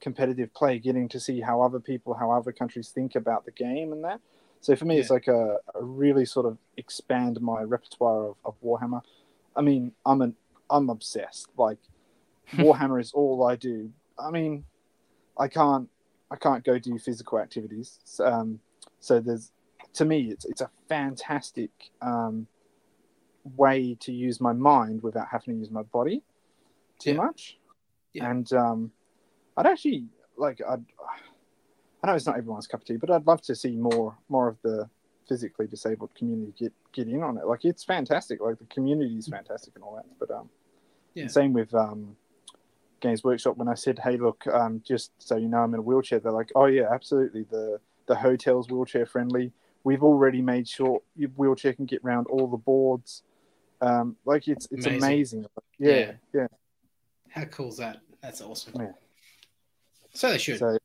competitive play. Getting to see how other people, how other countries think about the game and that. So for me, yeah. it's like a, a, really sort of expand my repertoire of, of Warhammer. I mean, I'm an I'm obsessed. Like *laughs* Warhammer is all I do. I mean, I can't I can't go do physical activities. Um, so there's, to me, it's it's a fantastic um, way to use my mind without having to use my body too yeah. much. Yeah. And um, I'd actually like I'd, I know it's not everyone's cup of tea, but I'd love to see more more of the physically disabled community get get in on it. Like it's fantastic. Like the community is fantastic and all that. But um, yeah. same with um, Games Workshop when I said, "Hey, look, um, just so you know, I'm in a wheelchair." They're like, "Oh yeah, absolutely. The the hotel's wheelchair friendly. We've already made sure your wheelchair can get around all the boards. Um, like it's it's amazing. amazing. Yeah, yeah, yeah, How cool is that? That's awesome. Yeah. So they should. So,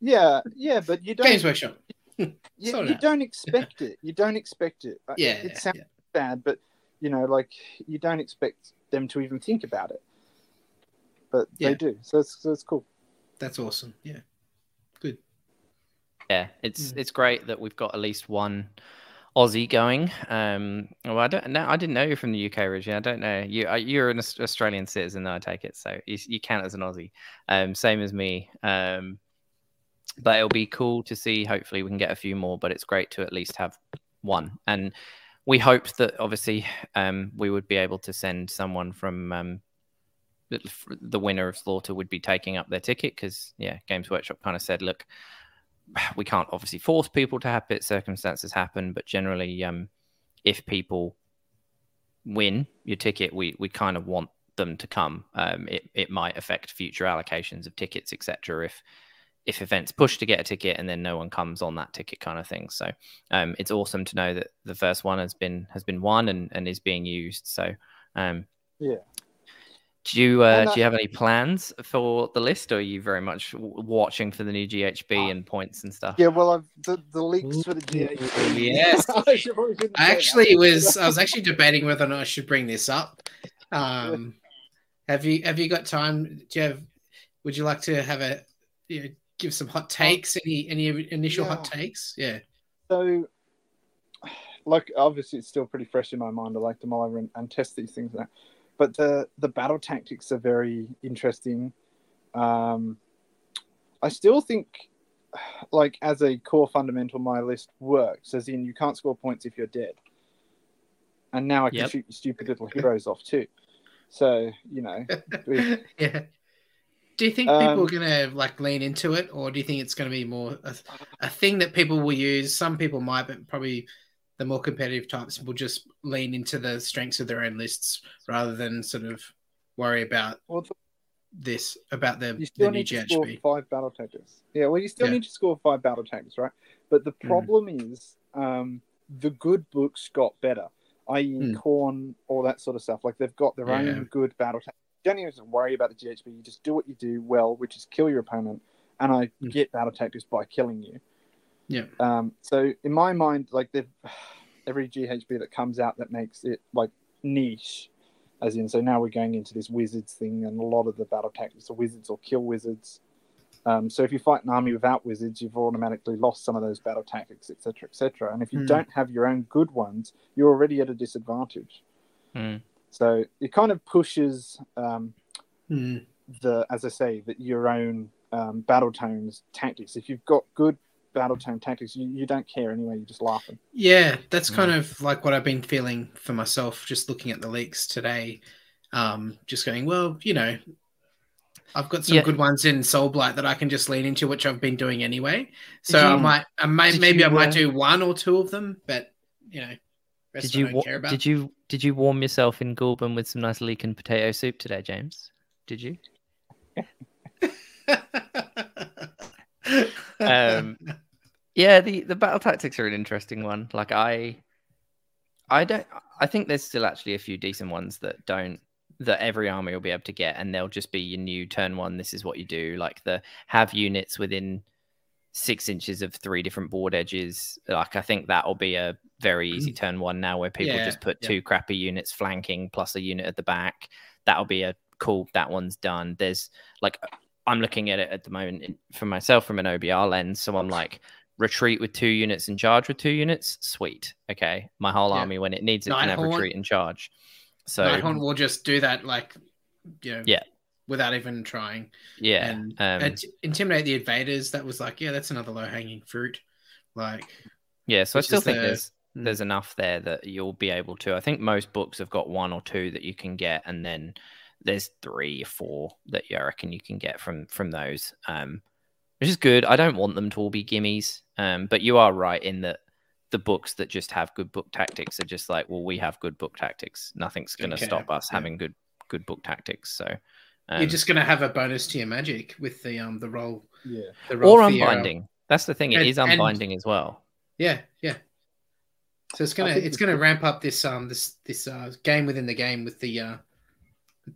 yeah, yeah, but you don't. Games Workshop. *laughs* you, you don't expect it. You don't expect it. Yeah, it sounds yeah. bad, but you know, like you don't expect them to even think about it, but yeah. they do. So it's so it's cool. That's awesome. Yeah, good. Yeah, it's mm. it's great that we've got at least one Aussie going. Um, well, I don't know. I didn't know you're from the UK originally. I don't know. You uh, you're an Australian citizen, though. I take it, so you, you count as an Aussie. Um, same as me. Um, but it'll be cool to see. Hopefully, we can get a few more. But it's great to at least have one. And we hoped that obviously um, we would be able to send someone from um, the winner of Slaughter would be taking up their ticket because yeah, Games Workshop kind of said, look *sighs* we can't obviously force people to have it. Circumstances happen, but generally, um, if people win your ticket, we we kind of want them to come. Um, it it might affect future allocations of tickets, etc. If if events push to get a ticket and then no one comes on that ticket, kind of thing. So um, it's awesome to know that the first one has been has been won and, and is being used. So um, yeah, do you uh, do you have any plans for the list, or are you very much watching for the new GHB and points and stuff? Yeah, well, I've, the the leaks for the GHB. *laughs* Yes, *laughs* I, actually was I was *laughs* actually debating whether or not I should bring this up. Um, have you have you got time? Do you have? Would you like to have a you know, give some hot takes? Any any initial yeah. hot takes? Yeah. So, *sighs* like, obviously, it's still pretty fresh in my mind. I like to mull over and, and test these things now but the the battle tactics are very interesting. Um, I still think, like as a core fundamental, my list works. As in, you can't score points if you're dead. And now I can yep. shoot stupid little heroes off too. So you know, *laughs* yeah. Do you think people um, are going to like lean into it, or do you think it's going to be more a, a thing that people will use? Some people might, but probably the more competitive types will just lean into the strengths of their own lists rather than sort of worry about well, this about the, you still the need to score five battle tactics. Yeah, well, you still yeah. need to score five battle tactics, right? But the mm. problem mm. is um, the good books got better, i.e., mm. Khorne, all that sort of stuff. Like they've got their yeah. own good battle tactics. You don't even worry about the GHB. You just do what you do well, which is kill your opponent, and I mm. get battle tactics by killing you. Yeah. Um, so in my mind, like *sighs* every GHB that comes out that makes it like niche, as in so now we're going into this wizards thing, and a lot of the battle tactics are wizards or kill wizards. Um, so if you fight an army without wizards, you've automatically lost some of those battle tactics, etc., etc. And if you mm. don't have your own good ones, you're already at a disadvantage. Mm. So it kind of pushes um, mm. the, as I say, that your own um, battle tones tactics. If you've got good battle tone tactics, you, you don't care anyway. You're just laughing. Yeah, that's kind yeah. of like what I've been feeling for myself, just looking at the leaks today. Um, just going, well, you know, I've got some yeah. good ones in Soulblight that I can just lean into, which I've been doing anyway. So you, I might, I might maybe you, I might uh, do one or two of them, but you know, did you did you did you warm yourself in Goulburn with some nice leek and potato soup today, James? Did you? *laughs* um, *laughs* yeah, the the battle tactics are an interesting one. Like I, I don't. I think there's still actually a few decent ones that don't that every army will be able to get, and they'll just be your new turn one. This is what you do. Like the have units within six inches of three different board edges. Like I think that'll be a very easy mm. turn one now, where people yeah, just put yeah. two crappy units flanking plus a unit at the back. That'll be a cool. That one's done. There's like I'm looking at it at the moment for myself from an OBR lens. So I'm like, retreat with two units and charge with two units. Sweet. Okay. My whole yeah. army, when it needs it, Nighthorn, can have retreat and charge. So Nighthorn will just do that, like, you know, yeah, without even trying. Yeah. And, um, intimidate the invaders. That was like, yeah, that's another low hanging fruit. Like, yeah. So I still think the, there's hmm. there's enough there that you'll be able to. I think most books have got one or two that you can get, and then there's three or four that you reckon you can get from from those. Um, which is good. I don't want them to all be gimmies, um, but you are right in that the books that just have good book tactics are just like, well, we have good book tactics. Nothing's going to okay. stop us yeah. having good good book tactics. So um, you're just going to have a bonus to your magic with the um the roll, yeah, the roll or unbinding. That's the thing. It and, is unbinding and, as well. Yeah, yeah. So it's gonna it's gonna ramp up this um this this uh, game within the game with the uh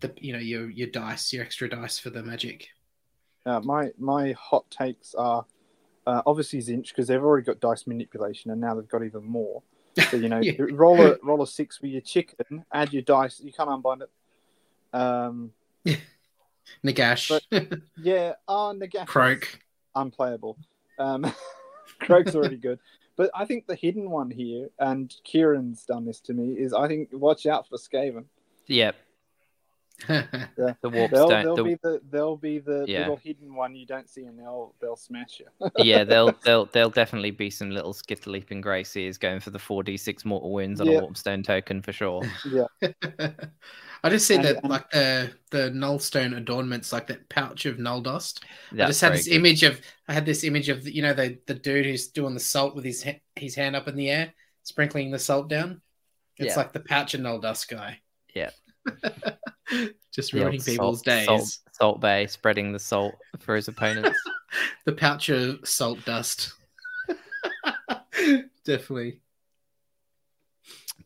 the you know your your dice your extra dice for the magic. Uh, my my hot takes are uh, obviously Tzeentch because they've already got dice manipulation and now they've got even more. So you know, *laughs* yeah. roll a roll a six with your chicken, add your dice. You can't unbind it. Um, *laughs* Nagash. But, yeah, uh, Nagash. Kroak. Unplayable. Um, *laughs* Kroak's already good. But I think the hidden one here, and Kieran's done this to me, is I think watch out for Skaven. Yep. Yeah. The *laughs* warps they'll, don't. They'll the... be the they'll be the yeah. little hidden one you don't see, and they'll they'll smash you. *laughs* yeah, they'll they'll they'll definitely be some little skitter leaping Grey Seers going for the four d six mortal wounds on yeah. a warpstone token for sure. *laughs* Yeah. I just see and, that and... like the the nullstone adornments, like that pouch of null dust. That's I just had this good. image of I had this image of you know the the dude who's doing the salt with his his hand up in the air, sprinkling the salt down. It's yeah. like the pouch of null dust guy. Yeah. *laughs* Just ruining people's salt, days. Salt, salt, Bae spreading the salt for his opponents. *laughs* the pouch of salt dust. *laughs* Definitely.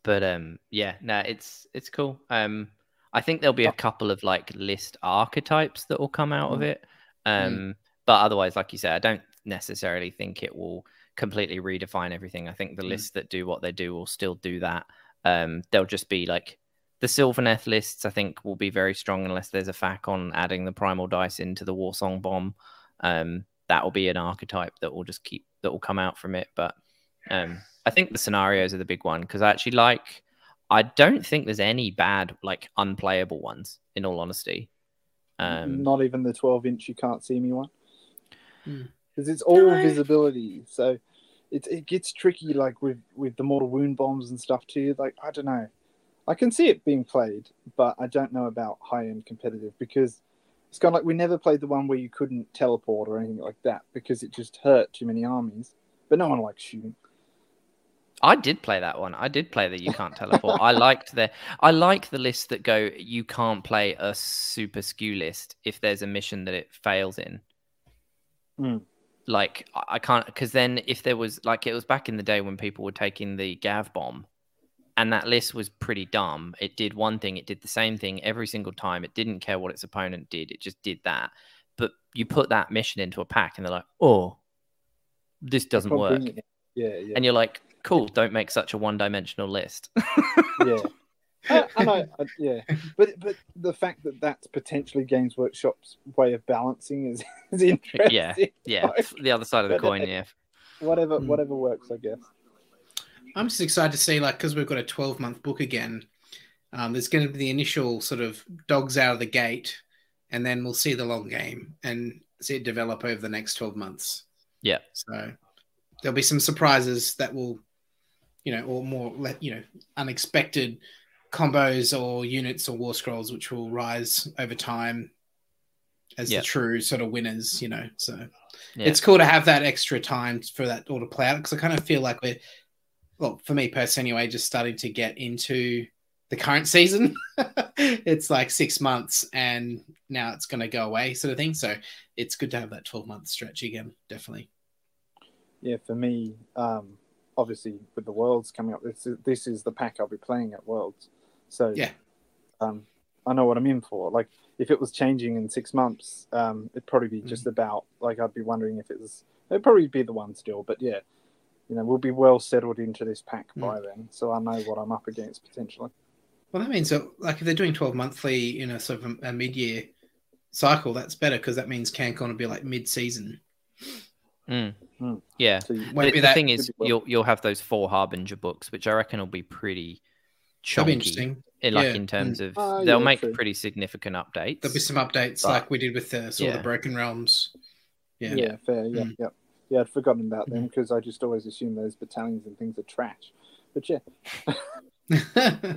But um yeah, no, it's it's cool. Um I think there'll be a couple of like list archetypes that will come out mm. of it. Um mm. but otherwise, like you said, I don't necessarily think it will completely redefine everything. I think the mm. lists that do what they do will still do that. Um they'll just be like the Sylvaneth lists, I think, will be very strong unless there's a fac on adding the primal dice into the Warsong bomb. Um, that will be an archetype that will just keep that will come out from it. But um, I think the scenarios are the big one because I actually like. I don't think there's any bad like unplayable ones. In all honesty, um, not even the 12 inch you can't see me one because hmm. it's all visibility. So it it gets tricky like with with the mortal wound bombs and stuff too. Like I don't know. I can see it being played, but I don't know about high end competitive because it's kind of like we never played the one where you couldn't teleport or anything like that because it just hurt too many armies. But no one likes shooting. I did play that one. I did play the you can't teleport. I liked the I like the list that go you can't play a super skew list if there's a mission that it fails in. Mm. Like I can't because then if there was like it was back in the day when people were taking the Gav bomb and that list was pretty dumb. It did one thing, it did the same thing every single time. It didn't care what its opponent did, it just did that. But you put that mission into a pack and they're like, oh, this doesn't work. Yeah, yeah. And you're like, cool, don't make such a one dimensional list. *laughs* yeah. Uh, and I, I, yeah, but but the fact that that's potentially Games Workshop's way of balancing is, is *laughs* interesting. Yeah, yeah, *laughs* like, the other side of the coin. Yeah, whatever, hmm. whatever works, I guess. I'm just excited to see, like, because we've got a 12 month book again. Um, there's going to be the initial sort of dogs out of the gate, and then we'll see the long game and see it develop over the next 12 months. Yeah. So there'll be some surprises that will, you know, or more, you know, unexpected combos or units or war scrolls, which will rise over time as the true sort of winners, you know. So yeah. it's cool to have that extra time for that all to play out because I kind of feel like we're well, for me personally, anyway, just starting to get into the current season. *laughs* it's like six months and now it's going to go away, sort of thing. So it's good to have that 12 month stretch again, definitely. Yeah, for me, um, obviously, with the Worlds coming up, this is, this is the pack I'll be playing at Worlds. So, yeah. Um, I know what I'm in for. Like, if it was changing in six months, um, it'd probably be just mm-hmm. about like I'd be wondering if it was. It'd probably be the one still, but yeah, you know, we'll be well settled into this pack mm. by then, so I know what I'm up against potentially. Well, that means that, like, if they're doing 12 monthly in a sort of a mid year cycle, that's better because that means CanCon will be like mid season. Mm. Mm. Yeah. So the, the thing is, well. you'll you'll have those four Harbinger books, which I reckon will be pretty chunky. Be interesting. In, like yeah. in terms mm. of, uh, they'll yeah, make true. pretty significant updates. There'll be some updates, but, like we did with the sort yeah. of the Broken Realms. Yeah. Yeah. Fair. Yeah. Mm. Yeah. Yeah, I'd forgotten about them because mm-hmm. I just always assume those battalions and things are trash. But yeah. *laughs*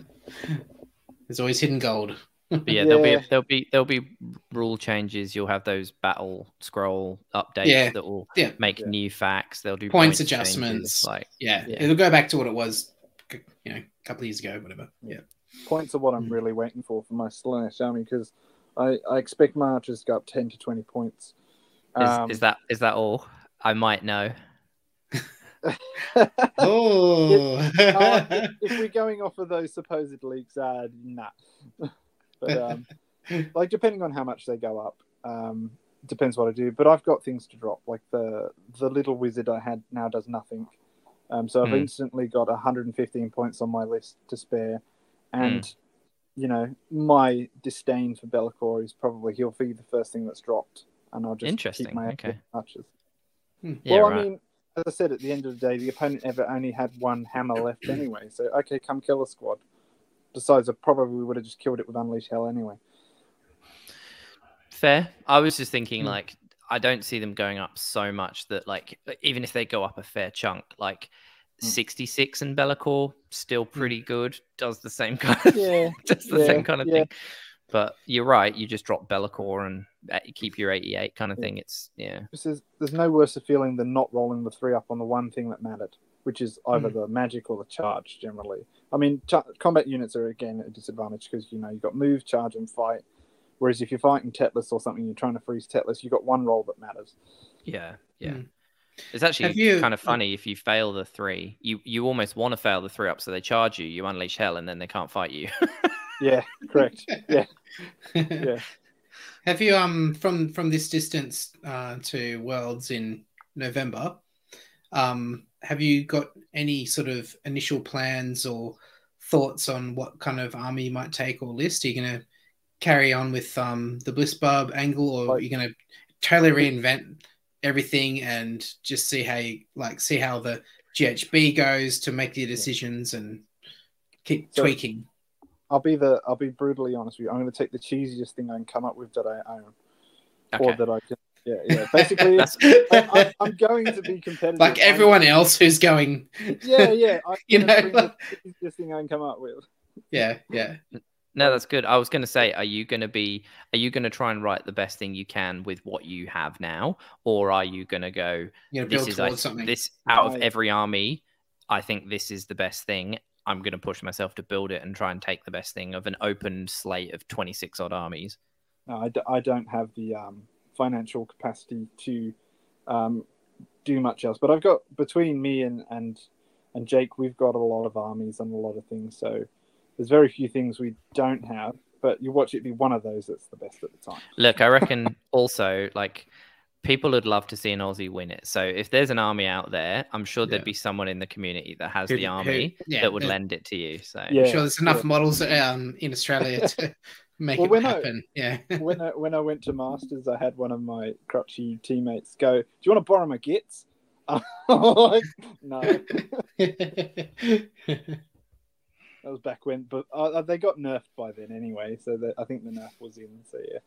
There's always hidden gold. But yeah, yeah, there'll be there'll be there'll be rule changes. You'll have those battle scroll updates yeah. that will yeah. make yeah. new facts. They'll do points, points adjustments. Changes, like yeah. it'll go back to what it was, you know, a couple of years ago, whatever. Yeah, points are what I'm mm. really waiting for for my Slaanesh army because I I expect marches to go up ten to twenty points. Is, um, is that is that all? I might know. *laughs* oh, it, uh, if, *laughs* if, we're going off of those supposed leaks, uh, nah. *laughs* but um, like depending on how much they go up, um, depends what I do. But I've got things to drop. Like the the little wizard I had now does nothing. Um, so I've mm. instantly got 115 points on my list to spare, and mm. you know my disdain for Be'lakor is probably he'll be the first thing that's dropped, and I'll just Interesting. keep my okay. touches. Hmm. Yeah, well, right. I mean, as I said, at the end of the day, the opponent ever only had one hammer left anyway. So okay, come kill a squad. Besides, I probably would have just killed it with Unleash Hell anyway. Fair. I was just thinking, mm. like, I don't see them going up so much that, like, even if they go up a fair chunk, like, mm. 66 and Be'lakor still hmm. pretty good. Does the same kind of yeah, *laughs* does the yeah, same kind of yeah. thing. But you're right. You just drop Be'lakor and uh, keep your 88 kind of thing. It's yeah. This is, there's no worse a feeling than not rolling the three up on the one thing that mattered, which is either mm. the magic or the charge. Generally, I mean, ch- combat units are again at a disadvantage because you know you've got move, charge, and fight Whereas if you're fighting Teclis or something, you're trying to freeze Teclis, you've got one roll that matters. Yeah, yeah. Mm. It's actually you... kind of funny if you fail the three, you you almost want to fail the three up, so they charge you, you unleash hell, and then they can't fight you. *laughs* yeah, correct. Yeah, *laughs* yeah. Have you um from from this distance uh, to Worlds in November? Um, have you got any sort of initial plans or thoughts on what kind of army you might take or list? Are you going to carry on with um, the Bliss Barb angle, or like, you're going to totally reinvent everything and just see how you like see how the GHB goes to make your decisions and keep so tweaking. I'll be the I'll be brutally honest with you. I'm going to take the cheesiest thing I can come up with that I own, okay. or that I can. Yeah, yeah. Basically, *laughs* I, am going to be competitive. Like everyone I'm, else who's going. Yeah, yeah. *laughs* I, you know, the cheesiest thing I can come up with. Yeah, yeah. No, that's good. I was going to say, are you going to be, are you going to try and write the best thing you can with what you have now, or are you going to go, this is like, this out of every army, I think this is the best thing. I'm going to push myself to build it and try and take the best thing of an open slate of 26 odd armies. No, I d- I don't have the um, financial capacity to um, do much else, but I've got between me and and and Jake, we've got a lot of armies and a lot of things, so there's very few things we don't have, but you watch it be one of those that's the best at the time. Look, I reckon *laughs* also like people would love to see an Aussie win it. So if there's an army out there, I'm sure there'd yeah. be someone in the community that has who, the army who, yeah, that would lend it to you. So yeah, I'm sure there's enough models um, in Australia to *laughs* make well, it happen. I, yeah. *laughs* when I when I went to Masters, I had one of my crutchy teammates go, "Do you want to borrow my Gitz?" *laughs* like, no. That was back when, but uh, uh, they got nerfed by then anyway. So that, I think the nerf was in. So yeah,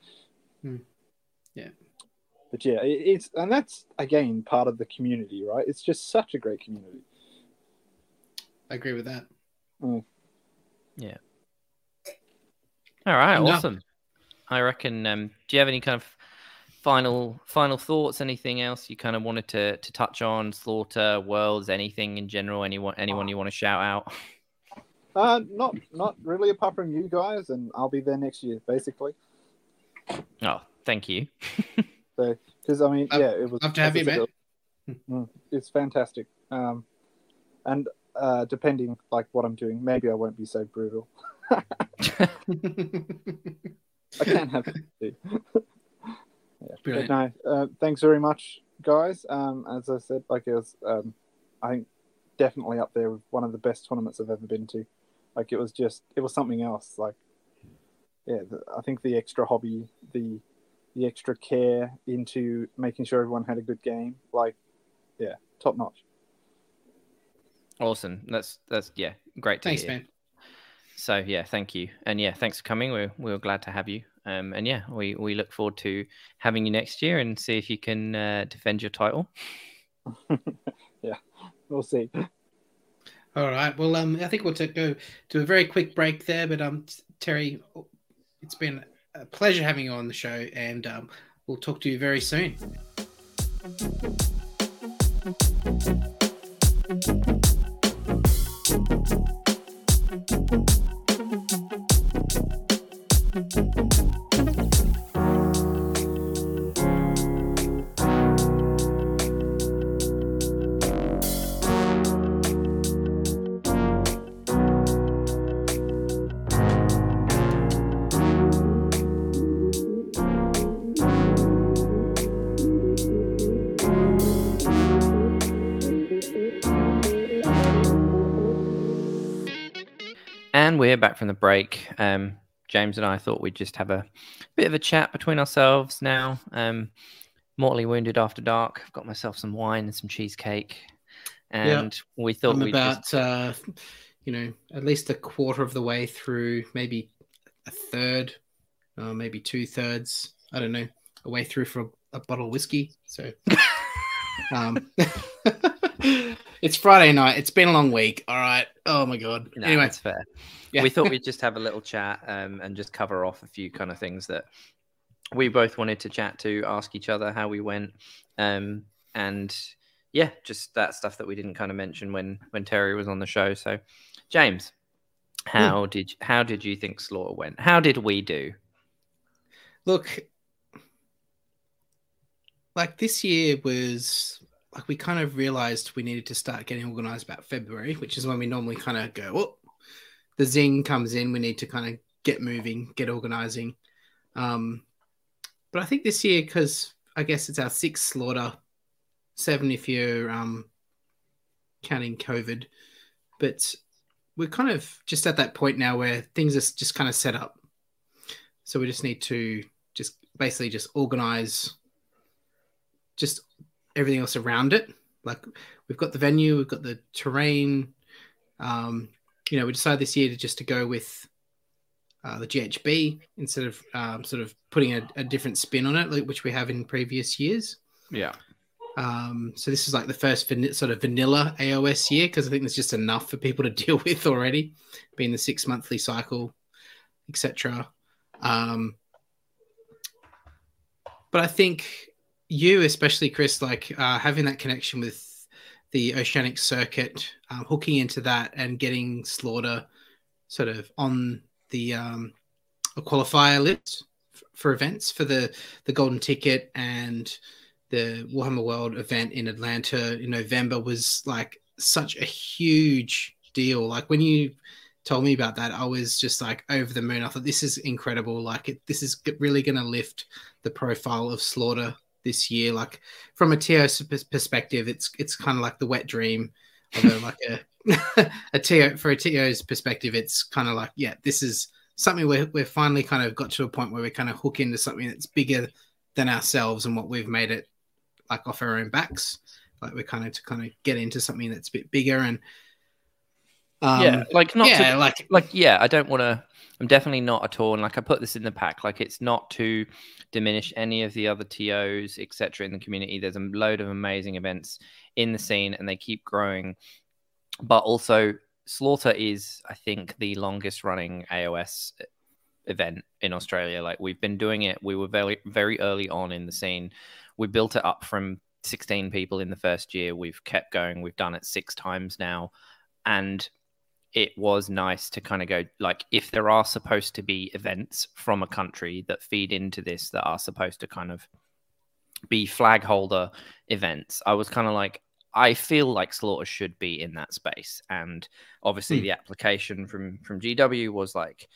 hmm. yeah. But yeah, it, it's and that's again part of the community, right? It's just such a great community. I agree with that. Mm. Yeah. All right, no. awesome. I reckon. Um, do you have any kind of final final thoughts? Anything else you kind of wanted to to touch on? Slaughter, worlds, anything in general? Anyone anyone you want to shout out? Uh, not not really, apart from you guys, and I'll be there next year, basically. Oh, thank you. *laughs* so, because I mean, yeah, it was. Love to have you, man. Mm, it's fantastic. Um, and uh, depending like what I'm doing, maybe I won't be so brutal. *laughs* I can't have it. *laughs* yeah. But no, uh, thanks very much, guys. Um, as I said, like it was, um, I think definitely up there with one of the best tournaments I've ever been to. Like it was just it was something else. Like yeah, the, I think the extra hobby, the the extra care into making sure everyone had a good game, like yeah, top notch. Awesome. That's that's yeah, great to Thanks, hear. man. So yeah, thank you, and yeah, thanks for coming. We're we're glad to have you. Um, and yeah, we we look forward to having you next year and see if you can uh, defend your title. *laughs* yeah, we'll see. All right. Well, um, I think we'll take, go to a very quick break there. But um, Terry, it's been a pleasure having you on the show, and um, we'll talk to you very soon. Back from the break. Um, James and I thought we'd just have a bit of a chat between ourselves now. Um, mortally wounded after dark. I've got myself some wine and some cheesecake, and we thought I'm we'd about just... uh, you know at least a quarter of the way through, maybe a third, uh, maybe two thirds. I don't know, a way through for a, a bottle of whiskey. So. *laughs* um, *laughs* it's Friday night. It's been a long week. All right. Oh my god. No, anyway, it's fair. Yeah. We thought *laughs* we'd just have a little chat um, and just cover off a few kind of things that we both wanted to chat to, ask each other how we went, um, and yeah, just that stuff that we didn't kind of mention when when Terry was on the show. So, James, how mm. did how did you think Slaughter went? How did we do? Look, like this year was like we kind of realized we needed to start getting organized about February, which is when we normally kind of go, oh, the zing comes in, we need to kind of get moving, get organizing. Um, but I think this year, because I guess it's our sixth slaughter, seven if you're um, counting COVID, but we're kind of just at that point now where things are just kind of set up. So we just need to just basically just organize just everything else around it. Like we've got the venue, we've got the terrain. Um, you know, we decided this year to just to go with uh, the GHB instead of um, sort of putting a, a, different spin on it, which we have in previous years. Yeah. Um, so this is like the first van- sort of vanilla AOS year because I think there's just enough for people to *laughs* deal with already, being the six monthly cycle, etc. Um, but I think you, especially Chris, like uh, having that connection with the Oceanic Circuit, um, hooking into that and getting Slaughter sort of on the um, a qualifier list for events for the the Golden Ticket and the Warhammer World event in Atlanta in November was like such a huge deal. Like when you told me about that, I was just like over the moon. I thought this is incredible. Like it, this is really going to lift the profile of Slaughter this year. Like from a TO perspective, it's it's kind of like the wet dream. Although like a *laughs* a TO for a TO's perspective, it's kind of like yeah, this is something we're we're finally kind of got to a point where we kind of hook into something that's bigger than ourselves and what we've made it like off our own backs. Like we're kind of to kind of get into something that's a bit bigger and um, yeah, like not yeah, to, like like yeah. I don't want to. I'm definitely not at all. And like I put this in the pack. Like it's not to diminish any of the other tos, etc. In the community, there's a load of amazing events in the scene, and they keep growing. But also, Slaughter is, I think, the longest running AOS event in Australia. Like we've been doing it. We were very very early on in the scene. We built it up from 16 people in the first year. We've kept going. We've done it six times now, and it was nice to kind of go like if there are supposed to be events from a country that feed into this that are supposed to kind of be flag holder events i was kind of like i feel like slaughter should be in that space and obviously mm. the application from from gw was like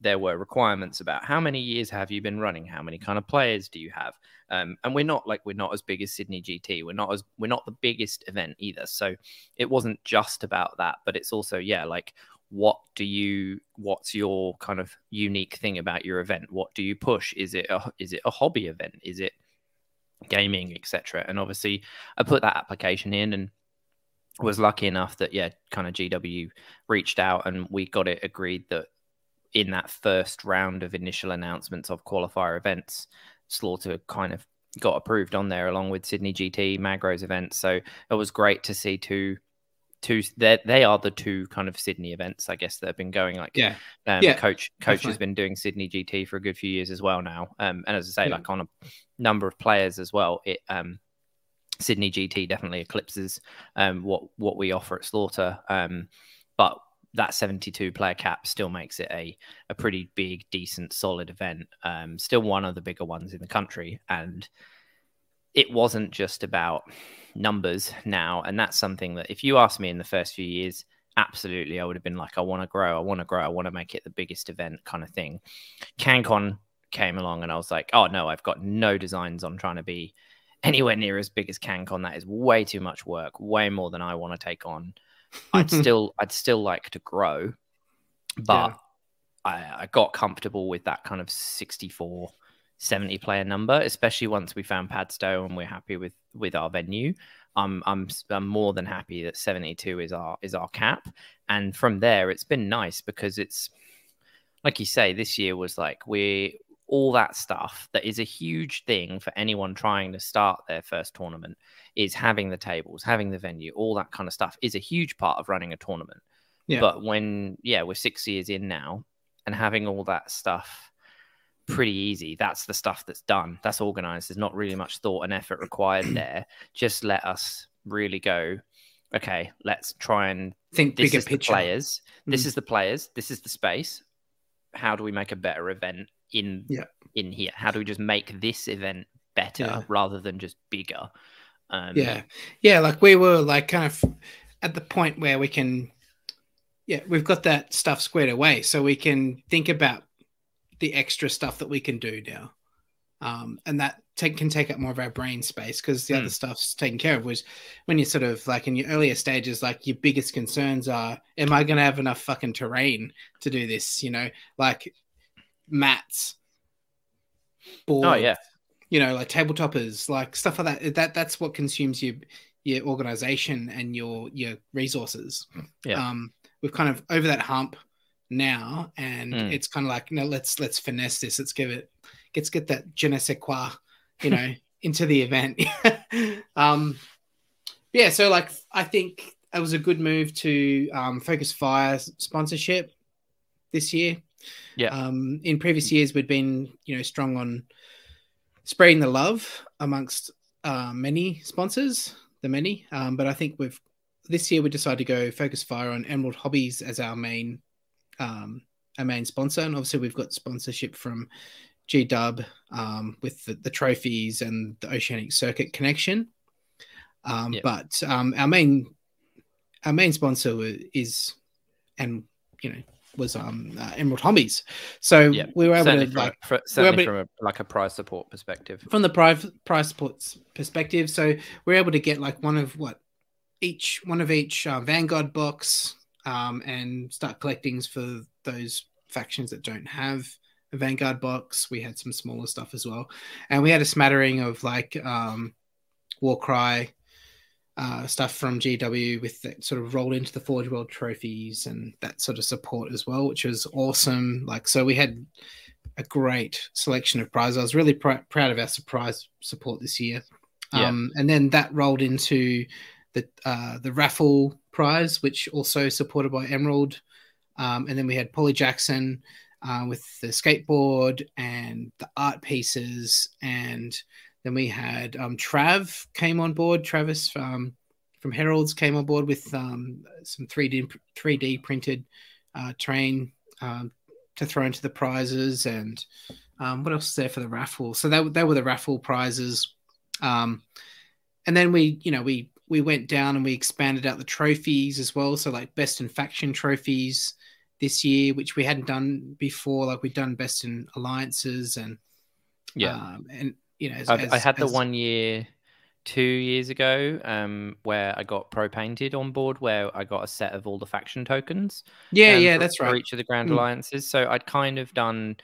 there were requirements about how many years have you been running? How many kind of players do you have? Um, and we're not like we're not as big as sydney gt we're not as we're not the biggest event either. So it wasn't just about that but it's also yeah like what do you what's your kind of unique thing about your event? What do you push? Is it a, is it a hobby event? Is it gaming etc and obviously i put that application in and was lucky enough that yeah kind of gw reached out and we got it agreed that in that first round of initial announcements of qualifier events, Slaughter kind of got approved on there along with Sydney GT, Magros events. So it was great to see two two they are the two kind of Sydney events, I guess, that have been going like yeah. Um, yeah coach coach has been doing Sydney GT for a good few years as well now. Um, and as I say, yeah. like on a number of players as well, it um Sydney GT definitely eclipses um what what we offer at Slaughter. Um but that 72 player cap still makes it a, a pretty big, decent, solid event. Um, still one of the bigger ones in the country. And it wasn't just about numbers now. And that's something that if you asked me in the first few years, absolutely, I would have been like, I want to grow, I want to grow, I want to make it the biggest event kind of thing. CanCon came along and I was like, oh no, I've got no designs on trying to be *laughs* anywhere near as big as CanCon. That is way too much work, way more than I want to take on. I'd *laughs* still I'd still like to grow. but yeah. I, I got comfortable with that kind of 64 70 player number, especially once we found Padstow and we're happy with with our venue. I'm I'm I'm more than happy that 72 is our is our cap, and from there it's been nice because it's like you say, this year was like we all that stuff that is a huge thing for anyone trying to start their first tournament is having the tables, having the venue, all that kind of stuff is a huge part of running a tournament. Yeah. But when yeah, we're six years in now and having all that stuff pretty easy. That's the stuff that's done. That's organized. There's not really much thought and effort required *clears throat* there. Just let us really go. Okay, let's try and think this bigger picture. players. Mm. This is the players. This is the space. How do we make a better event in yeah. in here? How do we just make this event better yeah. rather than just bigger? Um, yeah, yeah. Like we were like kind of at the point where we can, yeah, we've got that stuff squared away, so we can think about the extra stuff that we can do now. Um, and that take, can take up more of our brain space because the mm. other stuff's taken care of. Was when you're sort of like in your earlier stages, like your biggest concerns are, am I going to have enough fucking terrain to do this? You know, like mats, board, oh yeah, you know, like tabletoppers, like stuff like that. That that's what consumes your your organization and your your resources. Yeah. Um, we've kind of over that hump now, and mm. it's kind of like, no, let's let's finesse this. Let's give it, let's get that je ne sais quoi, you know, *laughs* into the event. *laughs* um, yeah, so like I think it was a good move to um, focus fire sponsorship this year. Yeah. Um, in previous years, we'd been you know strong on spreading the love amongst uh, many sponsors, the many. Um, but I think we've this year we decided to go focus fire on Emerald Hobbies as our main um, our main sponsor, and obviously we've got sponsorship from G Dub um, with the, the, trophies and the Oceanic Circuit connection. Um, yep. But um, our main our main sponsor is, and you know, was um, uh, Emerald Hobbies. So yep. we were able certainly to like from, certainly from a, like a prize support perspective. From the prize prize support perspective, so we're able to get like one of what each one of each uh, Vanguard box, um, and start collectings for those factions that don't have a Vanguard box. We had some smaller stuff as well, and we had a smattering of like um, Warcry uh, stuff from GW with that sort of rolled into the Forge World trophies and that sort of support as well, which was awesome. Like, so we had a great selection of prizes. I was really pr- proud of our surprise support this year. Yeah. Um, and then that rolled into the uh, the raffle prize, which also supported by Emerald. Um, and then we had Polly Jackson uh, with the skateboard and the art pieces. And then we had um, Trav came on board. Travis um, from Heralds came on board with um, some 3D 3D printed uh, train um, to throw into the prizes. And um, what else is there for the raffle? So that, that were the raffle prizes. Um, and then we, you know, we we went down and we expanded out the trophies as well. So like best in faction trophies this year, which we hadn't done before. Like we'd done best in alliances and yeah, um, and you know, as, as, I had as, the one year two years ago um, where I got pro painted on board, where I got a set of all the faction tokens. Yeah, um, yeah, for, that's right. For each of the grand mm. alliances. So I'd kind of done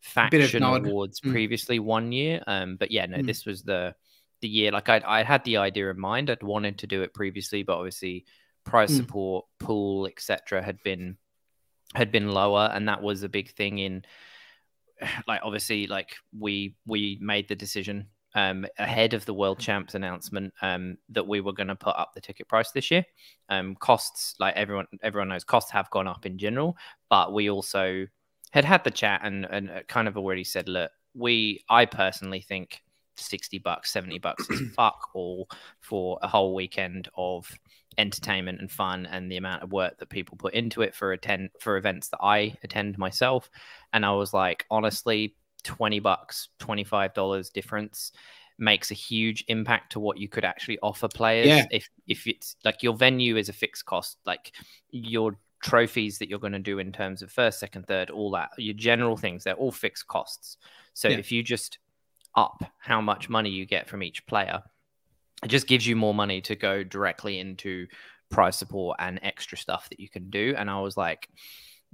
faction awards mm. previously one year, um, but yeah, no, mm. this was the the year. Like I I had the idea in mind. I'd wanted to do it previously, but obviously price mm. support, pool, etc. had been had been lower, and that was a big thing in *sighs* like obviously like we we made the decision um, ahead of the world champs announcement um, that we were going to put up the ticket price this year. Um, costs, like everyone everyone knows, costs have gone up in general, but we also had had the chat and and kind of already said, look, we I personally think 60 bucks, 70 bucks is *clears throat* fuck all for a whole weekend of entertainment and fun and the amount of work that people put into it for attend for events that I attend myself. And I was like, honestly, 20 bucks, $25 difference makes a huge impact to what you could actually offer players. Yeah. If if it's like your venue is a fixed cost, like your trophies that you're going to do in terms of first, second, third, all that, your general things, they're all fixed costs. So yeah. if you just up how much money you get from each player, it just gives you more money to go directly into prize support and extra stuff that you can do. And I was like,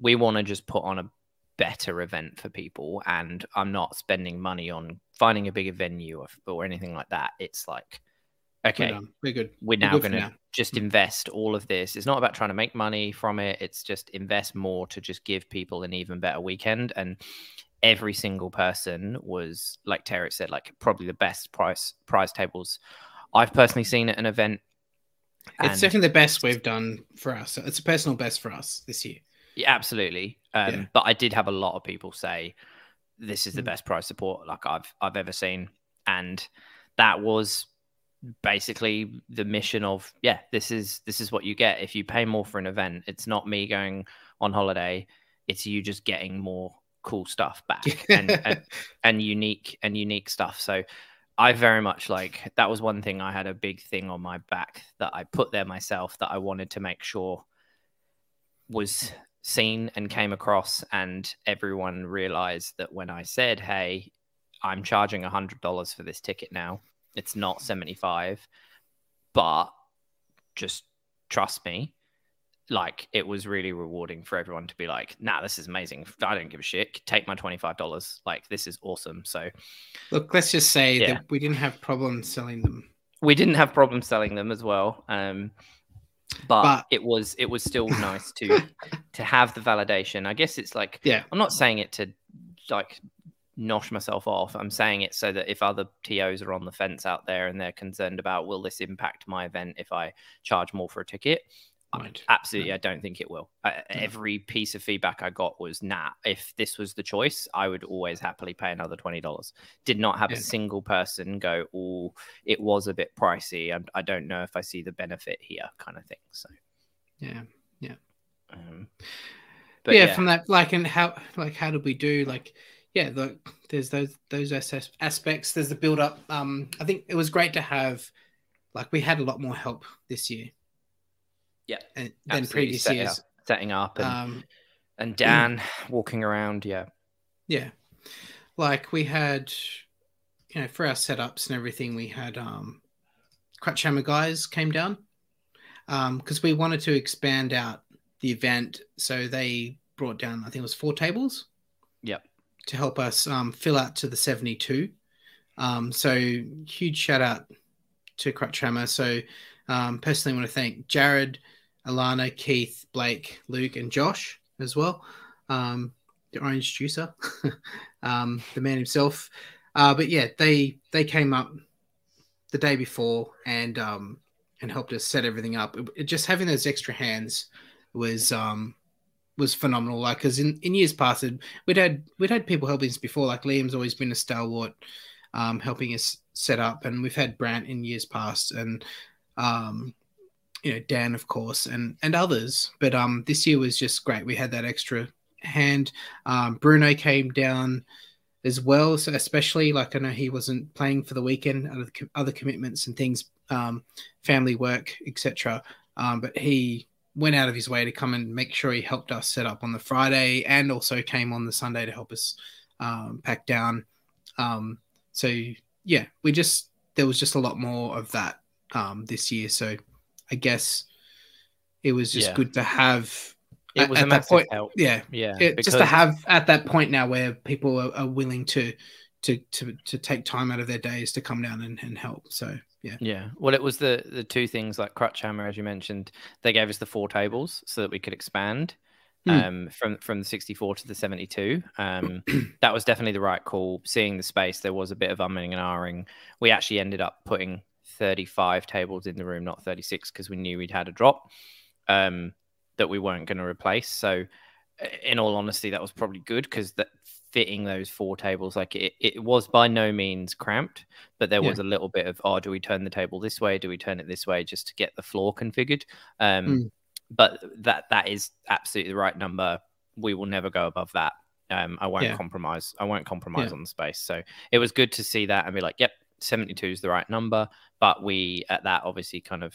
we want to just put on a better event for people. And i'm not spending money on finding a bigger venue or, or anything like that. It's like okay we're, we're good. we're now going to just invest all of this. It's not about trying to make money from it. It's just invest more to just give people an even better weekend. And every single person was like Tarek said like probably the best price prize tables i've personally seen at an event it's definitely the best we've done for us it's a personal best for us this year yeah, absolutely. Um, yeah. But I did have a lot of people say this is the mm. best price support like I've I've ever seen, and that was basically the mission of yeah this is this is what you get if you pay more for an event it's not me going on holiday it's you just getting more cool stuff back *laughs* and, and, and unique and unique stuff so i very much like that was one thing i had a big thing on my back that i put there myself that i wanted to make sure was seen and came across, and everyone realized that when I said, "Hey, I'm charging a hundred dollars for this ticket now," it's not seventy five, but just trust me. Like it was really rewarding for everyone to be like, "Nah, this is amazing. I don't give a shit. Take my twenty five dollars. Like this is awesome." So, look, let's just say yeah. that we didn't have problems selling them. We didn't have problems selling them as well. Um, but, but, it was it was still *laughs* nice to to have the validation. I guess it's like yeah, I'm not saying it to like nosh myself off. I'm saying it so that if other TOs are on the fence out there and they're concerned about will this impact my event if I charge more for a ticket, Right. Absolutely, right. I don't think it will. Uh, every piece of feedback I got was, "Nah, if this was the choice, I would always happily pay another twenty dollars." Did not have yeah. a single person go, "Oh, it was a bit pricey. I, I, don't know if I see the benefit here," kind of thing. So, yeah, yeah. Um, but yeah, yeah, from that, like, and how, like, how did we do? Like, yeah, the, there's those those aspects. There's the build up. Um, I think it was great to have, like, we had a lot more help this year yeah, and, than previous setting years. Up, setting up and um, and *clears throat* Dan walking around. Yeah, yeah. Like we had, you know, for our setups and everything, we had um, Crutchhammer guys came down because um, we wanted to expand out the event, so they brought down I think it was four tables. Yep. To help us um, fill out to the seventy-two. Um, so huge shout out to Crutchhammer. So um, personally, I want to thank Jared Alana, Keith, Blake, Luke, and Josh as well. Um, the orange juicer, *laughs* um, the man himself. Uh, but yeah, they they came up the day before and um, and helped us set everything up. It, it, just having those extra hands was um, was phenomenal. Like, because in, in years past, we'd had we'd had people helping us before. Like Liam's always been a stalwart, um, helping us set up, and we've had Brant in years past, and um, you know Dan of course and and others. But um, this year was just great. We had that extra hand. Um, Bruno came down as well, so especially like I know he wasn't playing for the weekend, other other commitments and things, um, family work, etc. Um, but he went out of his way to come and make sure he helped us set up on the Friday, and also came on the Sunday to help us um, pack down. Um, so yeah, we just there was just a lot more of that um, this year. So I guess it was just yeah. good to have. It was at, a massive point, help. Yeah, yeah. It, because... Just to have at that point now where people are, are, willing to to to to take time out of their days to come down and, and help. So yeah, yeah. Well, it was the the two things like Crutchhammer, as you mentioned. They gave us the four tables so that we could expand. Hmm. Um, from from the 64 to the 72. Um, *clears throat* that was definitely the right call. Seeing the space, there was a bit of umming and ahhing. We actually ended up putting 35 tables in the room, not 36, because we knew we'd had a drop um, that we weren't going to replace. So, in all honesty, that was probably good because that fitting those four tables, like it, it was by no means cramped, but there was a little bit of, oh, do we turn the table this way? Do we turn it this way just to get the floor configured? Um, mm. But that that is absolutely the right number. We will never go above that. Um, I won't yeah. compromise. I won't compromise yeah. on the space. So it was good to see that and be like, yep, 72 is the right number, but we at that obviously kind of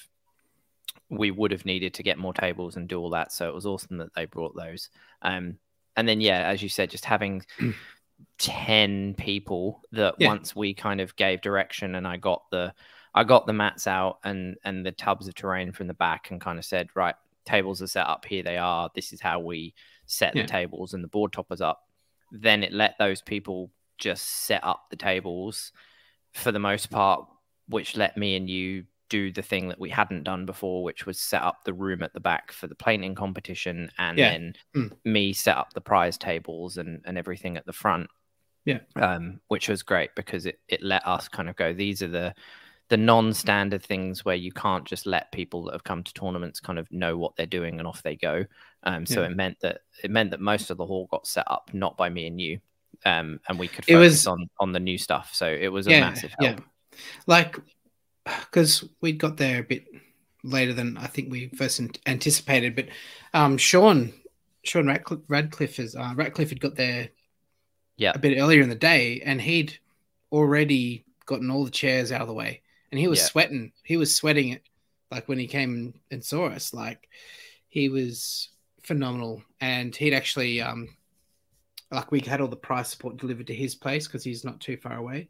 we would have needed to get more tables and do all that. So it was awesome that they brought those. Um, and then yeah, as you said, just having *clears throat* 10 people that yeah. once we kind of gave direction and I got the I got the mats out and and the tubs of terrain from the back and kind of said, right, tables are set up here they are. This is how we set yeah. the tables and the board toppers up. Then it let those people just set up the tables for the most part, which let me and you do the thing that we hadn't done before, which was set up the room at the back for the painting competition, and yeah. then mm. me set up the prize tables and and everything at the front. Yeah, um, which was great because it it let us kind of go. These are the the non-standard things where you can't just let people that have come to tournaments kind of know what they're doing and off they go. Um, so yeah. it meant that it meant that most of the hall got set up not by me and you, um, and we could focus it was, on on the new stuff. So it was a yeah, massive help. Yeah. Like because we got there a bit later than I think we first anticipated, but um, Sean Sean Radcliffe, Radcliffe is uh, Radcliffe had got there yeah a bit earlier in the day, and he'd already gotten all the chairs out of the way and he was yeah. sweating. He was sweating it like when he came and saw us. Like he was phenomenal, and he'd actually um like we had all the prize support delivered to his place because he's not too far away.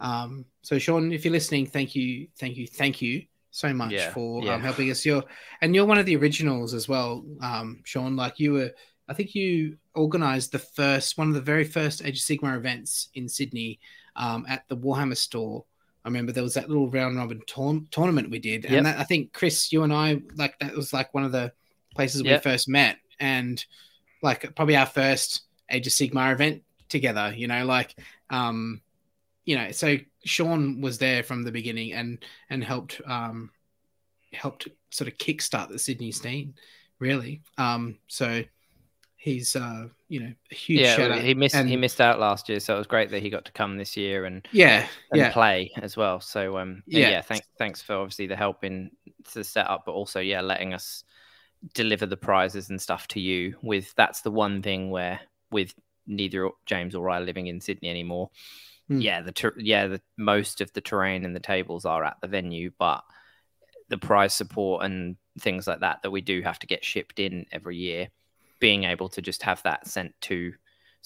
Um, so Sean, if you're listening, thank you, thank you, thank you so much yeah, for yeah. Um, helping us. You're and you're one of the originals as well, um, Sean. Like you were, I think you organized the first one of the very first Age of Sigmar events in Sydney um, at the Warhammer store I remember there was that little round robin tournament we did, and yep. that, I think Chris, you and I, like that was like one of the places yep. we first met, and like probably our first Age of Sigmar event together. You know, like, um, you know, so Sean was there from the beginning and and helped um helped sort of kickstart the Sydney scene, really. Um, so he's uh you know a huge yeah he missed and, he missed out last year so it was great that he got to come this year and yeah and yeah. play as well so um yeah. yeah thanks thanks for obviously the help in the setup but also yeah letting us deliver the prizes and stuff to you with that's the one thing where with neither james or i living in sydney anymore mm. yeah the ter- yeah the most of the terrain and the tables are at the venue but the prize support and things like that that we do have to get shipped in every year being able to just have that sent to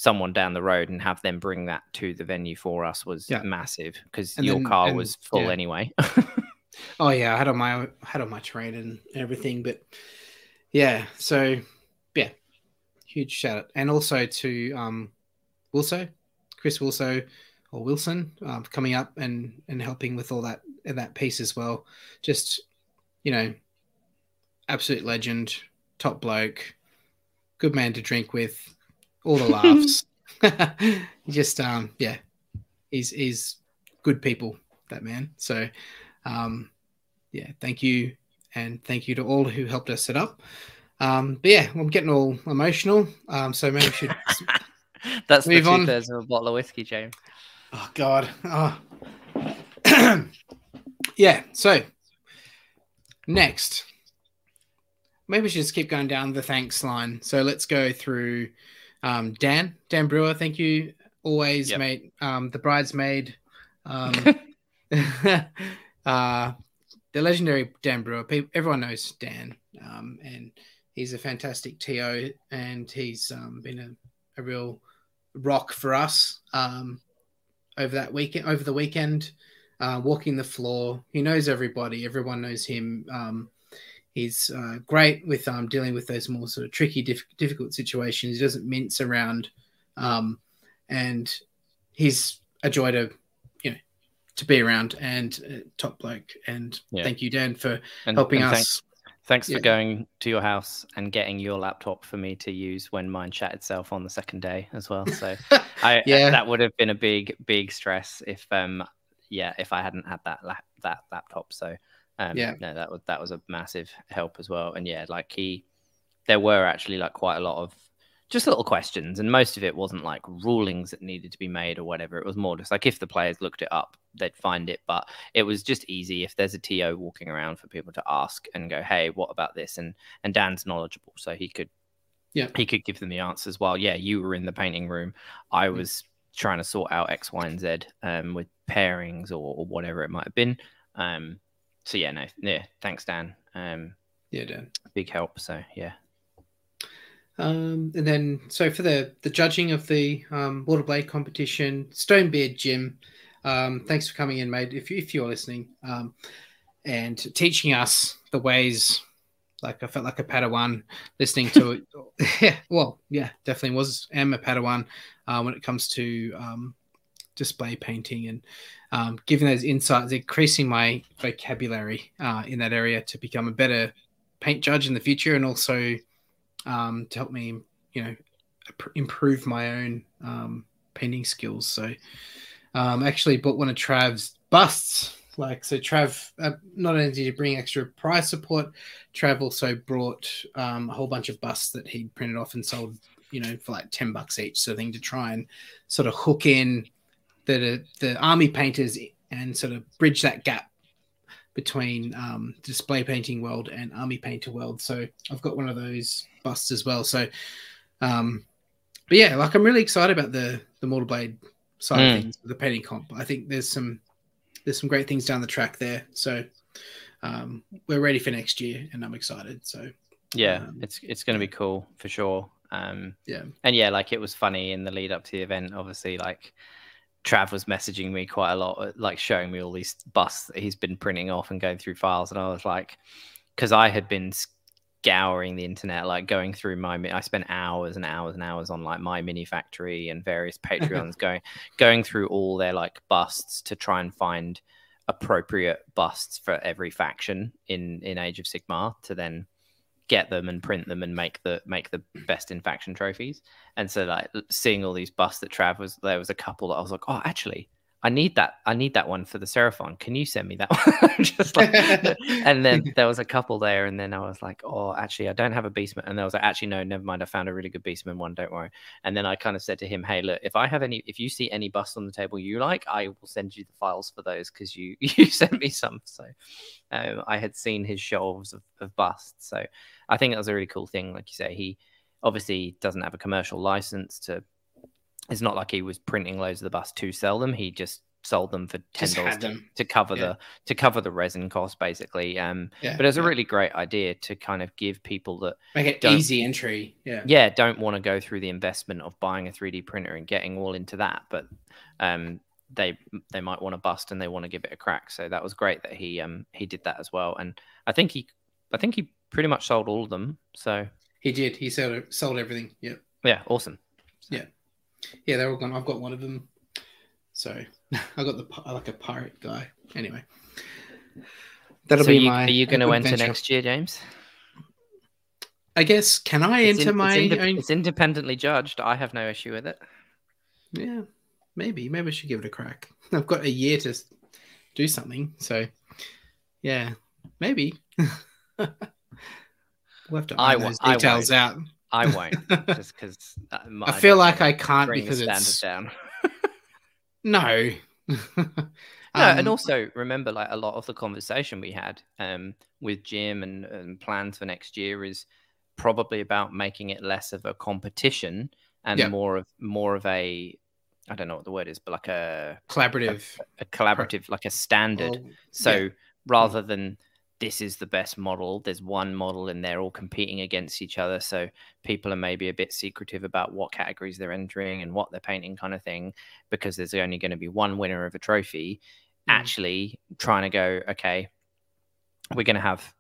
someone down the road and have them bring that to the venue for us was yeah. massive because your then, car and, was full yeah. anyway. *laughs* oh yeah, I had on my had on my train and everything, but yeah, so yeah, huge shout out, and also to um, Wilso, Chris Wilso or Wilson, um, coming up and and helping with all that that piece as well. Just you know, absolute legend, top bloke good man to drink with, all the laughs. *laughs* *laughs* just um, yeah, he's he's good people. That man. So um, yeah, thank you, and thank you to all who helped us set up. Um, but yeah, I'm getting all emotional. Um, so maybe we should. *laughs* That's move the two thirds of a bottle of whiskey, James. Oh God. Oh. *clears throat* yeah. So next, maybe we should just keep going down the thanks line. So let's go through um, Dan, Dan Brewer. Thank you. Always, yep. mate. Um, the bridesmaid. Um, *laughs* *laughs* uh, the legendary Dan Brewer. People, everyone knows Dan, um, and he's a fantastic TO, and he's um, been a, a real rock for us um, over that weekend. Over the weekend, uh, walking the floor. He knows everybody. Everyone knows him. Um, He's uh, great with um, dealing with those more sort of tricky, diff- difficult situations. He doesn't mince around, um, and he's a joy to you know to be around and uh, top bloke. And yeah. thank you, Dan, for and, helping and us. Thanks yeah. for going to your house and getting your laptop for me to use when mine shut itself on the second day as well. So, *laughs* I yeah, that would have been a big, big stress if um yeah if I hadn't had that lap, that laptop. So um, yeah, no, that was that was a massive help as well. And yeah, like he, there were actually like quite a lot of just little questions, and most of it wasn't like rulings that needed to be made or whatever. It was more just like if the players looked it up, they'd find it. But it was just easy if there's a TO walking around for people to ask and go, "Hey, what about this?" and and Dan's knowledgeable, so he could, yeah, he could give them the answers. While yeah, you were in the painting room, I was trying to sort out X, Y, and Z um, with pairings or, or whatever it might have been. Um, so yeah, no, yeah, thanks, Dan. Um, yeah, Dan, big help. So yeah. Um, and then, so for the the judging of the um, Mortal Blade competition, Stonebeard Jim, um, thanks for coming in, mate. If if you're listening, um, and teaching us the ways Like I felt like a Padawan listening to it. *laughs* yeah, well, yeah, definitely was. Am a Padawan uh, when it comes to um, display painting and um, giving those insights, increasing my vocabulary uh, in that area to become a better paint judge in the future, and also um, to help me, you know, improve my own um, painting skills. So, um, actually bought one of Trav's busts. Like so, Trav uh, not only did he bring extra price support, Trav also brought um, a whole bunch of busts that he'd printed off and sold, you know, for like ten bucks each. So, thing to try and sort of hook in the the army painters and sort of bridge that gap between um, display painting world and army painter world. So I've got one of those busts as well. So, um, but yeah, like I'm really excited about the the Mortal Blade side mm. of hmm. things, the painting comp. I think there's some there's some great things down the track there. So um, we're ready for next year, and I'm excited. So yeah, um, it's it's going to be cool for sure. Um, yeah, and yeah, like it was funny in the lead up to the event. Obviously, like Trav was messaging me quite a lot, uh, like showing me all these busts that he's been printing off and going through files, and I was like, because I had been scouring the internet, like going through my. I spent hours and hours and hours on like MyMiniFactory and various *laughs* Patreons, going going through all their like busts to try and find appropriate busts for every faction in in Age of Sigmar to then get them and print them and make the make the best in faction trophies. And so like seeing all these busts that Trav was there was a couple that I was like, oh, actually, I need that. I need that one for the Seraphon. Can you send me that *laughs* one? Just like, *laughs* and then there was a couple there, and then I was like, oh, actually, I don't have a beastman. And I was like, actually, no, never mind. I found a really good beastman one. Don't worry. And then I kind of said to him, hey, look, if I have any, if you see any busts on the table you like, I will send you the files for those because you *laughs* you sent me some. So um, I had seen his shelves of, of busts. So I think that was a really cool thing. Like you say, he obviously doesn't have a commercial license to it's not like he was printing loads of the bus to sell them. He just sold them for ten dollars to, to, cover yeah. the to cover the resin cost, basically. Um, yeah, but it's yeah. a really great idea to kind of give people that make it easy entry. Yeah, yeah, don't want to go through the investment of buying a three D printer and getting all into that, but um, they they might want to bust and they want to give it a crack. So that was great that he um he did that as well, and I think he I think he pretty much sold all of them. So he did. He sold sold everything. Yep. Yeah. Awesome. So. Yeah. Yeah, they're all gone. I've got one of them. So *laughs* I got the like a pirate guy. Anyway, that'll so be you, my. Are you going to enter next year, James? I guess. Can I it's enter in, my? It's, own... it's independently judged. I have no issue with it. Yeah, maybe. Maybe I should give it a crack. *laughs* I've got a year to do something. So, yeah, maybe. *laughs* we'll have to iron I, those details I out. I won't, just because uh, I feel like I can't because it's down. *laughs* no. *laughs* no, and um, also remember, like a lot of the conversation we had um, with Jim and, and, plans for next year is probably about making it less of a competition and more of more of a I don't know what the word is, but like a collaborative, a, a collaborative, like a standard. Well, so yeah. rather than this is the best model. There's one model and they're all competing against each other. So people are maybe a bit secretive about what categories they're entering and what they're painting, kind of thing, because there's only going to be one winner of a trophy. Mm. Actually, trying to go, okay, we're going to have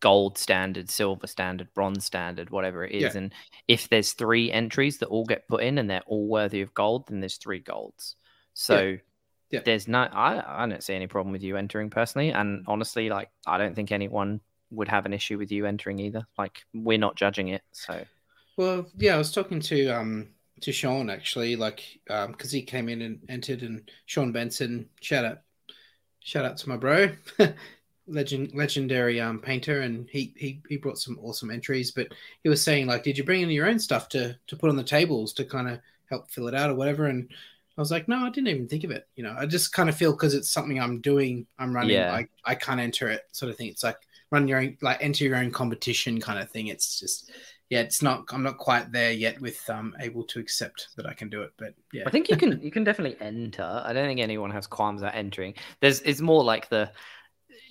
gold standard, silver standard, bronze standard, whatever it is. Yeah. And if there's three entries that all get put in and they're all worthy of gold, then there's three golds. So. Yeah yeah. There's no, I, I don't see any problem with you entering personally. And honestly, like, I don't think anyone would have an issue with you entering either. Like, we're not judging it. So, well, yeah, I was talking to, um, to Sean actually, like, um, because he came in and entered, and Sean Benson, shout out, shout out to my bro, *laughs* legend, legendary um painter, and he he he brought some awesome entries. But he was saying like, did you bring in your own stuff to to put on the tables to kind of help fill it out or whatever? And I was like, no, I didn't even think of it. You know, I just kind of feel because it's something I'm doing, I'm running, yeah. I, I can't enter it sort of thing. It's like run your own, like enter your own competition kind of thing. It's just, yeah, it's not, I'm not quite there yet with um able to accept that I can do it. But yeah, I think you can, *laughs* you can definitely enter. I don't think anyone has qualms about entering. There's, it's more like the,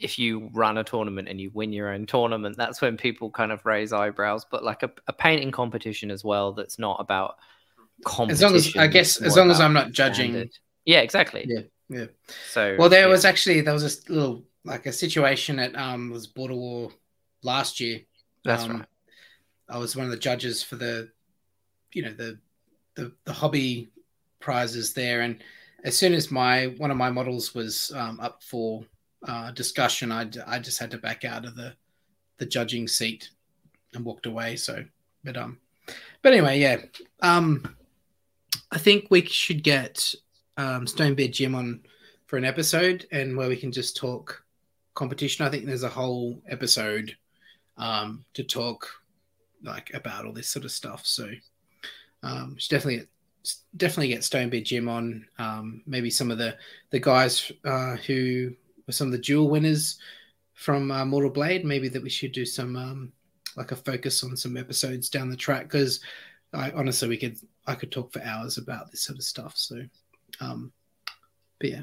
if you run a tournament and you win your own tournament, that's when people kind of raise eyebrows. But like a, a painting competition as well, that's not about, as long as I guess, as long as I'm not judging. Standard. Yeah, exactly. Yeah, yeah. So well, there yeah. was actually there was a little like a situation at um was Border War last year. That's um, right. I was one of the judges for the, you know, the, the the hobby prizes there, and as soon as my one of my models was um, up for uh, discussion, I I just had to back out of the the judging seat and walked away. So, but um, but anyway, yeah. Um, I think we should get um, Stonebeard Jim on for an episode and where we can just talk competition. I think there's a whole episode um, to talk like about all this sort of stuff. So um, definitely definitely get Stonebeard Jim on. Um, maybe some of the the guys uh, who were some of the dual winners from uh, Mortal Blade. Maybe that we should do some um, like a focus on some episodes down the track because honestly we could I could talk for hours about this sort of stuff. So, um, but yeah,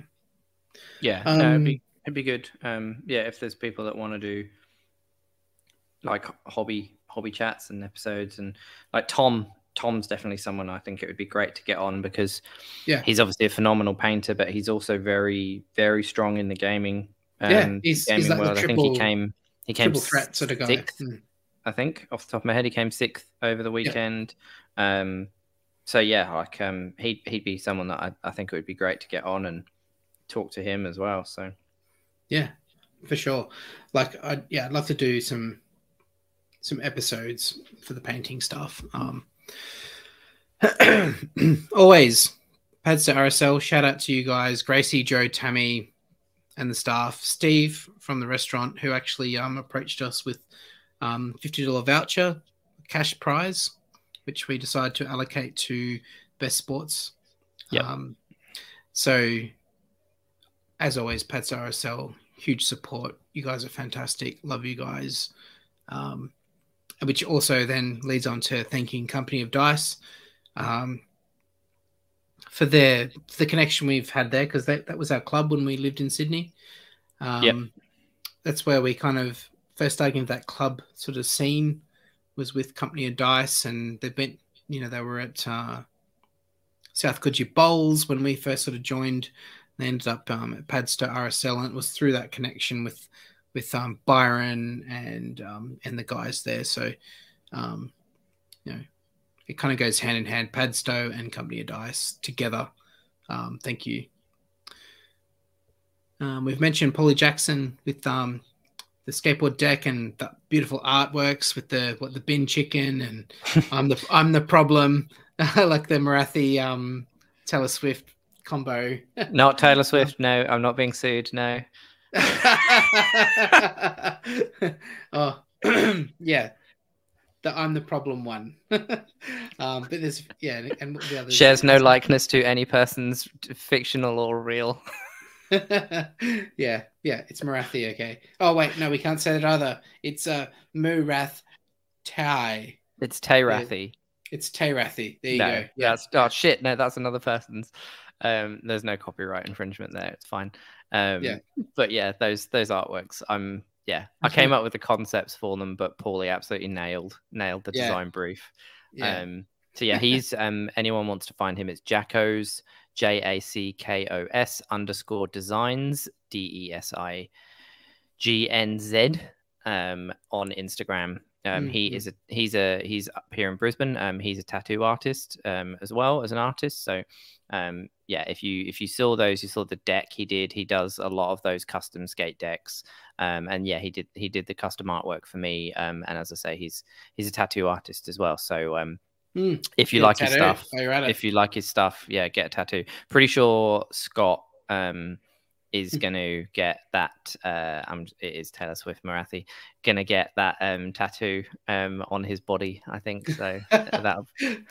yeah, um, no, it'd be it'd be good. Um, yeah, if there's people that want to do like hobby hobby chats and episodes and like Tom Tom's definitely someone I think it would be great to get on because yeah he's obviously a phenomenal painter but he's also very very strong in the gaming um, yeah he's, gaming he's like world. Triple, I think he came he came threat sort of guy. Sixth, mm. I think off the top of my head he came sixth over the weekend yeah. um so yeah like um he'd, he'd be someone that I, I think it would be great to get on and talk to him as well so yeah for sure like I yeah I'd love to do some some episodes for the painting stuff. Um, *clears throat* always, Padstow RSL. Shout out to you guys, Gracie, Joe, Tammy, and the staff. Steve from the restaurant who actually um, approached us with um, fifty dollar voucher, cash prize, which we decided to allocate to Best Sports. Yeah. Um, so, as always, Padstow RSL, huge support. You guys are fantastic. Love you guys. Um, which also then leads on to thanking Company of Dice um, for their for the connection we've had there because that, that was our club when we lived in Sydney. Um, yep. That's where we kind of first started into that club sort of scene was with Company of Dice, and they've been, you know, they were at uh, South Coogee Bowls when we first sort of joined. They ended up um, at Padstow RSL, and it was through that connection with with um, Byron and um, and the guys there. So, um, you know, it kind of goes hand in hand. Padstow and Company of Dice together. Um, thank you. Um, we've mentioned Paulie Jackson with um, the skateboard deck and the beautiful artworks with the what the bin chicken and *laughs* I'm the I'm the problem. *laughs* like the Morathi um, Taylor Swift combo. not *laughs* Taylor Swift. No, I'm not being sued. No. oh, *clears throat* yeah. The I'm the problem one. um, but there's yeah, and the others shares no likeness to any person's fictional or real. yeah, yeah, it's Morathi. Okay. Oh wait, no, we can't say that either. It's a uh, Murath Tai. It's Tayrathi. It's Tayrathi. There you no, go. Yeah. That's oh shit. No, that's another person's. Um, there's no copyright infringement there. It's fine. Um, yeah. But yeah, those those artworks, I'm yeah, I came up with the concepts for them, but Paulie absolutely nailed nailed the yeah. design brief. Yeah. Um, so yeah, he's um, anyone wants to find him, it's Jackos J A C K O S underscore designs D E S I G N Z um, on Instagram. Um, mm-hmm. He is a he's a he's up here in Brisbane. Um, he's a tattoo artist um, as well as an artist. So um, yeah, if you if you saw those, you saw the deck he did. He does a lot of those custom skate decks, um, and yeah, he did he did the custom artwork for me. Um, and as I say, he's he's a tattoo artist as well. So um, mm, if you like his stuff, if you like his stuff, yeah, get a tattoo. Pretty sure Scott um is hmm. going to get that. Uh, um, it is Taylor Swift Morathi going to get that um, tattoo um, on his body. I think so. that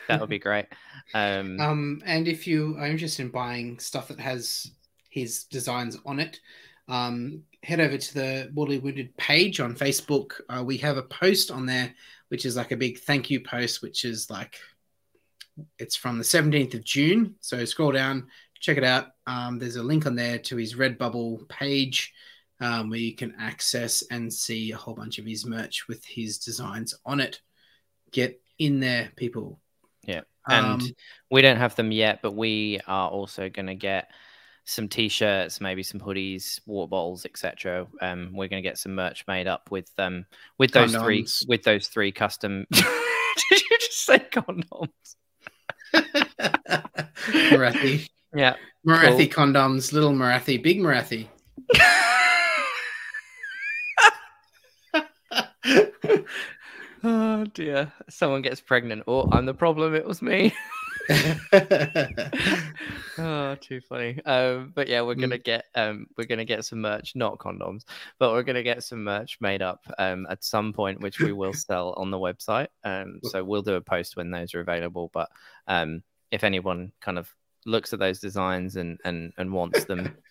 that would be great. Um, um, and if you are interested in buying stuff that has his designs on it, um, head over to the Mortally Wounded page on Facebook. Uh, we have a post on there, which is like a big thank you post, which is like it's from the 17th of June. So scroll down, check it out. Um, there's a link on there to his Redbubble page um, where you can access and see a whole bunch of his merch with his designs on it. Get in there, people. Yeah. And um, we don't have them yet, but we are also going to get some t-shirts, maybe some hoodies, water bottles, etc. Um, we're going to get some merch made up with um with those condoms. three with those three custom. *laughs* *laughs* Did you just say condoms? *laughs* Morathi. Yeah. Morathi cool. condoms, little Morathi, big Morathi. oh dear. Someone gets pregnant. Oh, I'm the problem. It was me. Oh, too funny. Um, but yeah, we're gonna mm. get um, we're gonna get some merch, not condoms, but we're gonna get some merch made up um, at some point, which we will *laughs* sell on the website. Um, so we'll do a post when those are available. But um, if anyone kind of looks at those designs and and and wants them. *laughs*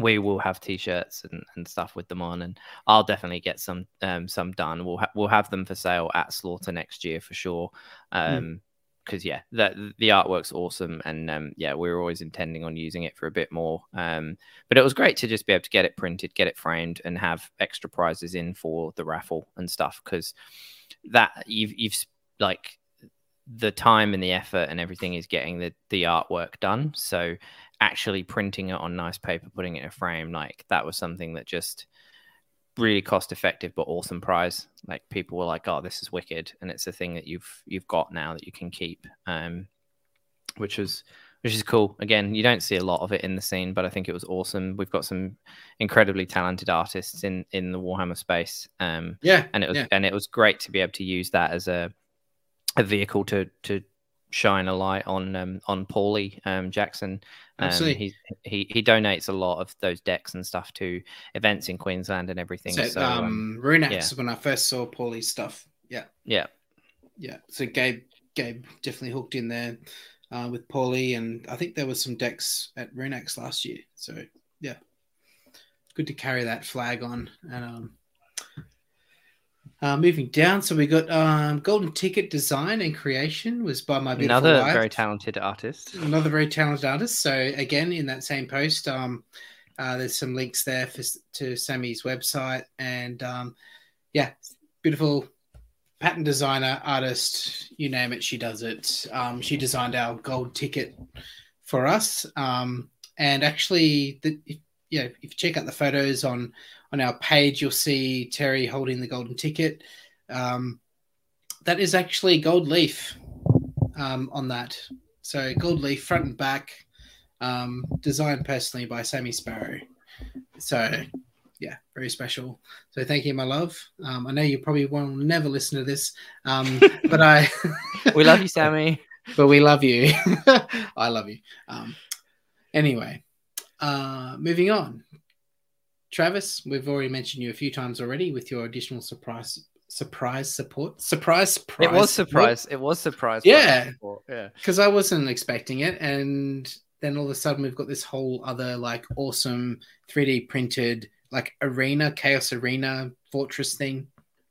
we will have t-shirts and, and stuff with them on and i'll definitely get some um some done we'll ha- we'll have them for sale at slaughter next year for sure mm. um mm because yeah, that the artwork's awesome, and um, yeah, we were always intending on using it for a bit more. Um, but it was great to just be able to get it printed, get it framed, and have extra prizes in for the raffle and stuff. Because that you've you've like the time and the effort and everything is getting the the artwork done. So actually printing it on nice paper, putting it in a frame, like that was something that just really cost effective but awesome prize. Like people were like, "Oh, this is wicked," and it's a thing that you've you've got now that you can keep, um, which was which is cool. Again, you don't see a lot of it in the scene, but I think it was awesome. We've got some incredibly talented artists in in the Warhammer space. Um, yeah, and it was yeah. and it was great to be able to use that as a a vehicle to to shine a light on um, on Paulie um, Jackson. Um, he, he he donates a lot of those decks and stuff to events in Queensland and everything. So, so um, um yeah. when I first saw Paulie's stuff. Yeah, yeah, yeah. So Gabe Gabe definitely hooked in there uh, with Paulie, and I think there was some decks at Runex last year. So yeah, good to carry that flag on and um, uh, moving down, so we got um, Golden Ticket design and creation was by my beautiful another wife. very talented artist. Another very talented artist. So again, in that same post, um, uh, there's some links there for, to Sammy's website, and um, yeah, beautiful pattern designer, artist, you name it, she does it. Um, she designed our gold ticket for us, um, and actually, the, if, yeah, if you check out the photos on on our page, you'll see Terry holding the golden ticket. Um, that is actually gold leaf um, on that. So gold leaf front and back, um, designed personally by Sammy Sparrow. So yeah, very special. So thank you, my love. Um, I know you probably will never listen to this, um, *laughs* but I we love you, Sammy. *laughs* but we love you. *laughs* I love you. Um, anyway, uh, moving on. Travis, we've already mentioned you a few times already with your additional surprise surprise support. Surprise surprise. It was surprise. Support. It was surprise. Yeah. Yeah. Because I wasn't expecting it. And then all of a sudden we've got this whole other like awesome 3D printed like arena, chaos arena fortress thing.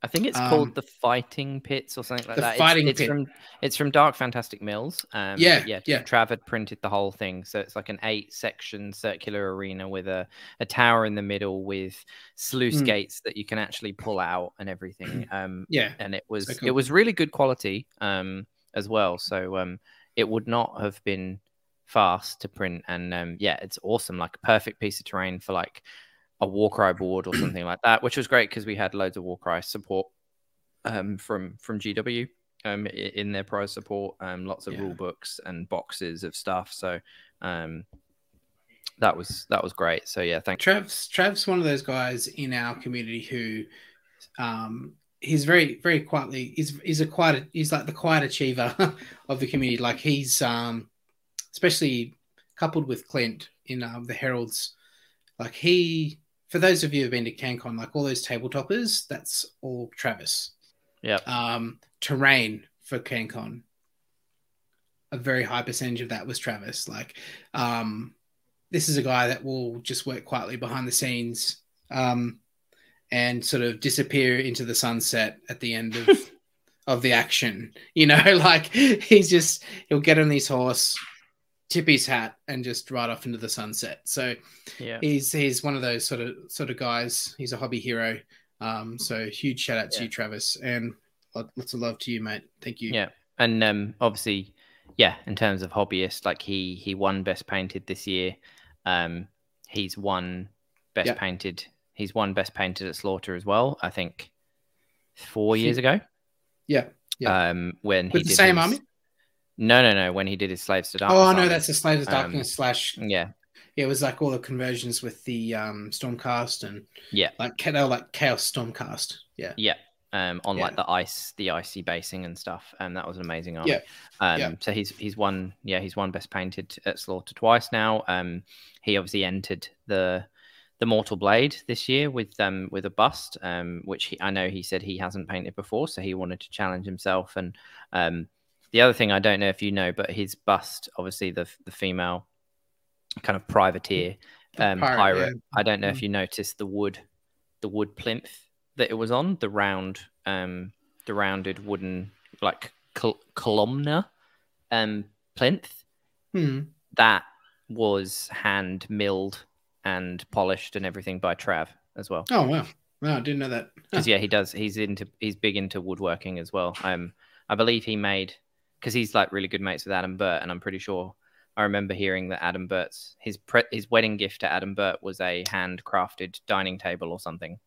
I think it's um, called the Fighting Pits or something like the that. Fighting it's, it's Pit. From, it's from Dark Fantastic Mills. Um, yeah, yeah, yeah. Trav had printed the whole thing, so it's like an eight-section circular arena with a, a tower in the middle with sluice mm. gates that you can actually pull out and everything. *clears throat* Um, yeah, and it was so cool. it was really good quality um, as well. So um, it would not have been fast to print, and um, yeah, it's awesome. Like a perfect piece of terrain for like a Warcry board or something like that, which was great because we had loads of Warcry support um, from from GW um, in their prize support, um, lots of yeah. rule books and boxes of stuff. So um, that was that was great. So yeah, thanks. Trav's Trav's one of those guys in our community who um, he's very very quietly he's he's a quiet he's like the quiet achiever *laughs* of the community. Like he's um, especially coupled with Clint in um, the Heralds. Like he for those of you who've been to CanCon, like all those tabletoppers, that's all Travis. Yeah. Um, terrain for CanCon, a very high percentage of that was Travis. Like, um, this is a guy that will just work quietly behind the scenes um, and sort of disappear into the sunset at the end of *laughs* of the action. You know, *laughs* like he's just he'll get on his horse, tip his hat and just ride off into the sunset. So yeah, he's he's one of those sort of sort of guys. He's a hobby hero. Um, so huge shout out to yeah. you, Travis, and lots of love to you, mate. Thank you. Yeah, and um, obviously, yeah, in terms of hobbyist, like he he won best painted this year. Um, he's won best yep. painted. He's won best painted at Slaughter as well. I think four years ago. Yeah. yeah. Um, when With he the same his... army. No, no, no. When he did his Slaves to Darkness. Oh no, that's the Slaves to Darkness um, slash. Yeah. Yeah, it was like all the conversions with the um, Stormcast and yeah, like they like Chaos Stormcast. Yeah. Yeah. Um, on yeah. like the ice, the icy basing and stuff, and that was an amazing army. Yeah. Um, yeah. so he's he's won, yeah, he's won best painted at Slaughter twice now. Um, he obviously entered the the Mortal Blade this year with um with a bust, um, which he, I know he said he hasn't painted before, so he wanted to challenge himself. And um, the other thing I don't know if you know, but his bust, obviously the the female kind of privateer um, pirate. pirate. Yeah. I don't know if mm. you noticed the wood, the wood plinth that it was on, the round, um, the rounded wooden like col- columnar um plinth. Hmm. That was hand milled and polished and everything by Trav as well. Oh wow. Wow, I didn't know that. Because yeah, he does. He's into. He's big into woodworking as well. Um, I believe he made because he's like really good mates with Adam Burt, and I'm pretty sure I remember hearing that Adam Burt's his pre- his wedding gift to Adam Burt was a handcrafted dining table or something.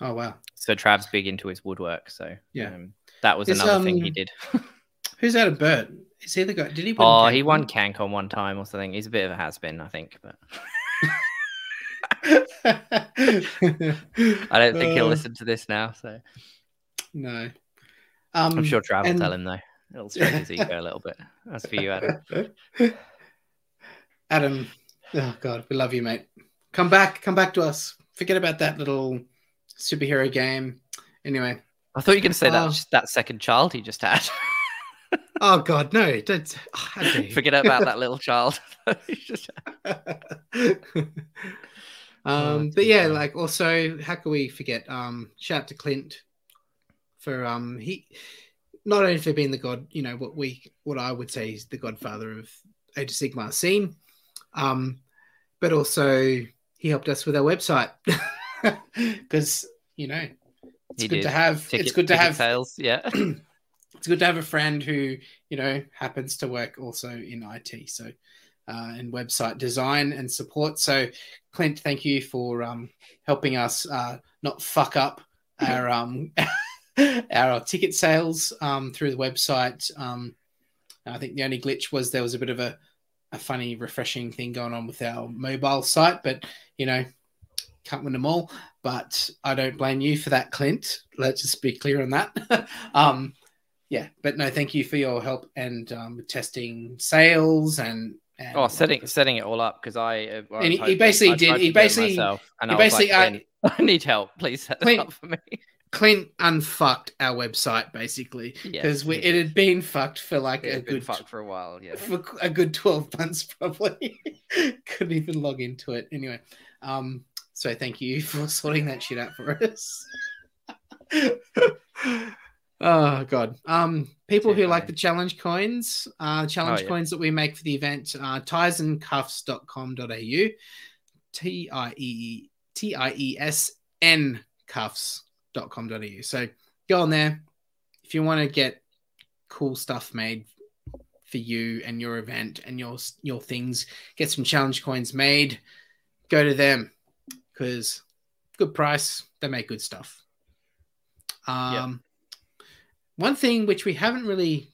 Oh wow! So Trav's big into his woodwork, so yeah, um, that was Is, another um, thing he did. *laughs* who's Adam Burt? Is he the guy? Did he? oh, he won CanCon one time or something. He's a bit of a has been, I think, but. *laughs* *laughs* I don't think he'll uh, listen to this now. So no, um, I'm sure Trav and... will tell him though. It'll stroke his ego a little bit. That's for you, Adam. *laughs* Adam, oh god, we love you, mate. Come back, come back to us. Forget about that little superhero game. Anyway, I thought you were going to say uh, that oh. that second child he just had. *laughs* oh god, no! Don't oh, forget about that *laughs* little child. Um, oh, but yeah, like also, how can we forget? Um, shout out to Clint for um he not only for being the god, you know, what we what I would say is the godfather of Age of Sigmar scene, um, but also he helped us with our website *laughs* because you know it's he good did. to have ticket, it's good to have sales, yeah. *clears throat* it's good to have a friend who you know happens to work also in IT. So uh, and website design and support. So, Clint, thank you for um, helping us uh, not fuck up our um, *laughs* our ticket sales um, through the website. Um, I think the only glitch was there was a bit of a, a funny, refreshing thing going on with our mobile site, but you know, can't win them all. But I don't blame you for that, Clint. Let's just be clear on that. *laughs* um, yeah, but no, thank you for your help and um, testing sales and and oh, setting setting it all up because I, uh, well, and he, he, basically did. He basically, he basically, like, I, *laughs* I, need help. Please set Clint, up for me. Clint unfucked our website basically because yes, it had been fucked for like a good fuck for a while. Yeah, for a good twelve *laughs* months probably. *laughs* Couldn't even log into it anyway. Um, so thank you *laughs* for sorting that shit out for us. Oh god. Um, people who like the challenge coins, uh, challenge oh, yeah. coins that we make for the event, uh, tiesandcuffs.com.au, T I E T I E S N cuffs.com.au. So go on there if you want to get cool stuff made for you and your event and your your things. Get some challenge coins made. Go to them because good price. They make good stuff. Um, one thing which we haven't really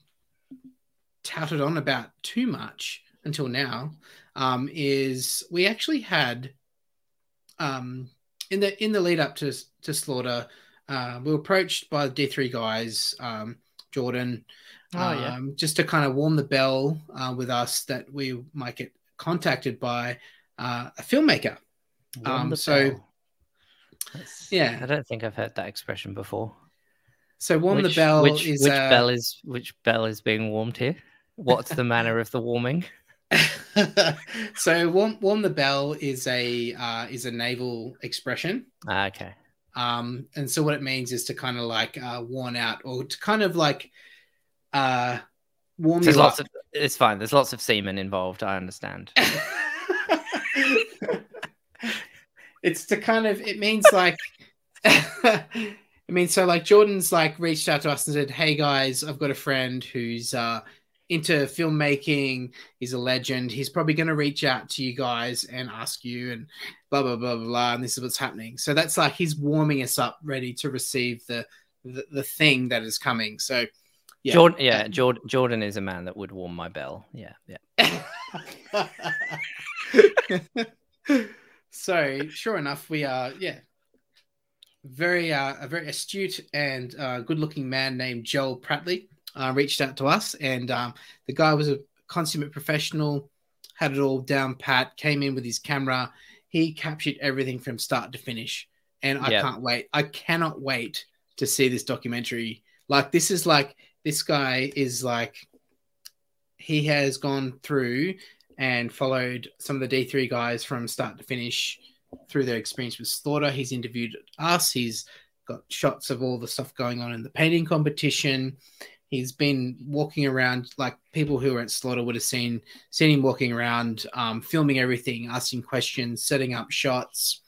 touted on about too much until now um, is we actually had um, in the in the lead up to to slaughter uh, we were approached by the D3 guys um, Jordan oh, yeah. Um, just to kind of warm the bell uh, with us that we might get contacted by uh, a filmmaker um, so yeah I don't think I've heard that expression before so warm which, the bell which, is which uh... bell is which bell is being warmed here? What's the manner of the warming? *laughs* *laughs* so warm, warm the bell is a uh, is a naval expression. Ah, okay. Um, and so what it means is to kind of like uh, worn out or to kind of like uh, warm There's lots up. of it's fine. There's lots of semen involved. I understand. *laughs* it's to kind of it means like *laughs* I mean, so like Jordan's like reached out to us and said, "Hey guys, I've got a friend who's uh, into filmmaking. He's a legend. He's probably going to reach out to you guys and ask you and blah blah blah blah blah. And this is what's happening. So that's like he's warming us up, ready to receive the the, the thing that is coming. So yeah, Jordan, yeah, Jordan, Jordan is a man that would warm my bell. Yeah, yeah. *laughs* so sure enough, we are yeah very uh, a very astute and uh, good-looking man named Joel Pratley uh, reached out to us, and um, the guy was a consummate professional, had it all down pat, came in with his camera, he captured everything from start to finish, and I yep. can't wait. I cannot wait to see this documentary. Like this is like this guy is like he has gone through and followed some of the D3 guys from start to finish through their experience with Slaughter. He's interviewed us. He's got shots of all the stuff going on in the painting competition. He's been walking around like people who are at Slaughter would have seen seen him walking around, um, filming everything, asking questions, setting up shots.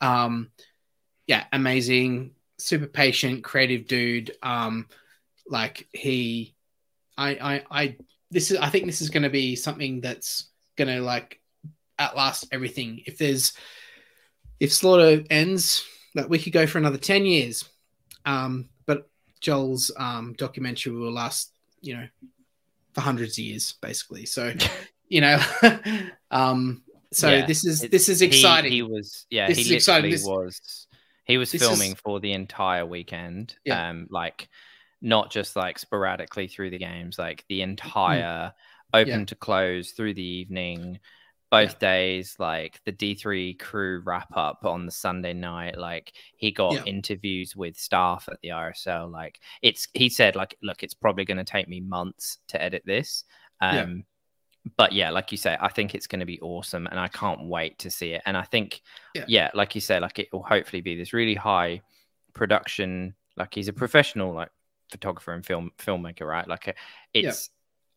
Um, yeah, amazing, super patient, creative dude. Um, like he, I, I, I. This is. I think this is going to be something that's going to like outlast everything. If there's if Slaughter ends, that we could go for another 10 years. Um, Joel's um, documentary will last, you know, for hundreds of years, basically. So, *laughs* you know, *laughs* um, so yeah, this is this is exciting. He, he was yeah, this he literally this, was he was filming is, for the entire weekend. Yeah. Um, like not just like sporadically through the games, like the entire mm. open yeah. to close through the evening both yeah. days like the d3 crew wrap up on the sunday night like he got yeah. interviews with staff at the rsl like it's he said like look it's probably going to take me months to edit this um yeah. but yeah like you say i think it's going to be awesome and i can't wait to see it and i think yeah, like you said like it will hopefully be this really high production like he's a professional like photographer and film filmmaker right like it's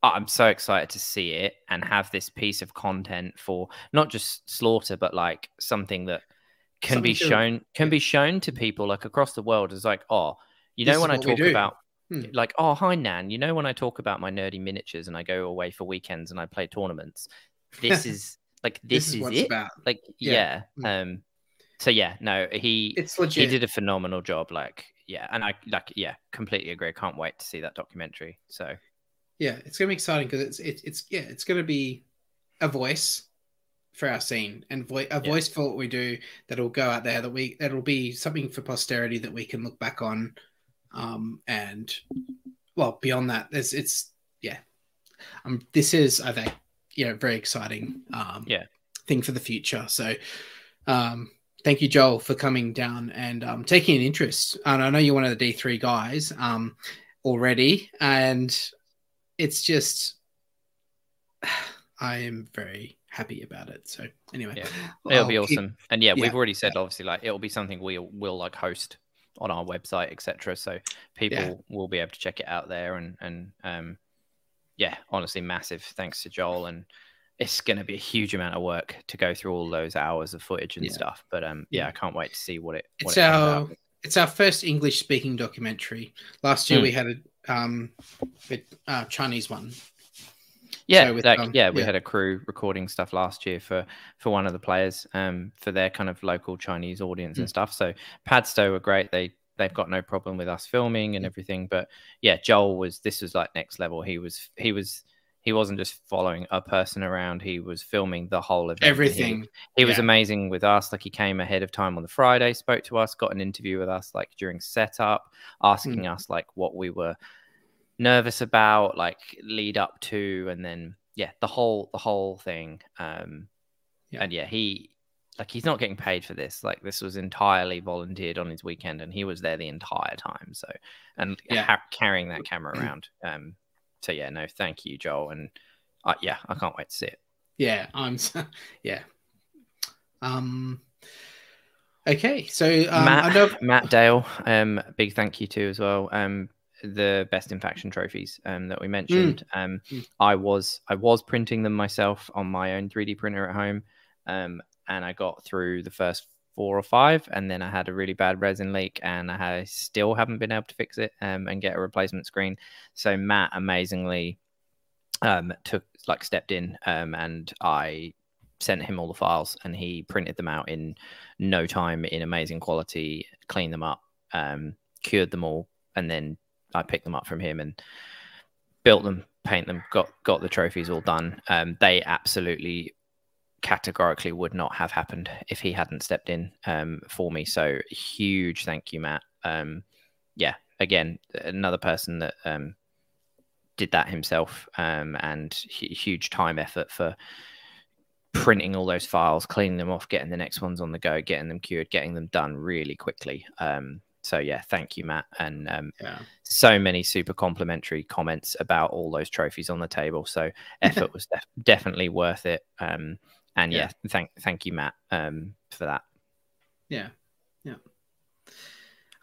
I'm so excited to see it and have this piece of content for not just slaughter, but like something that can something be shown to, can be shown to people like across the world as like, oh, you know, when I talk about hmm. like, oh, hi Nan, you know, when I talk about my nerdy miniatures and I go away for weekends and I play tournaments, this *laughs* is like this, this is, is it. About. Like, yeah. yeah. Hmm. Um, so yeah, no, he it's legit. he did a phenomenal job. Like, yeah, and I like, yeah, completely agree. I can't wait to see that documentary. So yeah, it's gonna be exciting because it's it, it's yeah, it's gonna be a voice for our scene and vo- a yeah. voice for what we do that'll go out there that we that'll be something for posterity that we can look back on. Um, and well, beyond that, there's it's yeah, um, this is I think you know very exciting um yeah thing for the future. So um thank you, Joel, for coming down and um, taking an interest. And I know you're one of the D three guys um, already, and it's just *sighs* I am very happy about it. So anyway, yeah. it'll I'll be awesome. Keep, and yeah, yeah, we've already said obviously like it'll be something we will like host on our website, etc. So people yeah. will be able to check it out there. And and um, yeah, honestly, massive thanks to Joel. And it's going to be a huge amount of work to go through all those hours of footage and yeah. stuff. But um, yeah, I can't wait to see what it. What it's it our it's our first English speaking documentary. Last year mm. we had a um, the uh, Chinese one. Yeah, so with, that, um, yeah, we yeah. had a crew recording stuff last year for for one of the players, um, for their kind of local Chinese audience mm. and stuff. So Padstow were great. They they've got no problem with us filming and everything. But yeah, Joel was this was like next level. He was he was he wasn't just following a person around he was filming the whole event everything he, he yeah. was amazing with us like he came ahead of time on the friday spoke to us got an interview with us like during setup asking mm. us like what we were nervous about like lead up to and then yeah the whole the whole thing um yeah. and yeah he like he's not getting paid for this like this was entirely volunteered on his weekend and he was there the entire time so and yeah. ha- carrying that camera around um so yeah, no, thank you, Joel, and uh, yeah, I can't wait to see it. Yeah, I'm. *laughs* Yeah. Um. Okay, so um, Matt, know... Matt Dale, um, big thank you to as well. Um, the best in faction trophies um, that we mentioned. Mm. Um, mm. I was I was printing them myself on my own 3D printer at home, um, and I got through the first four or five, and then I had a really bad resin leak, and I still haven't been able to fix it um, and get a replacement screen. So Matt amazingly um, took like stepped in um, and I sent him all the files and he printed them out in no time in amazing quality, cleaned them up, um, cured them all, and then I picked them up from him and built them, paint them, got got the trophies all done. Um, they absolutely categorically would not have happened if he hadn't stepped in um, for me. So huge thank you, Matt. Um, yeah, again, another person that um, did that himself um, and huge time effort for printing all those files, cleaning them off, getting the next ones on the go, getting them cured, getting them done really quickly. Um, so yeah, thank you, Matt, and um, yeah. so many super complimentary comments about all those trophies on the table. So *laughs* effort was def definitely worth it. And yeah, yeah, thank thank you, Matt, um, for that. Yeah, yeah.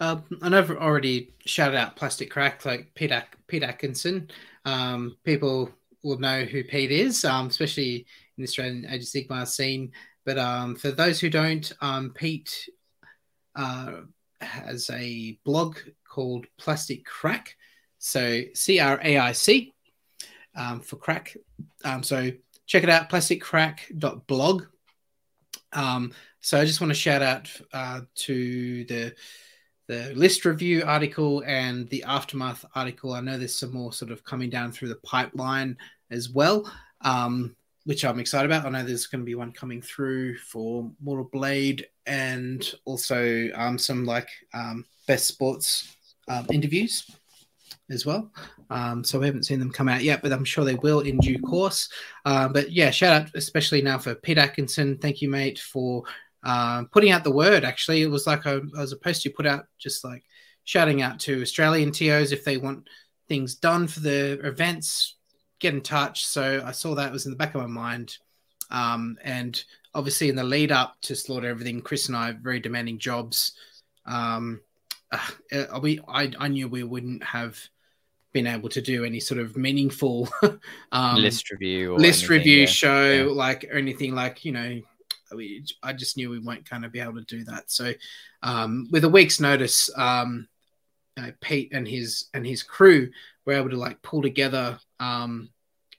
Um, I know I've already shouted out Plastic Craic, like Pete, Pete Atkinson. Um, people will know who Pete is, um, especially in the Australian Age of Sigmar scene. But um, for those who don't, um, Pete uh, has a blog called Plastic Craic. So C R A I C um, for crack. Um, so check it out, plasticcraic.blog. Um, so I just want to shout out uh, to the the list review article and the aftermath article. I know there's some more sort of coming down through the pipeline as well. Um, which I'm excited about. I know there's going to be one coming through for Mortal Blade and also um, some like um, best sports um, interviews as well. Um, so we haven't seen them come out yet, but I'm sure they will in due course. Uh, but yeah, shout out especially now for Pete Atkinson. Thank you, mate, for uh, putting out the word. Actually, it was like a, was a post you put out, just like shouting out to Australian TOs if they want things done for the events get in touch. So I saw that was in the back of my mind. Um, and obviously, in the lead up to Slaughter Everything, Chris and I very demanding jobs. Um, uh, we, I, I knew we wouldn't have been able to do any sort of meaningful *laughs* um, list review, list anything, review yeah. show, yeah. like or anything like you know. We, I just knew we weren't kind of be able to do that. So, um, with a week's notice, um, Pete and his and his crew were able to like pull together um,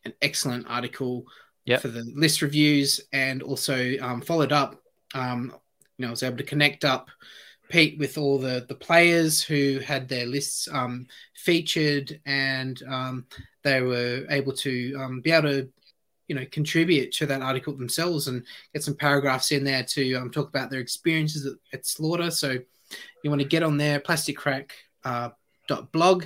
an excellent article yep. for the list reviews and also um, followed up. Um, you know, I was able to connect up Pete with all the the players who had their lists um, featured, and um, they were able to um, be able to you know contribute to that article themselves and get some paragraphs in there to um, talk about their experiences at, at, slaughter. So you want to get on there, plastic craic uh, dot blog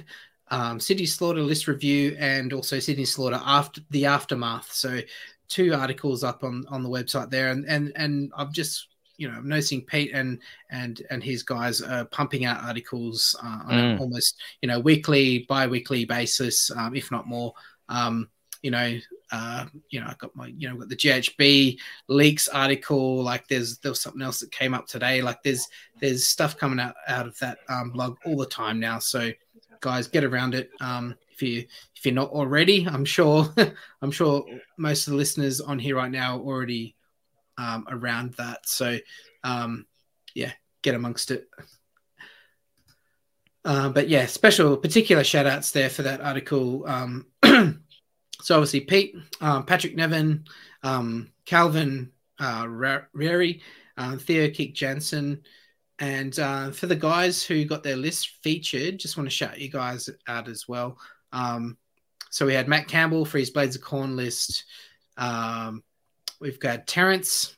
um, Sydney Slaughter list review and also Sydney Slaughter after the aftermath. So two articles up on on the website there, and and and I've just you know I'm noticing Pete and and and his guys are pumping out articles uh, on mm. almost you know weekly, bi-weekly basis, um, if not more. Um, you know, uh, you know, I got my, you know, got the GHB leaks article. Like, there's there was something else that came up today. Like, there's there's stuff coming out out of that um, blog all the time now. So guys, get around it. Um, if you if you're not already, I'm sure *laughs* I'm sure most of the listeners on here right now already um, around that. So um, yeah, get amongst it. Uh, but yeah, special particular shout outs there for that article. Um, *clears throat* so obviously Pete, um, Patrick Nevin, um, Calvin uh, Rary, uh, Theo Kick Jansen, and uh, for the guys who got their list featured, just want to shout you guys out as well. Um, so we had Matt Campbell for his Blades of Khorne list. Um, we've got Terrence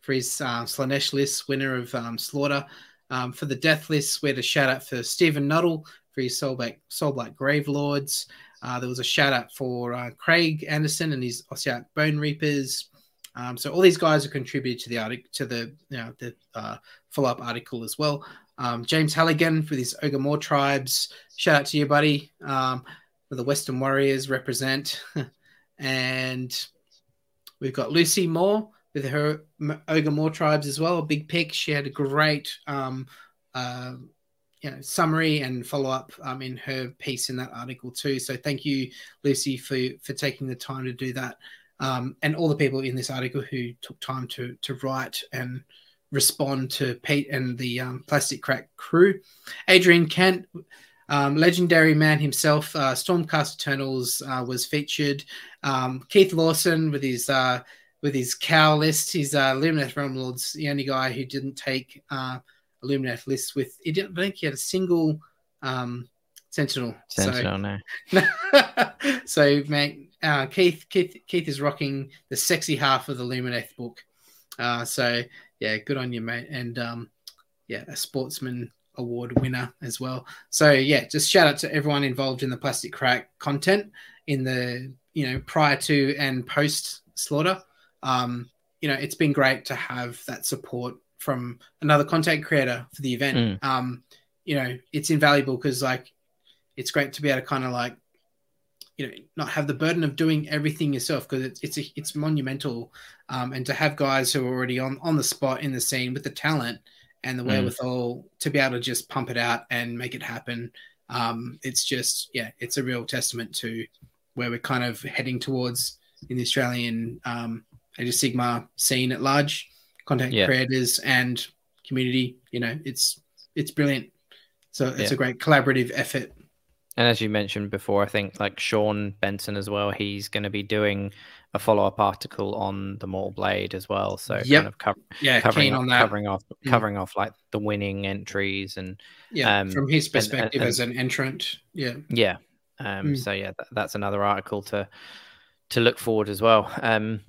for his uh, Slaanesh list, winner of um, Slaughter. Um, for the death list, we had a shout out for Stephen Nuttall for his Soulblight, Soulblight Gravelords. Uh, there was a shout out for uh, Craig Anderson and his Ossiarch Bonereapers. Um, so all these guys have contributed to the article, to the you know the uh, follow up article as well. Um, James Halligan for these Ogre tribes. Shout out to you, buddy. Um, for the Western Warriors represent, *laughs* and we've got Lucy Moore with her Ogor Mawtribes as well. Big pick. She had a great um, uh, you know, summary and follow up um, in her piece in that article too. So thank you, Lucy, for for taking the time to do that um, and all the people in this article who took time to to write and respond to Pete and the um, Plastic Craic crew. Adrian Kent Um, legendary man himself, uh, Stormcast Eternals uh, was featured. Um, Keith Lawson with his uh, with his cow list. He's uh, Lumineth Realm Lords, the only guy who didn't take uh, a Lumineth list with. He didn't I think he had a single um, Sentinel. Sentinel, so, no. *laughs* so, mate, uh, Keith, Keith, Keith is rocking the sexy half of the Lumineth book. Uh, so, yeah, good on you, mate. And um, yeah, a sportsman award winner as well. So yeah, just shout out to everyone involved in the plastic craic content in the you know prior to and post slaughter. Um, you know, it's been great to have that support from another content creator for the event. Mm. Um, you know, it's invaluable because like it's great to be able to kind of like you know not have the burden of doing everything yourself because it's it's a, it's monumental um, and to have guys who are already on on the spot in the scene with the talent and the mm. wherewithal mm. to be able to just pump it out and make it happen. Um, it's just, yeah, it's a real testament to where we're kind of heading towards in the Australian um, Age of Sigmar scene at large, content yeah. creators and community. You know, it's it's brilliant. So it's yeah. a great collaborative effort. And as you mentioned before, I think like Sean Benson as well, he's going to be doing a follow up article on the Mortal Blade as well. So yep. kind of co- yeah, covering off, covering off mm. covering off like the winning entries and yeah, um, from his perspective and, and, as an entrant. Yeah, yeah. Um, mm. So yeah, th- that's another article to to look forward as well. Um,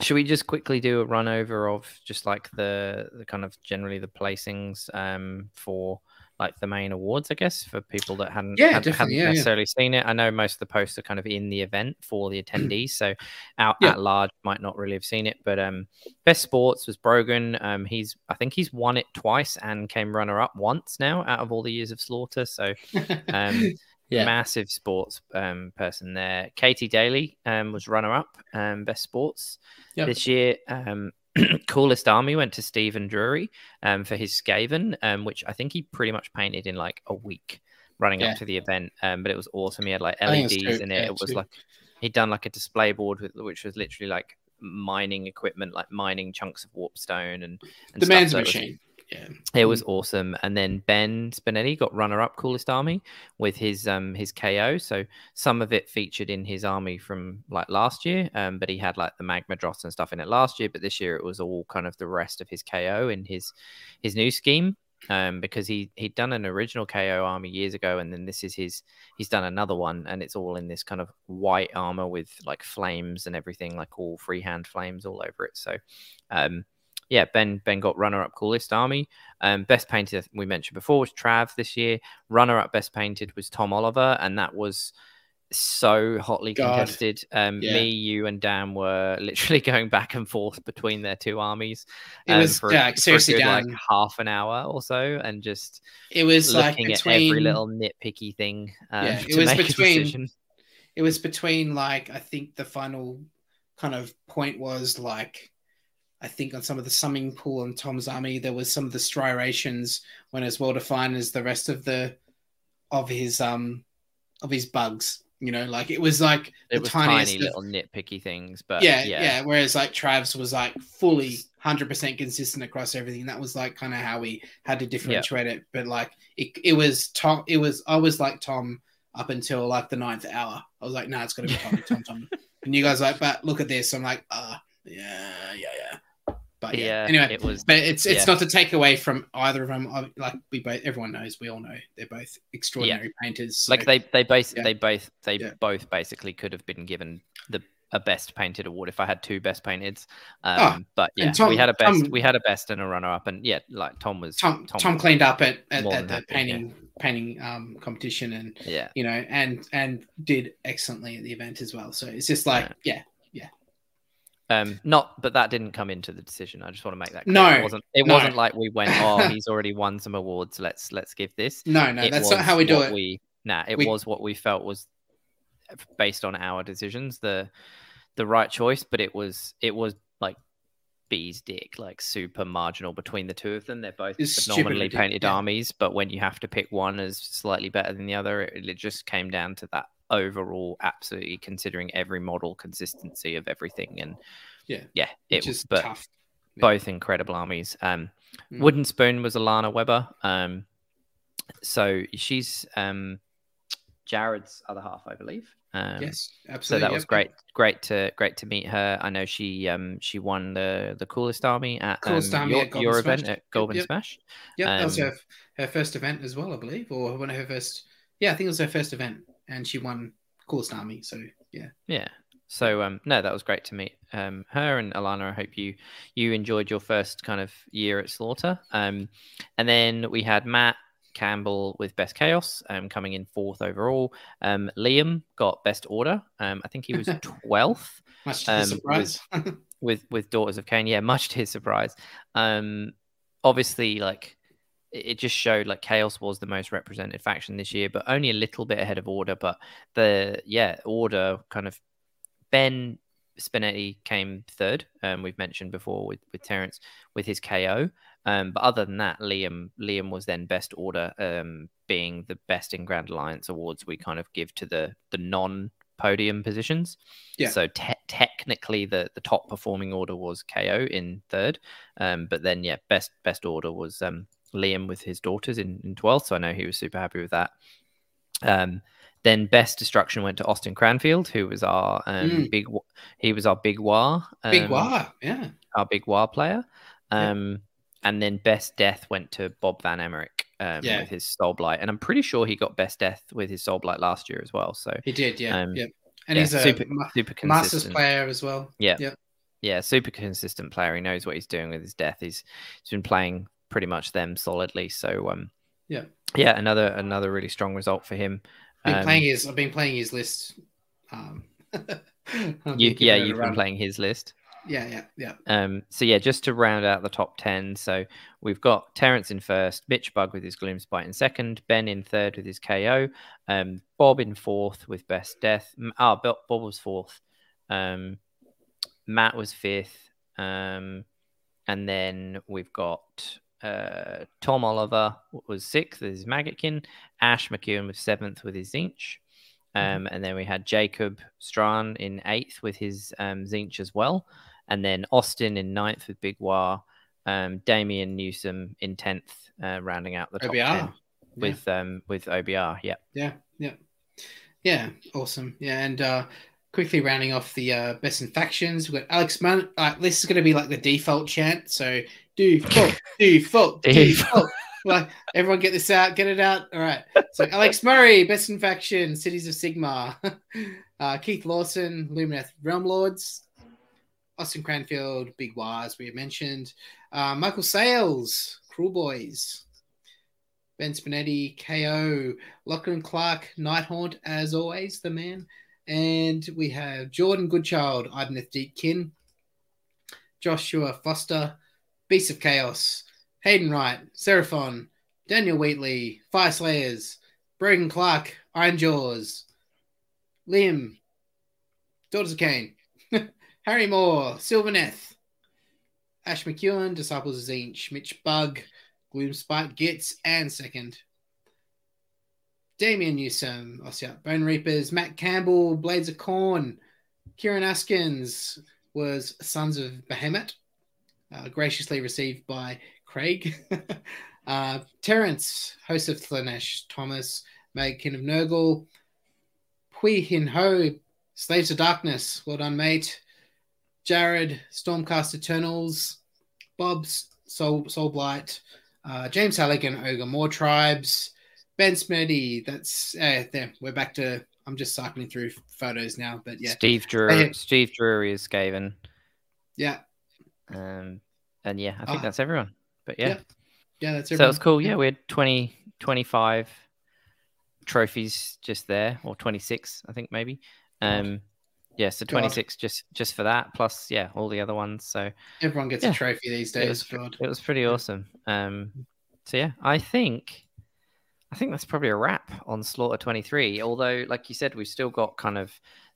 should we just quickly do a run over of just like the the kind of generally the placings um, for like the main awards, I guess, for people that hadn't, yeah, had, hadn't yeah, necessarily yeah. seen it. I know most of the posts are kind of in the event for the *clears throat* attendees, so out at large might not really have seen it. But um, best sports was Brogan. Um, he's I think he's won it twice and came runner up once now out of all the years of slaughter. So *laughs* um, yeah. massive sports um, person there. Katie Daly um, was runner up um, best sports yep. this year. *clears throat* Coolest army went to Stephen Drury um, for his Skaven, um, which I think he pretty much painted in like a week running yeah. up to the event. Um, but it was awesome. He had like LEDs in it. Yeah, it was too. like he'd done like a display board with which was literally like mining equipment, like mining chunks of warpstone and, and the man's machine. Yeah. It was awesome. And then Ben Spinetti got runner up coolest army with his um his KO. So some of it featured in his army from like last year. Um, but he had like the magma dross and stuff in it last year. But this year it was all kind of the rest of his KO in his his new scheme. Um, because he he'd done an original KO army years ago, and then this is his he's done another one, and it's all in this kind of white armor with like flames and everything, like all freehand flames all over it. So, um, yeah, Ben Ben got runner up coolest army. Um, best painted we mentioned before was Trav this year. Runner up best painted was Tom Oliver, and that was so hotly God. contested. Um, yeah. Me, you, and Dan were *laughs* literally going back and forth between their two armies. Um, it was for, yeah, seriously good, like half an hour or so, and just it was looking like between, at every little nitpicky thing. Um, yeah, it was between. It was between like I think the final kind of point was like I think on some of the summing pool on Tom's army, there was some of the striations when as well defined as the rest of the of his um of his bugs. You know, like it was like it was tiny little nitpicky things, but yeah, yeah, yeah. Whereas like Trav's was like fully hundred percent consistent across everything. That was like kind of how we had to differentiate yep. it. But like it, it was Tom. It was I was like Tom up until like the ninth hour. I was like, no, nah, it's got to be Tom, Tom, Tom. *laughs* And you guys like, but look at this. I'm like, ah, uh, yeah, yeah, yeah. But yeah, yeah anyway, it was. But it's it's yeah. not to take away from either of them. Like we both, everyone knows, we all know they're both extraordinary yeah. painters. So, like they they both they both they both basically could have been given the a best painted award if I had two best painted. Um, oh, but yeah, Tom, we had a best, Tom, we had a best and a runner up, and yeah, like Tom was Tom. Tom, Tom cleaned up at, at, at the happy, painting yeah. painting um, competition, and yeah, you know, and and did excellently at the event as well. So it's just like yeah, um, not, but that didn't come into the decision. I just want to make that clear. No, it wasn't. It no. wasn't like we went, oh, *laughs* he's already won some awards. Let's let's give this. No, no, it that's not how we do it. We nah, it we... was what we felt was based on our decisions the the right choice, but it was it was like B's dick, like super marginal between the two of them. They're both phenomenally painted yeah. armies, but when you have to pick one as slightly better than the other, it, it just came down to that overall, absolutely considering every model consistency of everything. And yeah, yeah, it was but tough. both incredible armies. Um, mm. Wooden Spoon was Alana Weber. Um, so she's um, Jared's other half, I believe. Um, yes, absolutely. So that was great, great to great to meet her. I know she um she won the the coolest army at coolest um, army your, at your event at Golden yep. Smash. Yeah, um, that was um, her, her first event as well, I believe, or one of her first. Yeah, I think it was her first event, and she won coolest army. So yeah, yeah. So um no, that was great to meet um her and Alana. I hope you you enjoyed your first kind of year at Slaughter. Um, and then we had Matt Campbell with Best Chaos, um, coming in fourth overall. Um, Liam got Best Order. Um, I think he was *laughs* twelfth. much to his um, surprise. with, *laughs* with, with Daughters of Khaine, yeah, much to his surprise. Um, obviously, like it just showed like Chaos was the most represented faction this year, but only a little bit ahead of Order. But the yeah, Order kind of Ben Spinetti came third. Um, we've mentioned before with with Terrence with his KO. Um, but other than that, Liam Liam was then best order, um, being the best in Grand Alliance awards we kind of give to the the non podium positions. Yeah. So te- technically, the the top performing order was KO in third, um, but then yeah, best best order was um, Liam with his daughters in in twelfth. So I know he was super happy with that. Um, then best destruction went to Austin Cranfield, who was our um, mm. big. He was our big war. Um, big war, yeah. Our big war player. Um, yeah and then best death went to Bob Van Emmerich um, yeah. with his Soul Blight, and I'm pretty sure he got best death with his Soul Blight last year as well. So he did, yeah, um, yeah. And yeah, he's a super, ma- super Masters player as well. Yeah, yeah, yeah. Super consistent player. He knows what he's doing with his death. He's he's been playing pretty much them solidly. So um, yeah, yeah. Another another really strong result for him. I've been um, playing his. I've been playing his list. Um, *laughs* you, yeah, you've been playing his list. Yeah, yeah, yeah. Um, so yeah, just to round out the top ten, so we've got Terrence in first, Mitch Bug with his Gloomspite in second, Ben in third with his KO, um, Bob in fourth with Best Death. Ah, oh, Bob was fourth. Um, Matt was fifth, um, and then we've got uh, Tom Oliver was sixth with his Maggotkin, Ash McEwen was seventh with his Tzeentch. Mm-hmm. Um, and then we had Jacob Strahan in eighth with his um, Tzeentch as well and then Austin in ninth with Big War, um, Damien Newsom in tenth, uh, rounding out the top OBR. ten with yeah. um with OBR. Yeah, yeah, yeah, yeah. Awesome. Yeah, and uh, quickly rounding off the uh, best in factions, we've got Alex Munn. Uh, this is going to be like the default chant. So do default, *laughs* default, default. like everyone get this out, get it out. All right. So Alex Murray, best in faction, Cities of Sigmar. *laughs* uh, Keith Lawson, Lumineth Realm Lords. Austin Cranfield, Big Wires, we mentioned. Uh, Michael Sales, Kruleboyz. Ben Spinetti, KO. Lachlan Clark, Nighthaunt, as always, the man. And we have Jordan Goodchild, Idoneth Deepkin. Joshua Foster, Beast of Chaos. Hayden Wright, Seraphon, Daniel Wheatley, Fyreslayers, Brogan Clark, Ironjawz, Liam, Daughters of Khaine. *laughs* Harry Moore, Sylvaneth, Ash McEwen, Disciples of Tzeentch, Mitch Bug, Gloomspite, Gitz, and second. Damien Newsom, Ossiarch Bonereapers, Matt Campbell, Blades of Khorne, Kieran Askins was Sons of Behemat, uh, graciously received by Craig. *laughs* uh, Terence, host of Slaanesh, Thomas, Maggotkin of Nurgle, Hui Hin Ho, Slaves of Darkness, well done, mate. Jared, Stormcast Eternals, Bob's Soul, Soul Blight, uh, James Halligan, Ogor Mawtribes, Ben Smitty. That's uh, there. We're back to. I'm just cycling through photos now, but yeah. Steve Drury. Steve Drury is Skaven. Yeah. Um, and yeah, I think uh, that's everyone. But yeah. yeah. Yeah, that's everyone. So it's cool. Yeah, we had 20, 25 trophies just there, or 26, I think maybe. Um, yeah, so 26 God. just just for that, plus yeah, all the other ones. So everyone gets yeah, a trophy these days. It was, it was pretty awesome. Um, so yeah, I think I think that's probably a wrap on Slaughter 23. Although, like you said, we've still got kind of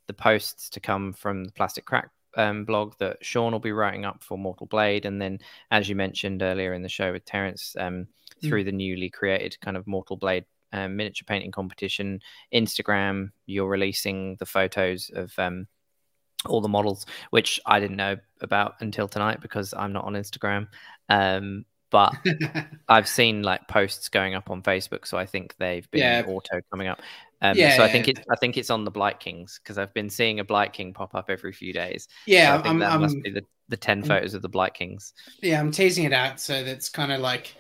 the posts to come from the Plastic Craic um, blog that Sean will be writing up for Mortal Blade, and then as you mentioned earlier in the show with Terence, um, mm. through the newly created kind of Mortal Blade um, miniature painting competition. Instagram, you're releasing the photos of um, all the models, which I didn't know about until tonight because I'm not on Instagram. Um, but *laughs* I've seen like posts going up on Facebook, so I think they've been yeah. auto coming up. Um, yeah, so I think it's I think it's on the Blight Kings because I've been seeing a Blight King pop up every few days. Yeah, so I think I'm, that I'm, must be the, the 10 photos of the Blight Kings. Yeah, I'm teasing it out so that's kind of like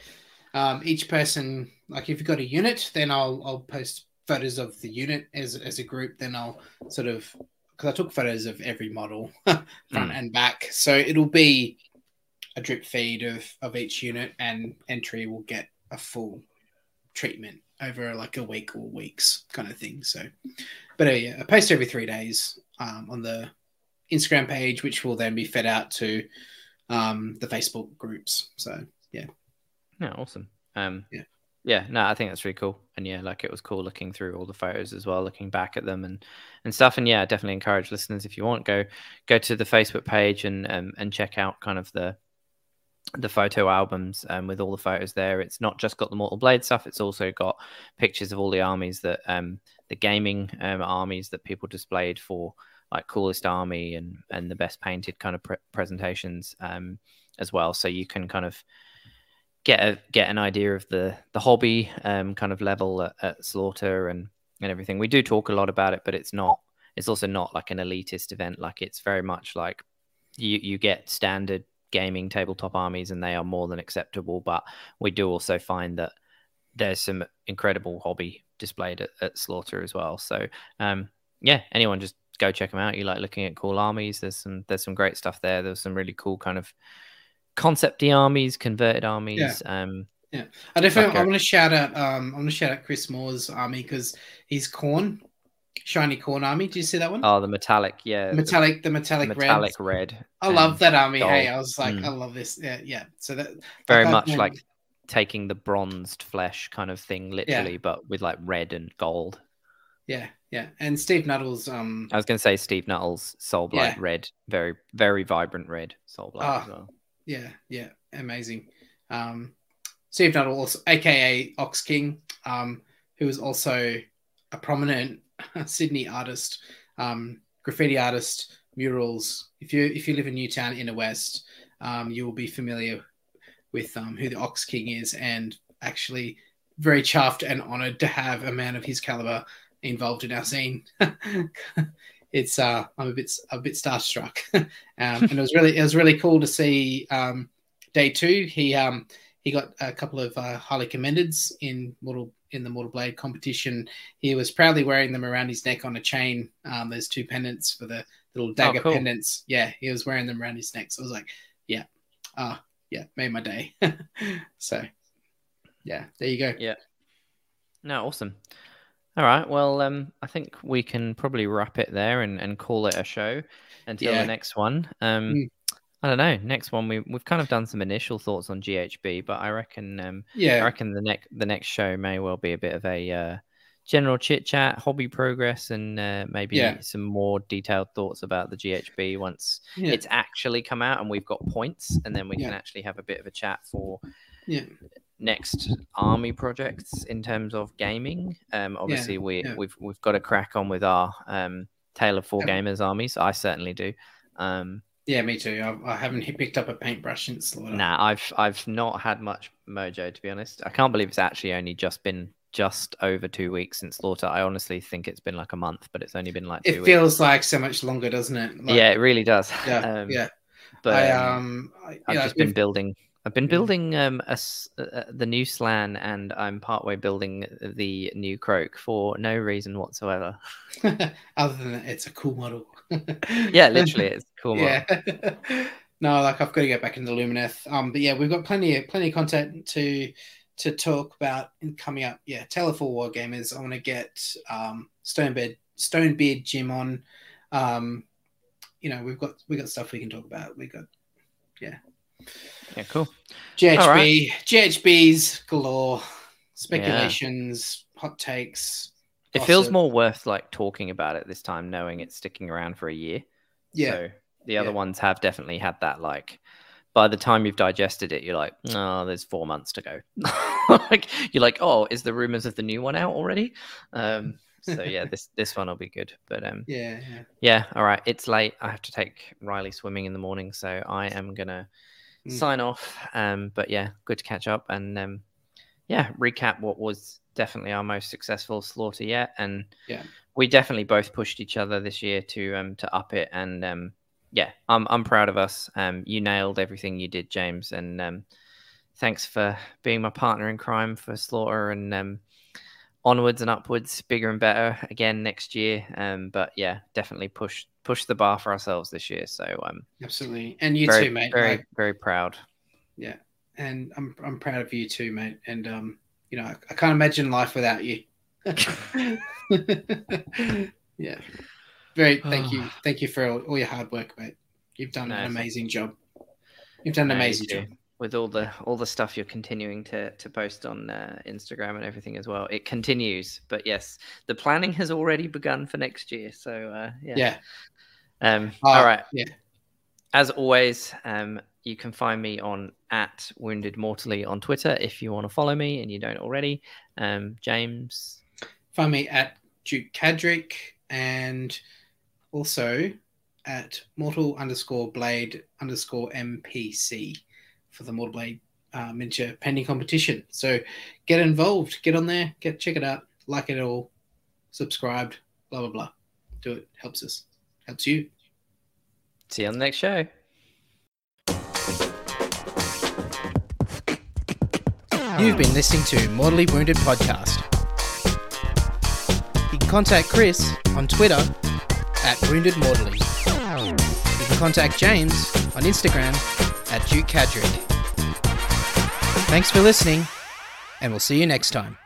um, each person. Like if you've got a unit, then I'll I'll post photos of the unit as as a group. Then I'll sort of because I took photos of every model *laughs* front mm. and back, so it'll be a drip feed of of each unit, and entry will get a full treatment over like a week or weeks kind of thing. So, but uh, yeah, I post every three days um, on the Instagram page, which will then be fed out to um, the Facebook groups. So yeah, yeah, awesome. Um, yeah, yeah, no, I think that's really cool. And yeah, like it was cool looking through all the photos as well, looking back at them and and stuff. And yeah, definitely encourage listeners if you want go go to the Facebook page and um, and check out kind of the the photo albums um, with all the photos there. It's not just got the Mortal Blade stuff; it's also got pictures of all the armies that um, the gaming um, armies that people displayed for like coolest army and and the best painted kind of pre- presentations um, as well. So you can kind of get a get an idea of the the hobby um, kind of level at, at Slaughter and and everything. We do talk a lot about it, but it's not. It's also not like an elitist event. Like it's very much like you you get standard gaming tabletop armies and they are more than acceptable. But we do also find that there's some incredible hobby displayed at, at Slaughter as well. So um, yeah, anyone just go check them out. You like looking at cool armies? There's some there's some great stuff there. There's some really cool kind of concepty armies, converted armies. Yeah. Um, yeah, I definitely. I want to shout out. Um, I want to shout out Chris Moore's army because he's Khorne shiny Khorne army. Do you see that one? Oh, the metallic, yeah, metallic, the metallic, metallic red. red I love that army. Gold. Hey, I was like, mm. I love this. Yeah, yeah. So that very much like taking the bronzed flesh kind of thing, literally, yeah. but with like red and gold. Yeah, yeah. And Steve Nuttall's. Um, I was going to say Steve Nuttall's Soul Blight yeah. red, very, very vibrant red Soul Blight oh, as well. Yeah, yeah, amazing. Um, Steve Nuttall, also, aka Ox King, um, who is also a prominent *laughs* Sydney artist, um, graffiti artist, murals. If you if you live in Newtown, Inner West, um, you will be familiar with um, who the Ox King is, and actually very chuffed and honoured to have a man of his caliber involved in our scene. *laughs* it's uh, I'm a bit a bit starstruck, *laughs* um, and it was really it was really cool to see um, day two. He um, he got a couple of uh, highly commendeds in Mortal in the Mortal Blade competition. He was proudly wearing them around his neck on a chain. Um, there's two pendants for the little dagger oh, cool. pendants. Yeah, he was wearing them around his neck. So I was like, yeah, ah, uh, yeah, made my day. *laughs* so, yeah, there you go. Yeah. No, awesome. All right. Well, um, I think we can probably wrap it there and, and call it a show until yeah. the next one. Um, mm. I don't know. Next one, we we've kind of done some initial thoughts on GHB, but I reckon, um, yeah, I reckon the next the next show may well be a bit of a uh, general chit chat, hobby progress, and uh, maybe yeah. some more detailed thoughts about the GHB once yeah. it's actually come out and we've got points, and then we yeah. can actually have a bit of a chat for next army projects in terms of gaming. Um, obviously, we we've we've got to crack on with our um, Tale of Four Gamers armies. I certainly do. Um, yeah, me too. I, I haven't picked up a paintbrush since Slaughter. Nah, I've I've not had much mojo to be honest. I can't believe it's actually only just been just over two weeks since Slaughter. I honestly think it's been like a month, but it's only been like. it feels weeks. like so much longer, doesn't it? Like, yeah, it really does. Yeah, *laughs* um, yeah. But I, um, I, have just been building. I've been building um a, uh, the new Slann, and I'm partway building the new Kroak for no reason whatsoever. *laughs* Other than that, it's a cool model yeah, *laughs* literally, it's cool. Yeah. *laughs* no, like I've got to get back into Lumineth. Um, but yeah, we've got plenty of plenty of content to to talk about in coming up. Yeah, Tale of Four War Gamers. I want to get um Stonebeard Stonebeard Jim on. Um, you know, we've got we got stuff we can talk about. We got yeah. Yeah, cool. GHB, right. GHBs galore, speculations, yeah. hot takes, it feels more worth like talking about it this time, knowing it's sticking around for a year. Yeah. So the other yeah. ones have definitely had that like by the time you've digested it, you're like, oh, there's four months to go. *laughs* like you're like, oh, is the rumors of the new one out already? Um, so *laughs* yeah, this this one will be good. But um, yeah, yeah, yeah. All right, it's late. I have to take Riley swimming in the morning, so I am gonna mm. sign off. Um, but yeah, good to catch up and um, yeah, recap what was definitely our most successful slaughter yet. And yeah, we definitely both pushed each other this year to um to up it. And um, yeah, I'm I'm proud of us. Um, you nailed everything you did, James, and um, thanks for being my partner in crime for slaughter and um onwards and upwards, bigger and better again next year. Um, but yeah, definitely push push the bar for ourselves this year. So um, absolutely, and you very, too, mate. Very like, very proud. Yeah, and I'm I'm proud of you too, mate. And um, you know, I, I can't imagine life without you. *laughs* yeah, very. Thank you, *sighs* thank you for all, all, your hard work, mate. You've done no, an amazing job. You've done an no, amazing job with all the all the stuff you're continuing to to post on uh, Instagram and everything as well. It continues, but yes, the planning has already begun for next year. So uh, yeah, yeah. Um, uh, all right. Yeah. As always, um, you can find me on at Wounded Mortally on Twitter if you want to follow me and you don't already. Um, James, find me at Duke Cadrick and also at Mortal underscore Blade underscore MPC for the Mortal Blade uh, miniature pending competition. So get involved, get on there, get check it out, like it all, subscribed, blah blah blah. Do it helps us, helps you. See you on the next show. You've been listening to Mortally Wounded podcast. You can contact Chris on Twitter at Wounded Mortally. You can contact James on Instagram at Duke Cadrick. Thanks for listening, and we'll see you next time.